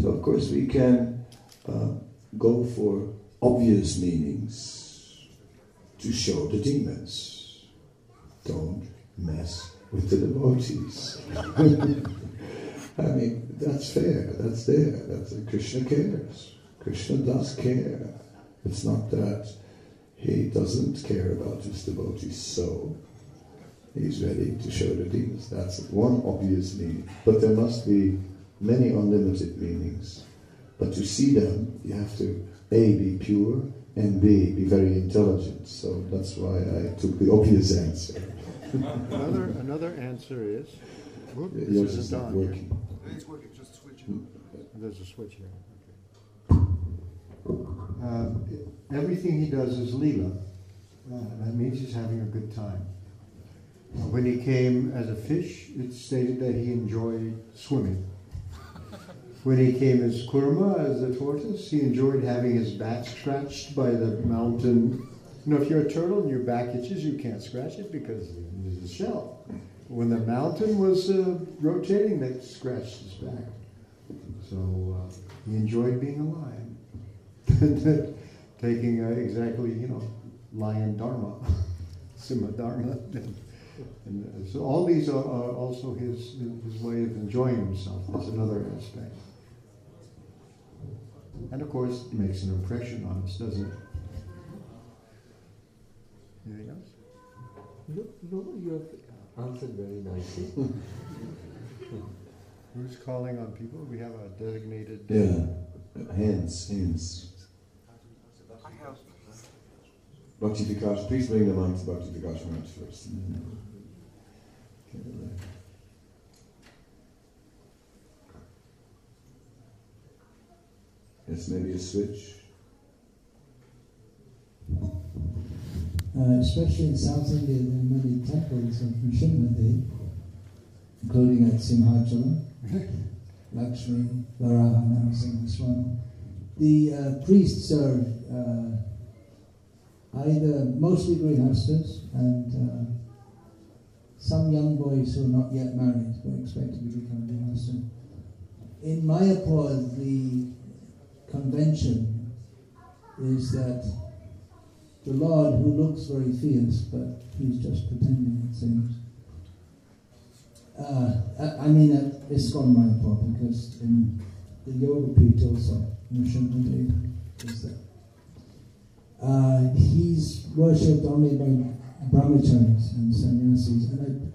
So, of course, we can uh, go for obvious meanings to show the demons. Don't mess with the devotees. I mean, that's fair, that's there, that's Krishna cares. Krishna does care. It's not that he doesn't care about his devotees so. He's ready to show the demons. That's one obvious meaning. But there must be many unlimited meanings. But to see them, you have to A, be pure, and B, be very intelligent. So that's why I took the obvious answer. Another, another answer is, whoop, this Yours isn't is not on here. working. It's working, just switch There's a switch here. Okay. Um, everything he does is lila. Uh, that means he's having a good time. When he came as a fish, it stated that he enjoyed swimming. When he came as kurma, as a tortoise, he enjoyed having his back scratched by the mountain. You know, if you're a turtle and your back itches, you can't scratch it because there's a shell. When the mountain was uh, rotating, that scratched his back. So uh, he enjoyed being a lion, taking uh, exactly, you know, lion dharma, sima dharma. And uh, so all these are, are also his his way of enjoying himself. That's another aspect. And of course, it makes an impression on us, doesn't it? Anything else? No, no, you have answered very nicely. Who's calling on people? We have a designated. Yeah, hands, hands. I have. Bhakti Vikas, please bring the mic to Bhakti Vikas Maharaj first. Mm-hmm. Okay, right. Yes, maybe a switch. Uh, especially in South India, there are many temples of Nrsimhadev, including at Simhachalam, Lakshmi, Varaha, Narasimha The uh, priests are uh, either mostly grihastas and uh, some young boys who are not yet married are expected to become grihastas. In Mayapur, the convention is that the Lord, who looks very fierce, but he's just pretending, it seems. Uh, I, I mean, at my Mayapur, because in the Yoga Pith also, Nrsimhadev is there. Uh, he's worshipped only by brahmacharis and sannyasis, and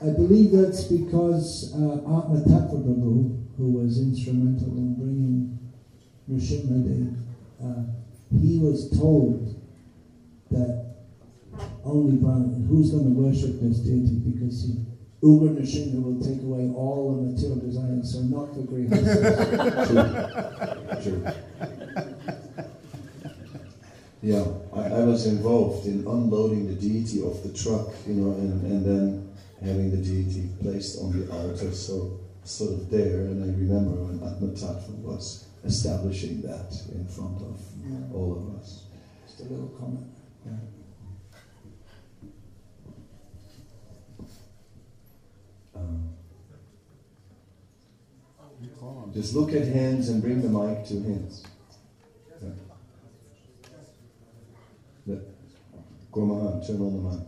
I, I believe that's because uh, Atma Prabhu, who was instrumental in bringing Nrsimhadev, uh, he was told that only Brahman, who's going to worship this deity because he, Ugra Nrsimha will take away all the material desires, so not the grihastas. True. Yeah, I, I was involved in unloading the deity off the truck, you know, and, and then having the deity placed on the altar, so sort of there. And I remember when Atma Tattva was establishing that in front of Yeah. all of us. Just a little comment. Yeah. Um, on just look at hands and bring the mic to hands. Yeah. Gormahan, turn on the mic.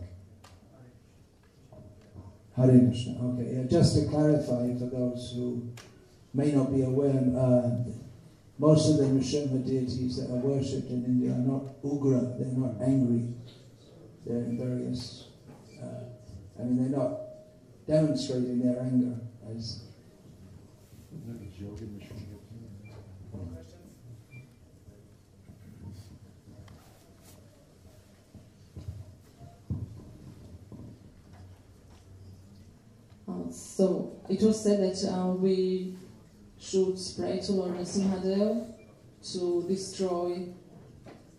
Hare Krishna. Okay, yeah, just to clarify for those who may not be aware, uh, most of the Nrsimha deities that are worshipped in India are not ugra, they're not angry. They're various, uh, I mean, they're not demonstrating their anger as. Uh, so it was said that uh, we should to Lord Nrsimhadev to destroy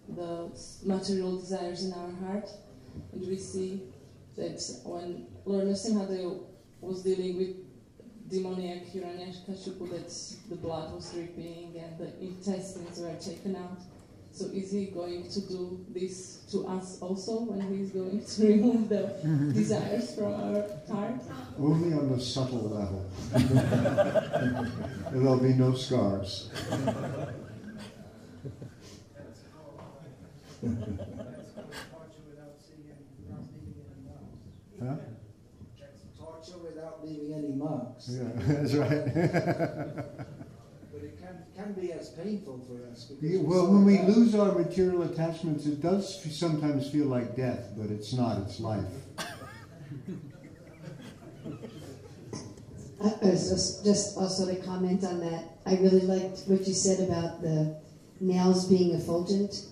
the material desires in our heart. And we see that when Lord Nrsimhadev was dealing with demoniac Hiranyakashipu, that the blood was dripping and the intestines were taken out. So is he going to do this to us also when he's going to remove the desires from our heart? Only on the subtle level. There'll be no scars. That's torture without seeing, without needing any mouths. Huh? leaving any marks. Yeah, that's right. But it can, can be as painful for us. because Yeah, well, when we that. lose our material attachments, it does f- sometimes feel like death, but it's not, it's life. I I was just, just also to comment on that. I really liked what you said about the nails being effulgent.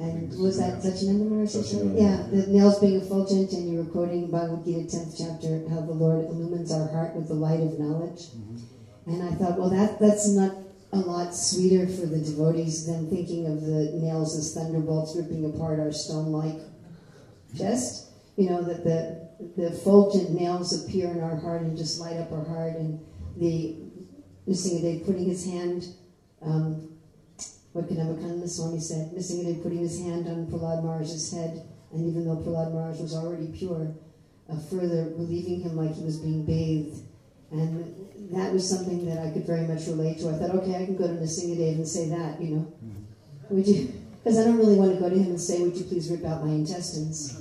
And was that Satchidananda Maharaj? who said. Yeah, the nails being effulgent, and you were quoting Bhagavad Gita 10th chapter, how the Lord illumines our heart with the light of knowledge. Mm-hmm. And I thought, well, that that's not a lot sweeter for the devotees than thinking of the nails as thunderbolts ripping apart our stone-like chest. You know that the the effulgent nails appear in our heart and just light up our heart. And the Nrsingadev putting his hand, um, what Kadamba Kanana Swami said, Nrsingadev putting his hand on Prahlad Maharaj's head, and even though Prahlad Maharaj was already pure, uh, further relieving him like he was being bathed. And that was something that I could very much relate to. I thought, okay, I can go to Nrsingadev and say that, you know. Mm-hmm. Would you? Because I don't really want to go to him and say, would you please rip out my intestines?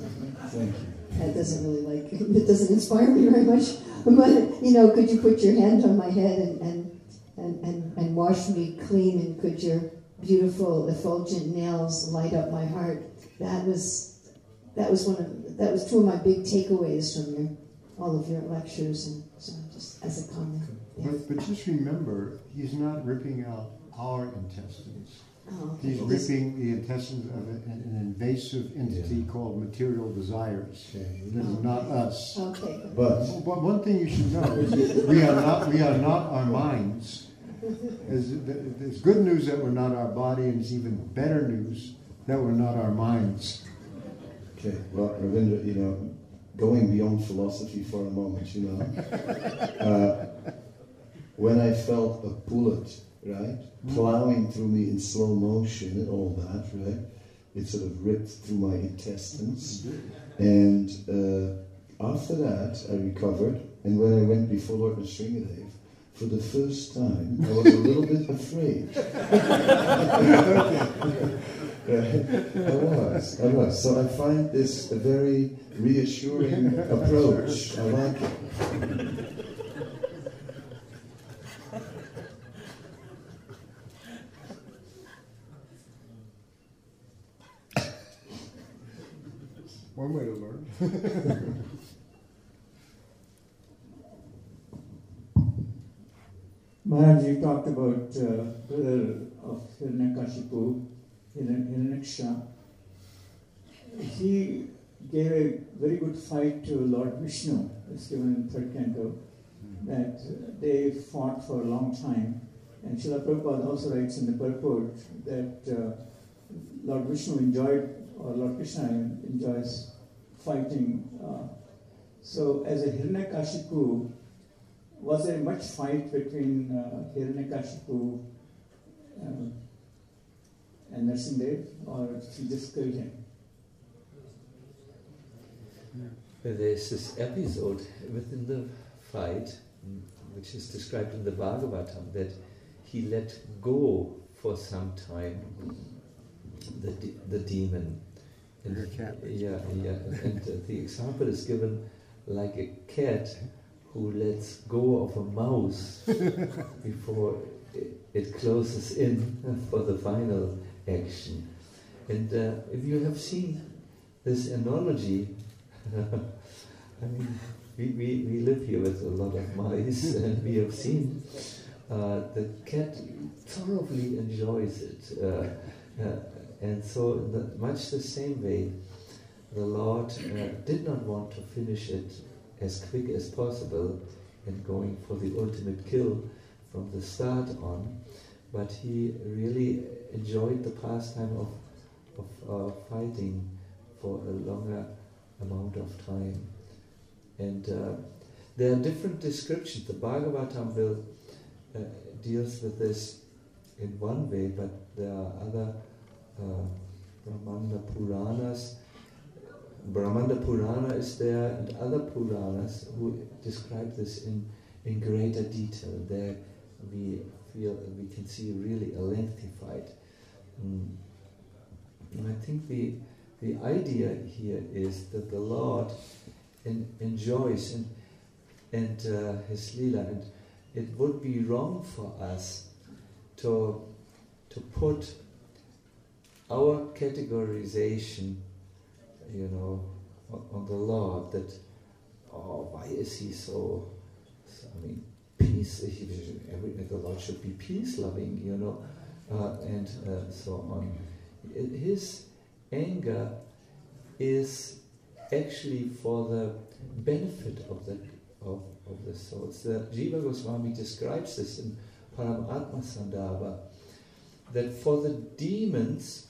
Thank you. That doesn't really like, it doesn't inspire me very much. But, you know, could you put your hand on my head and, and, and, and, and wash me clean and could your beautiful effulgent nails light up my heart? That was, that was one of, that was two of my big takeaways from your, all of your lectures and so just as a comment. Yeah. But, but just remember, he's not ripping out our intestines. Oh, okay. He's This- ripping the intestines of an, an invasive entity called material desires. This is not us. Okay. But But one thing you should know is we are not we are not our minds. There's, there's good news that we're not our body, and it's even better news that we're not our minds. Okay, well, Ravindra, you know, going beyond philosophy for a moment, you know, uh, when I felt a bullet, right, plowing through me in slow motion and all that, right, it sort of ripped through my intestines. And uh, after that, I recovered, and when I went before Lord Nrsingadev, for the first time, I was a little bit afraid. I was, I was. So I find this a very reassuring approach. I like it. One way to learn. Maharaj, you talked about uh, brother of Hiranyakashipu, Hiran- Hiranyaksha. He gave a very good fight to Lord Vishnu, it's given in third canto, that they fought for a long time. And Srila Prabhupada also writes in the purport that uh, Lord Vishnu enjoyed, or Lord Krishna enjoys fighting. Uh, so, as a Hiranyakashipu, was there much fight between uh, Hiranyakashipu um, and Narsimdev, or he just killed him? There's this episode within the fight, which is described in the Bhagavatam, that he let go for some time the, de- the demon. And, Like cat. Yeah, yeah. And uh, the example is given like a cat who lets go of a mouse before it, it closes in for the final action. And uh, if you have seen this analogy, I mean, we, we, we live here with a lot of mice, and we have seen uh, the cat thoroughly enjoys it. Uh, uh, and so, the, much the same way, the Lord uh, did not want to finish it as quick as possible and going for the ultimate kill from the start on, but he really enjoyed the pastime of, of uh, fighting for a longer amount of time. And uh, there are different descriptions. The Bhagavatam will, uh, deals with this in one way, but there are other uh, Brahmanda Puranas. Brahmanda Purana is there, and other Puranas who describe this in, in greater detail. There we feel we can see really a lengthy fight. Mm. And I think the the idea here is that the Lord en- enjoys, and and uh, his lila. And it would be wrong for us to to put our categorization, you know, on, the Lord. That oh, why is he so? I mean, peace. Every, the Lord should be peace loving, you know, uh, and uh, so on. His anger is actually for the benefit of the of, of the souls. The Jiva Goswami describes this in Paramatma Sandarbha that for the demons,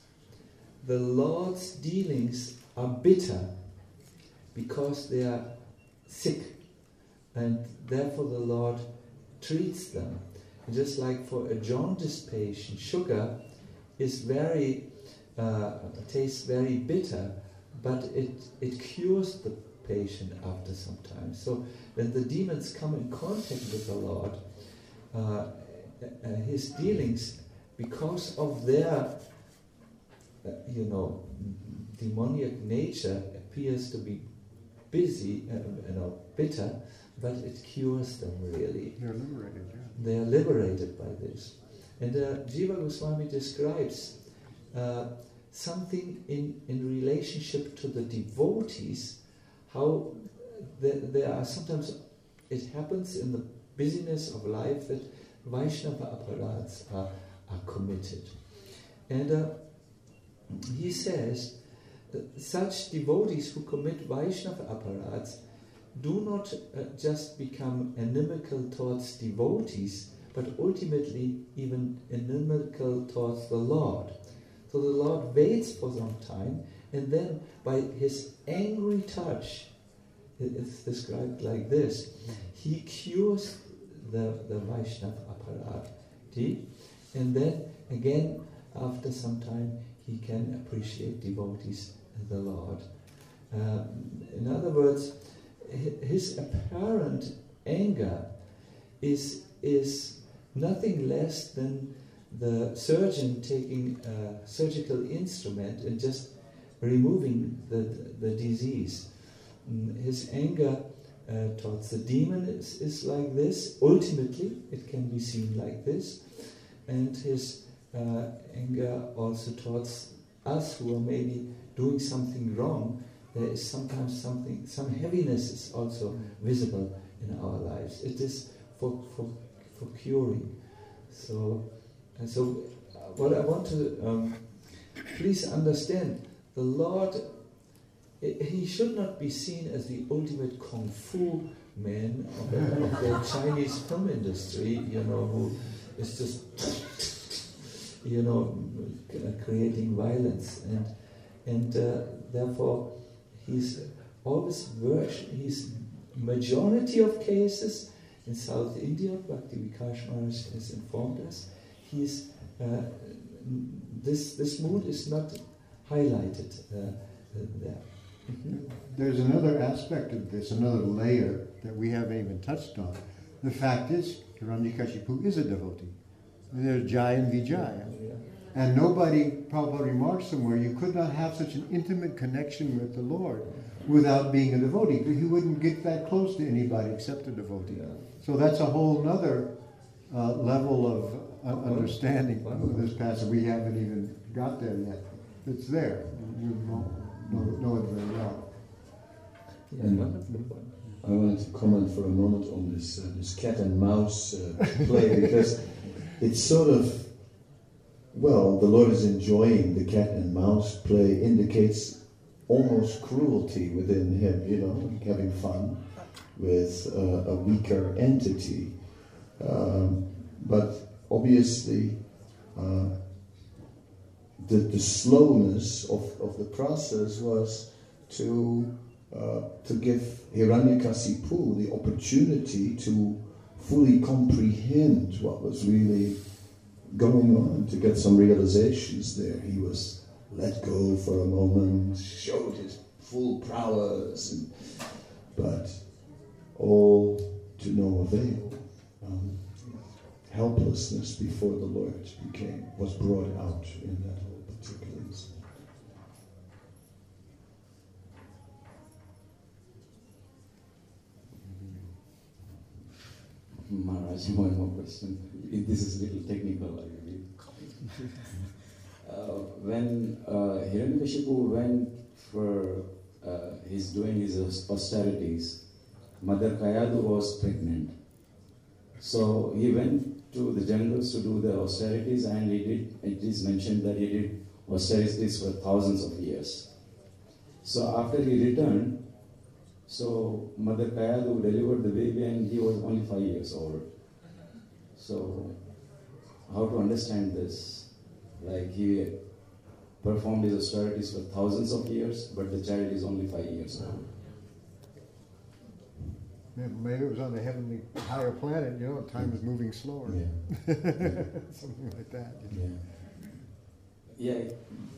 the Lord's dealings are bitter because they are sick, and therefore the Lord treats them. And just like for a jaundice patient, sugar is very uh, tastes very bitter, but it it cures the patient after some time. So when the demons come in contact with the Lord, uh, uh, his dealings, because of their, uh, you know, demoniac nature, appears to be busy, uh, you know, bitter, but it cures them really. They're liberated, yeah. They are liberated by this. And uh, Jiva Goswami describes uh, something in, in relationship to the devotees, how there, there are sometimes, it happens in the busyness of life that Vaishnava aparadhs are, are committed. And uh, he says, such devotees who commit Vaishnava aparadhs do not uh, just become inimical towards devotees, but ultimately even inimical towards the Lord. So the Lord waits for some time, and then by his angry touch, it's described like this He cures the, the Vaishnav aparadhi, and then again, after some time, he can appreciate devotees the Lord. Um, in other words, his apparent anger is, is nothing less than the surgeon taking a surgical instrument and just removing the, the disease. Mm, his anger uh, towards the demon is, is like this. Ultimately, it can be seen like this. And his anger also towards us who are maybe doing something wrong, there is sometimes something, some heaviness is also visible in our lives. It is for, for, for curing. So, and so uh, what I want to um, please understand, the Lord, he should not be seen as the ultimate kung fu man of the, of the Chinese film industry, you know, who is just, you know, creating violence. And, and uh, therefore, he's always version, he's majority of cases in South India, Bhakti Vikash Maharaj has informed us, he's, uh, this, this mood is not highlighted uh, there. Mm-hmm. There's another aspect of this, another layer that we haven't even touched on. The fact is, Hiranyakashipu is a devotee. And there's Jai and Vijay. And nobody, Prabhupada remarks somewhere, you could not have such an intimate connection with the Lord without being a devotee. He wouldn't get that close to anybody except a devotee. So that's a whole other uh, level of uh, understanding of this passage. We haven't even got there yet. It's there. You know, know it very well. And I want to comment for a moment on this uh, this cat and mouse uh, play because it's sort of well, the Lord is enjoying the cat and mouse play indicates almost cruelty within him, you know, having fun with uh, a weaker entity. Um, but obviously, uh, the, the slowness of, of the process was to, uh, to give Hiranyakashipu the opportunity to fully comprehend what was really going on, to get some realizations there. He was let go for a moment, showed his full prowess, and, but all to no avail. Um, helplessness before the Lord became was brought out in that whole particular incident. Much. One more question. This is a little technical, I believe. Uh, when uh, Hiranyakashipu went for uh, his doing his austerities, Mother Kayadu was pregnant. So he went to the jungles to do the austerities, and he did. It is mentioned that he did austerities for thousands of years. So after he returned, so Mother Kayadu delivered the baby, and he was only five years old. So how to understand this? Like he performed his austerities for thousands of years, but the child is only five years old. Maybe it was on a heavenly higher planet, you know, time is moving slower. Yeah. Something like that. Yeah. Yeah,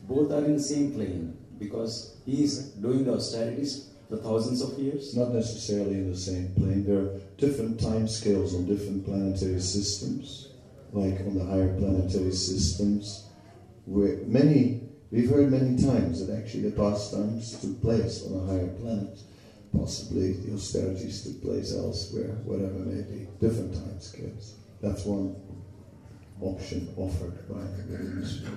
both are in the same plane because he is doing the austerities for thousands of years. Not necessarily in the same plane. There are different time scales on different planetary systems. Like on the higher planetary systems, where many we've heard many times that actually the pastimes took place on a higher planet. Possibly the austerities took place elsewhere, whatever may be, different time scales. That's one option offered by the ministry.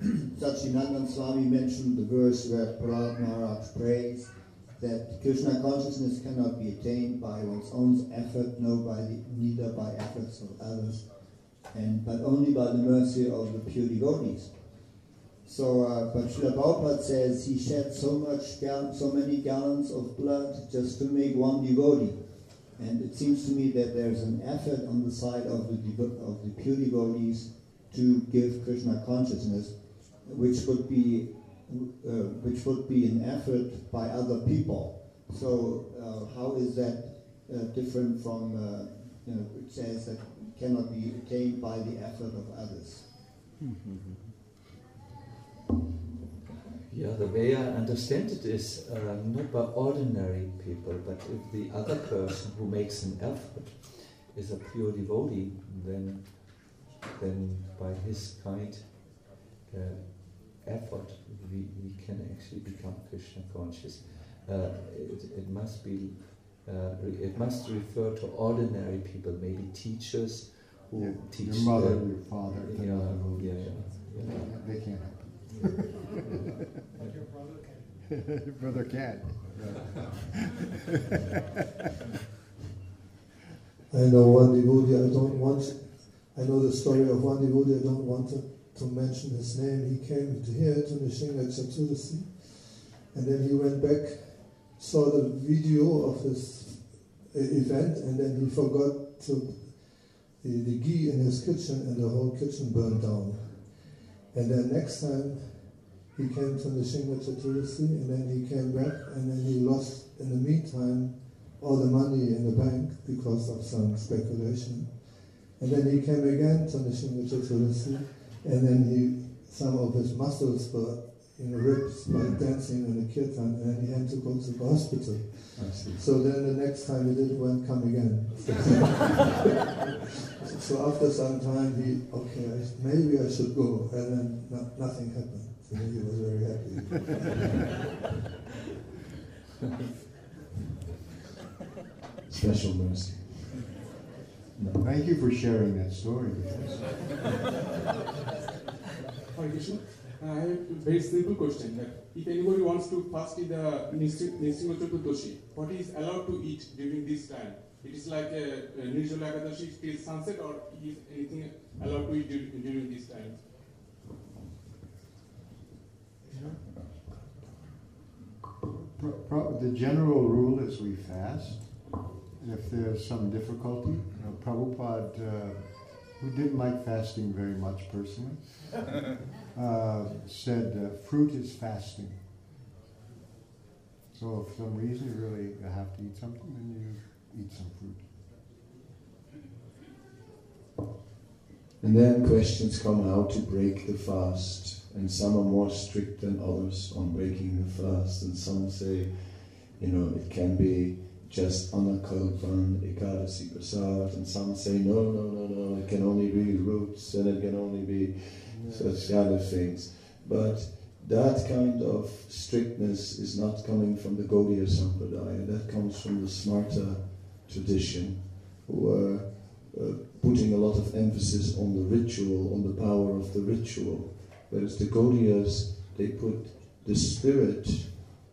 Sacinandana Swami mentioned the verse where Prahlad Maharaj prays that Krishna consciousness cannot be attained by one's own effort, no by the, neither by efforts of others, and but only by the mercy of the pure devotees. So, uh, but Srila Prabhupada says he shed so much, so many gallons of blood just to make one devotee. And it seems to me that there's an effort on the side of the, devo- of the pure devotees to give Krishna consciousness, which would be, uh, which would be an effort by other people. So, uh, how is that uh, different from, uh, you know, it says that cannot be attained by the effort of others? Yeah, the way I understand it is uh, not by ordinary people, but if the other person who makes an effort is a pure devotee, then, then by his kind uh, effort, we, we can actually become Krishna conscious. Uh, it, it must be, uh, re- it must refer to ordinary people, maybe teachers who Yeah, teach your mother, the- your father, yeah, they're yeah, yeah, yeah. They can't happen. But your brother can. Your brother can. I know one devotee, I don't want, I know the story of one devotee, I don't want to, to mention his name. He came here to Nrsinga Chaturdashi, and then he went back, saw the video of this uh, event, and then he forgot to the, the ghee in his kitchen, and the whole kitchen burned down. And then next time he came to Nrsinga Chaturdashi, and then he came back, and then he lost in the meantime all the money in the bank because of some speculation. And then he came again to Nrsinga Chaturdashi, and then he, some of his muscles were in the ribs by dancing in the kirtan, and he had to go to the hospital. So then the next time he didn't want to come again. so after some time he, okay, I, maybe I should go, and then no, nothing happened. So he was very happy. Special mercy. Thank you for sharing that story with us. Hare Krishna. I have a very simple question that if anybody wants to fast in the Nrsinga Chaturdashi, what is allowed to eat during this time? It is like a, a Nirjala Ekadashi till sunset or is anything allowed to eat during, during this time? Pro- pro- The general rule is we fast. If there's some difficulty, you know, Prabhupada, uh, who didn't like fasting very much personally, uh, said uh, fruit is fasting. So if for some reason you really have to eat something, then you eat some fruit. And then questions come how to break the fast, and some are more strict than others on breaking the fast, and some say, you know, it can be just anakalpan, ekadasi prasad, and some say, no, no, no, no, it can only be roots, and it can only be such kind of things. But that kind of strictness is not coming from the Gaudiya Sampradaya, that comes from the Smarta tradition who are uh, putting a lot of emphasis on the ritual, on the power of the ritual. Whereas the Gaudiyas, they put the spirit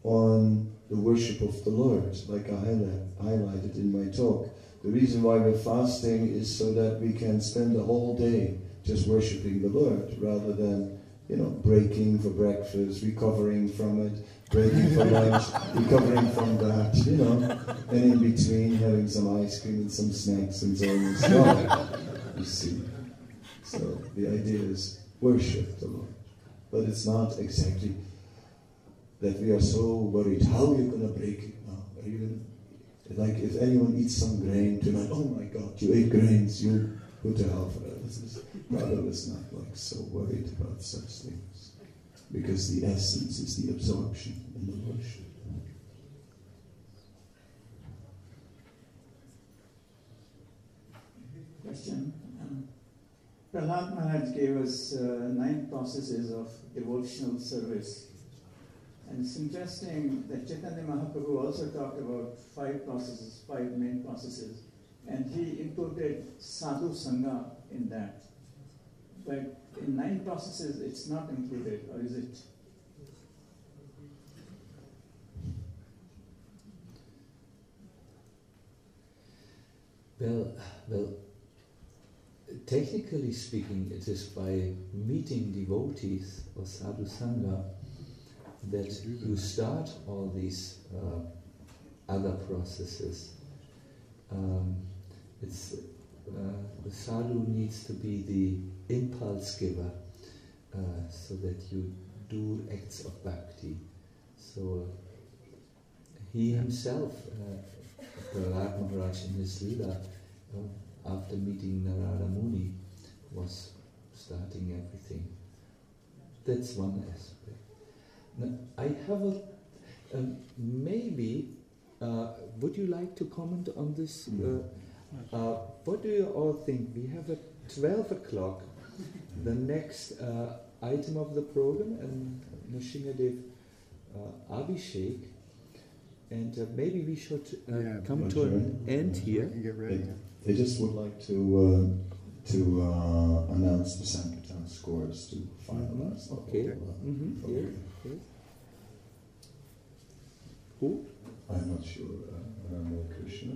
on the worship of the Lord, like I highlighted in my talk. The reason why we're fasting is so that we can spend the whole day just worshiping the Lord rather than, you know, breaking for breakfast, recovering from it, breaking for lunch, recovering from that, you know, and in between having some ice cream and some snacks and so on and so on. You see. So the idea is worship the Lord. But it's not exactly that we are so worried. How are you going to break it now? Are you to, like, if anyone eats some grain tonight, oh my God, you ate grains, you go to hell for. This is, brother is not like so worried about such things because the essence is the absorption in the worship. Question. Um, Prahlad Maharaj gave us uh, nine processes of devotional service. And it's interesting that Chaitanya Mahaprabhu also talked about five processes, five main processes, and he included sadhu sangha in that. But in nine processes, it's not included, or is it? Well, well, technically speaking, it is by meeting devotees or sadhu sangha that you start all these uh, other processes. Um, it's uh, the sadhu needs to be the impulse giver, uh, so that you do acts of bhakti. So he himself, uh, Prahlad Maharaj in his Leela, uh, after meeting Narada Muni, was starting everything. That's one aspect. Now, I have a um, maybe. Uh, would you like to comment on this? Uh, uh, what do you all think? We have at 12 o'clock the next uh, item of the program, and Nrsimhadev uh, Abhishek. And uh, maybe we should uh, Yeah, come to sure. an end here. Get ready. They just would like to uh, to uh, announce the Sankirtan scores to finalize. the Okay. whole, uh, Mhm, program. yeah, yeah. Who? I'm not sure. Uh, Krishna.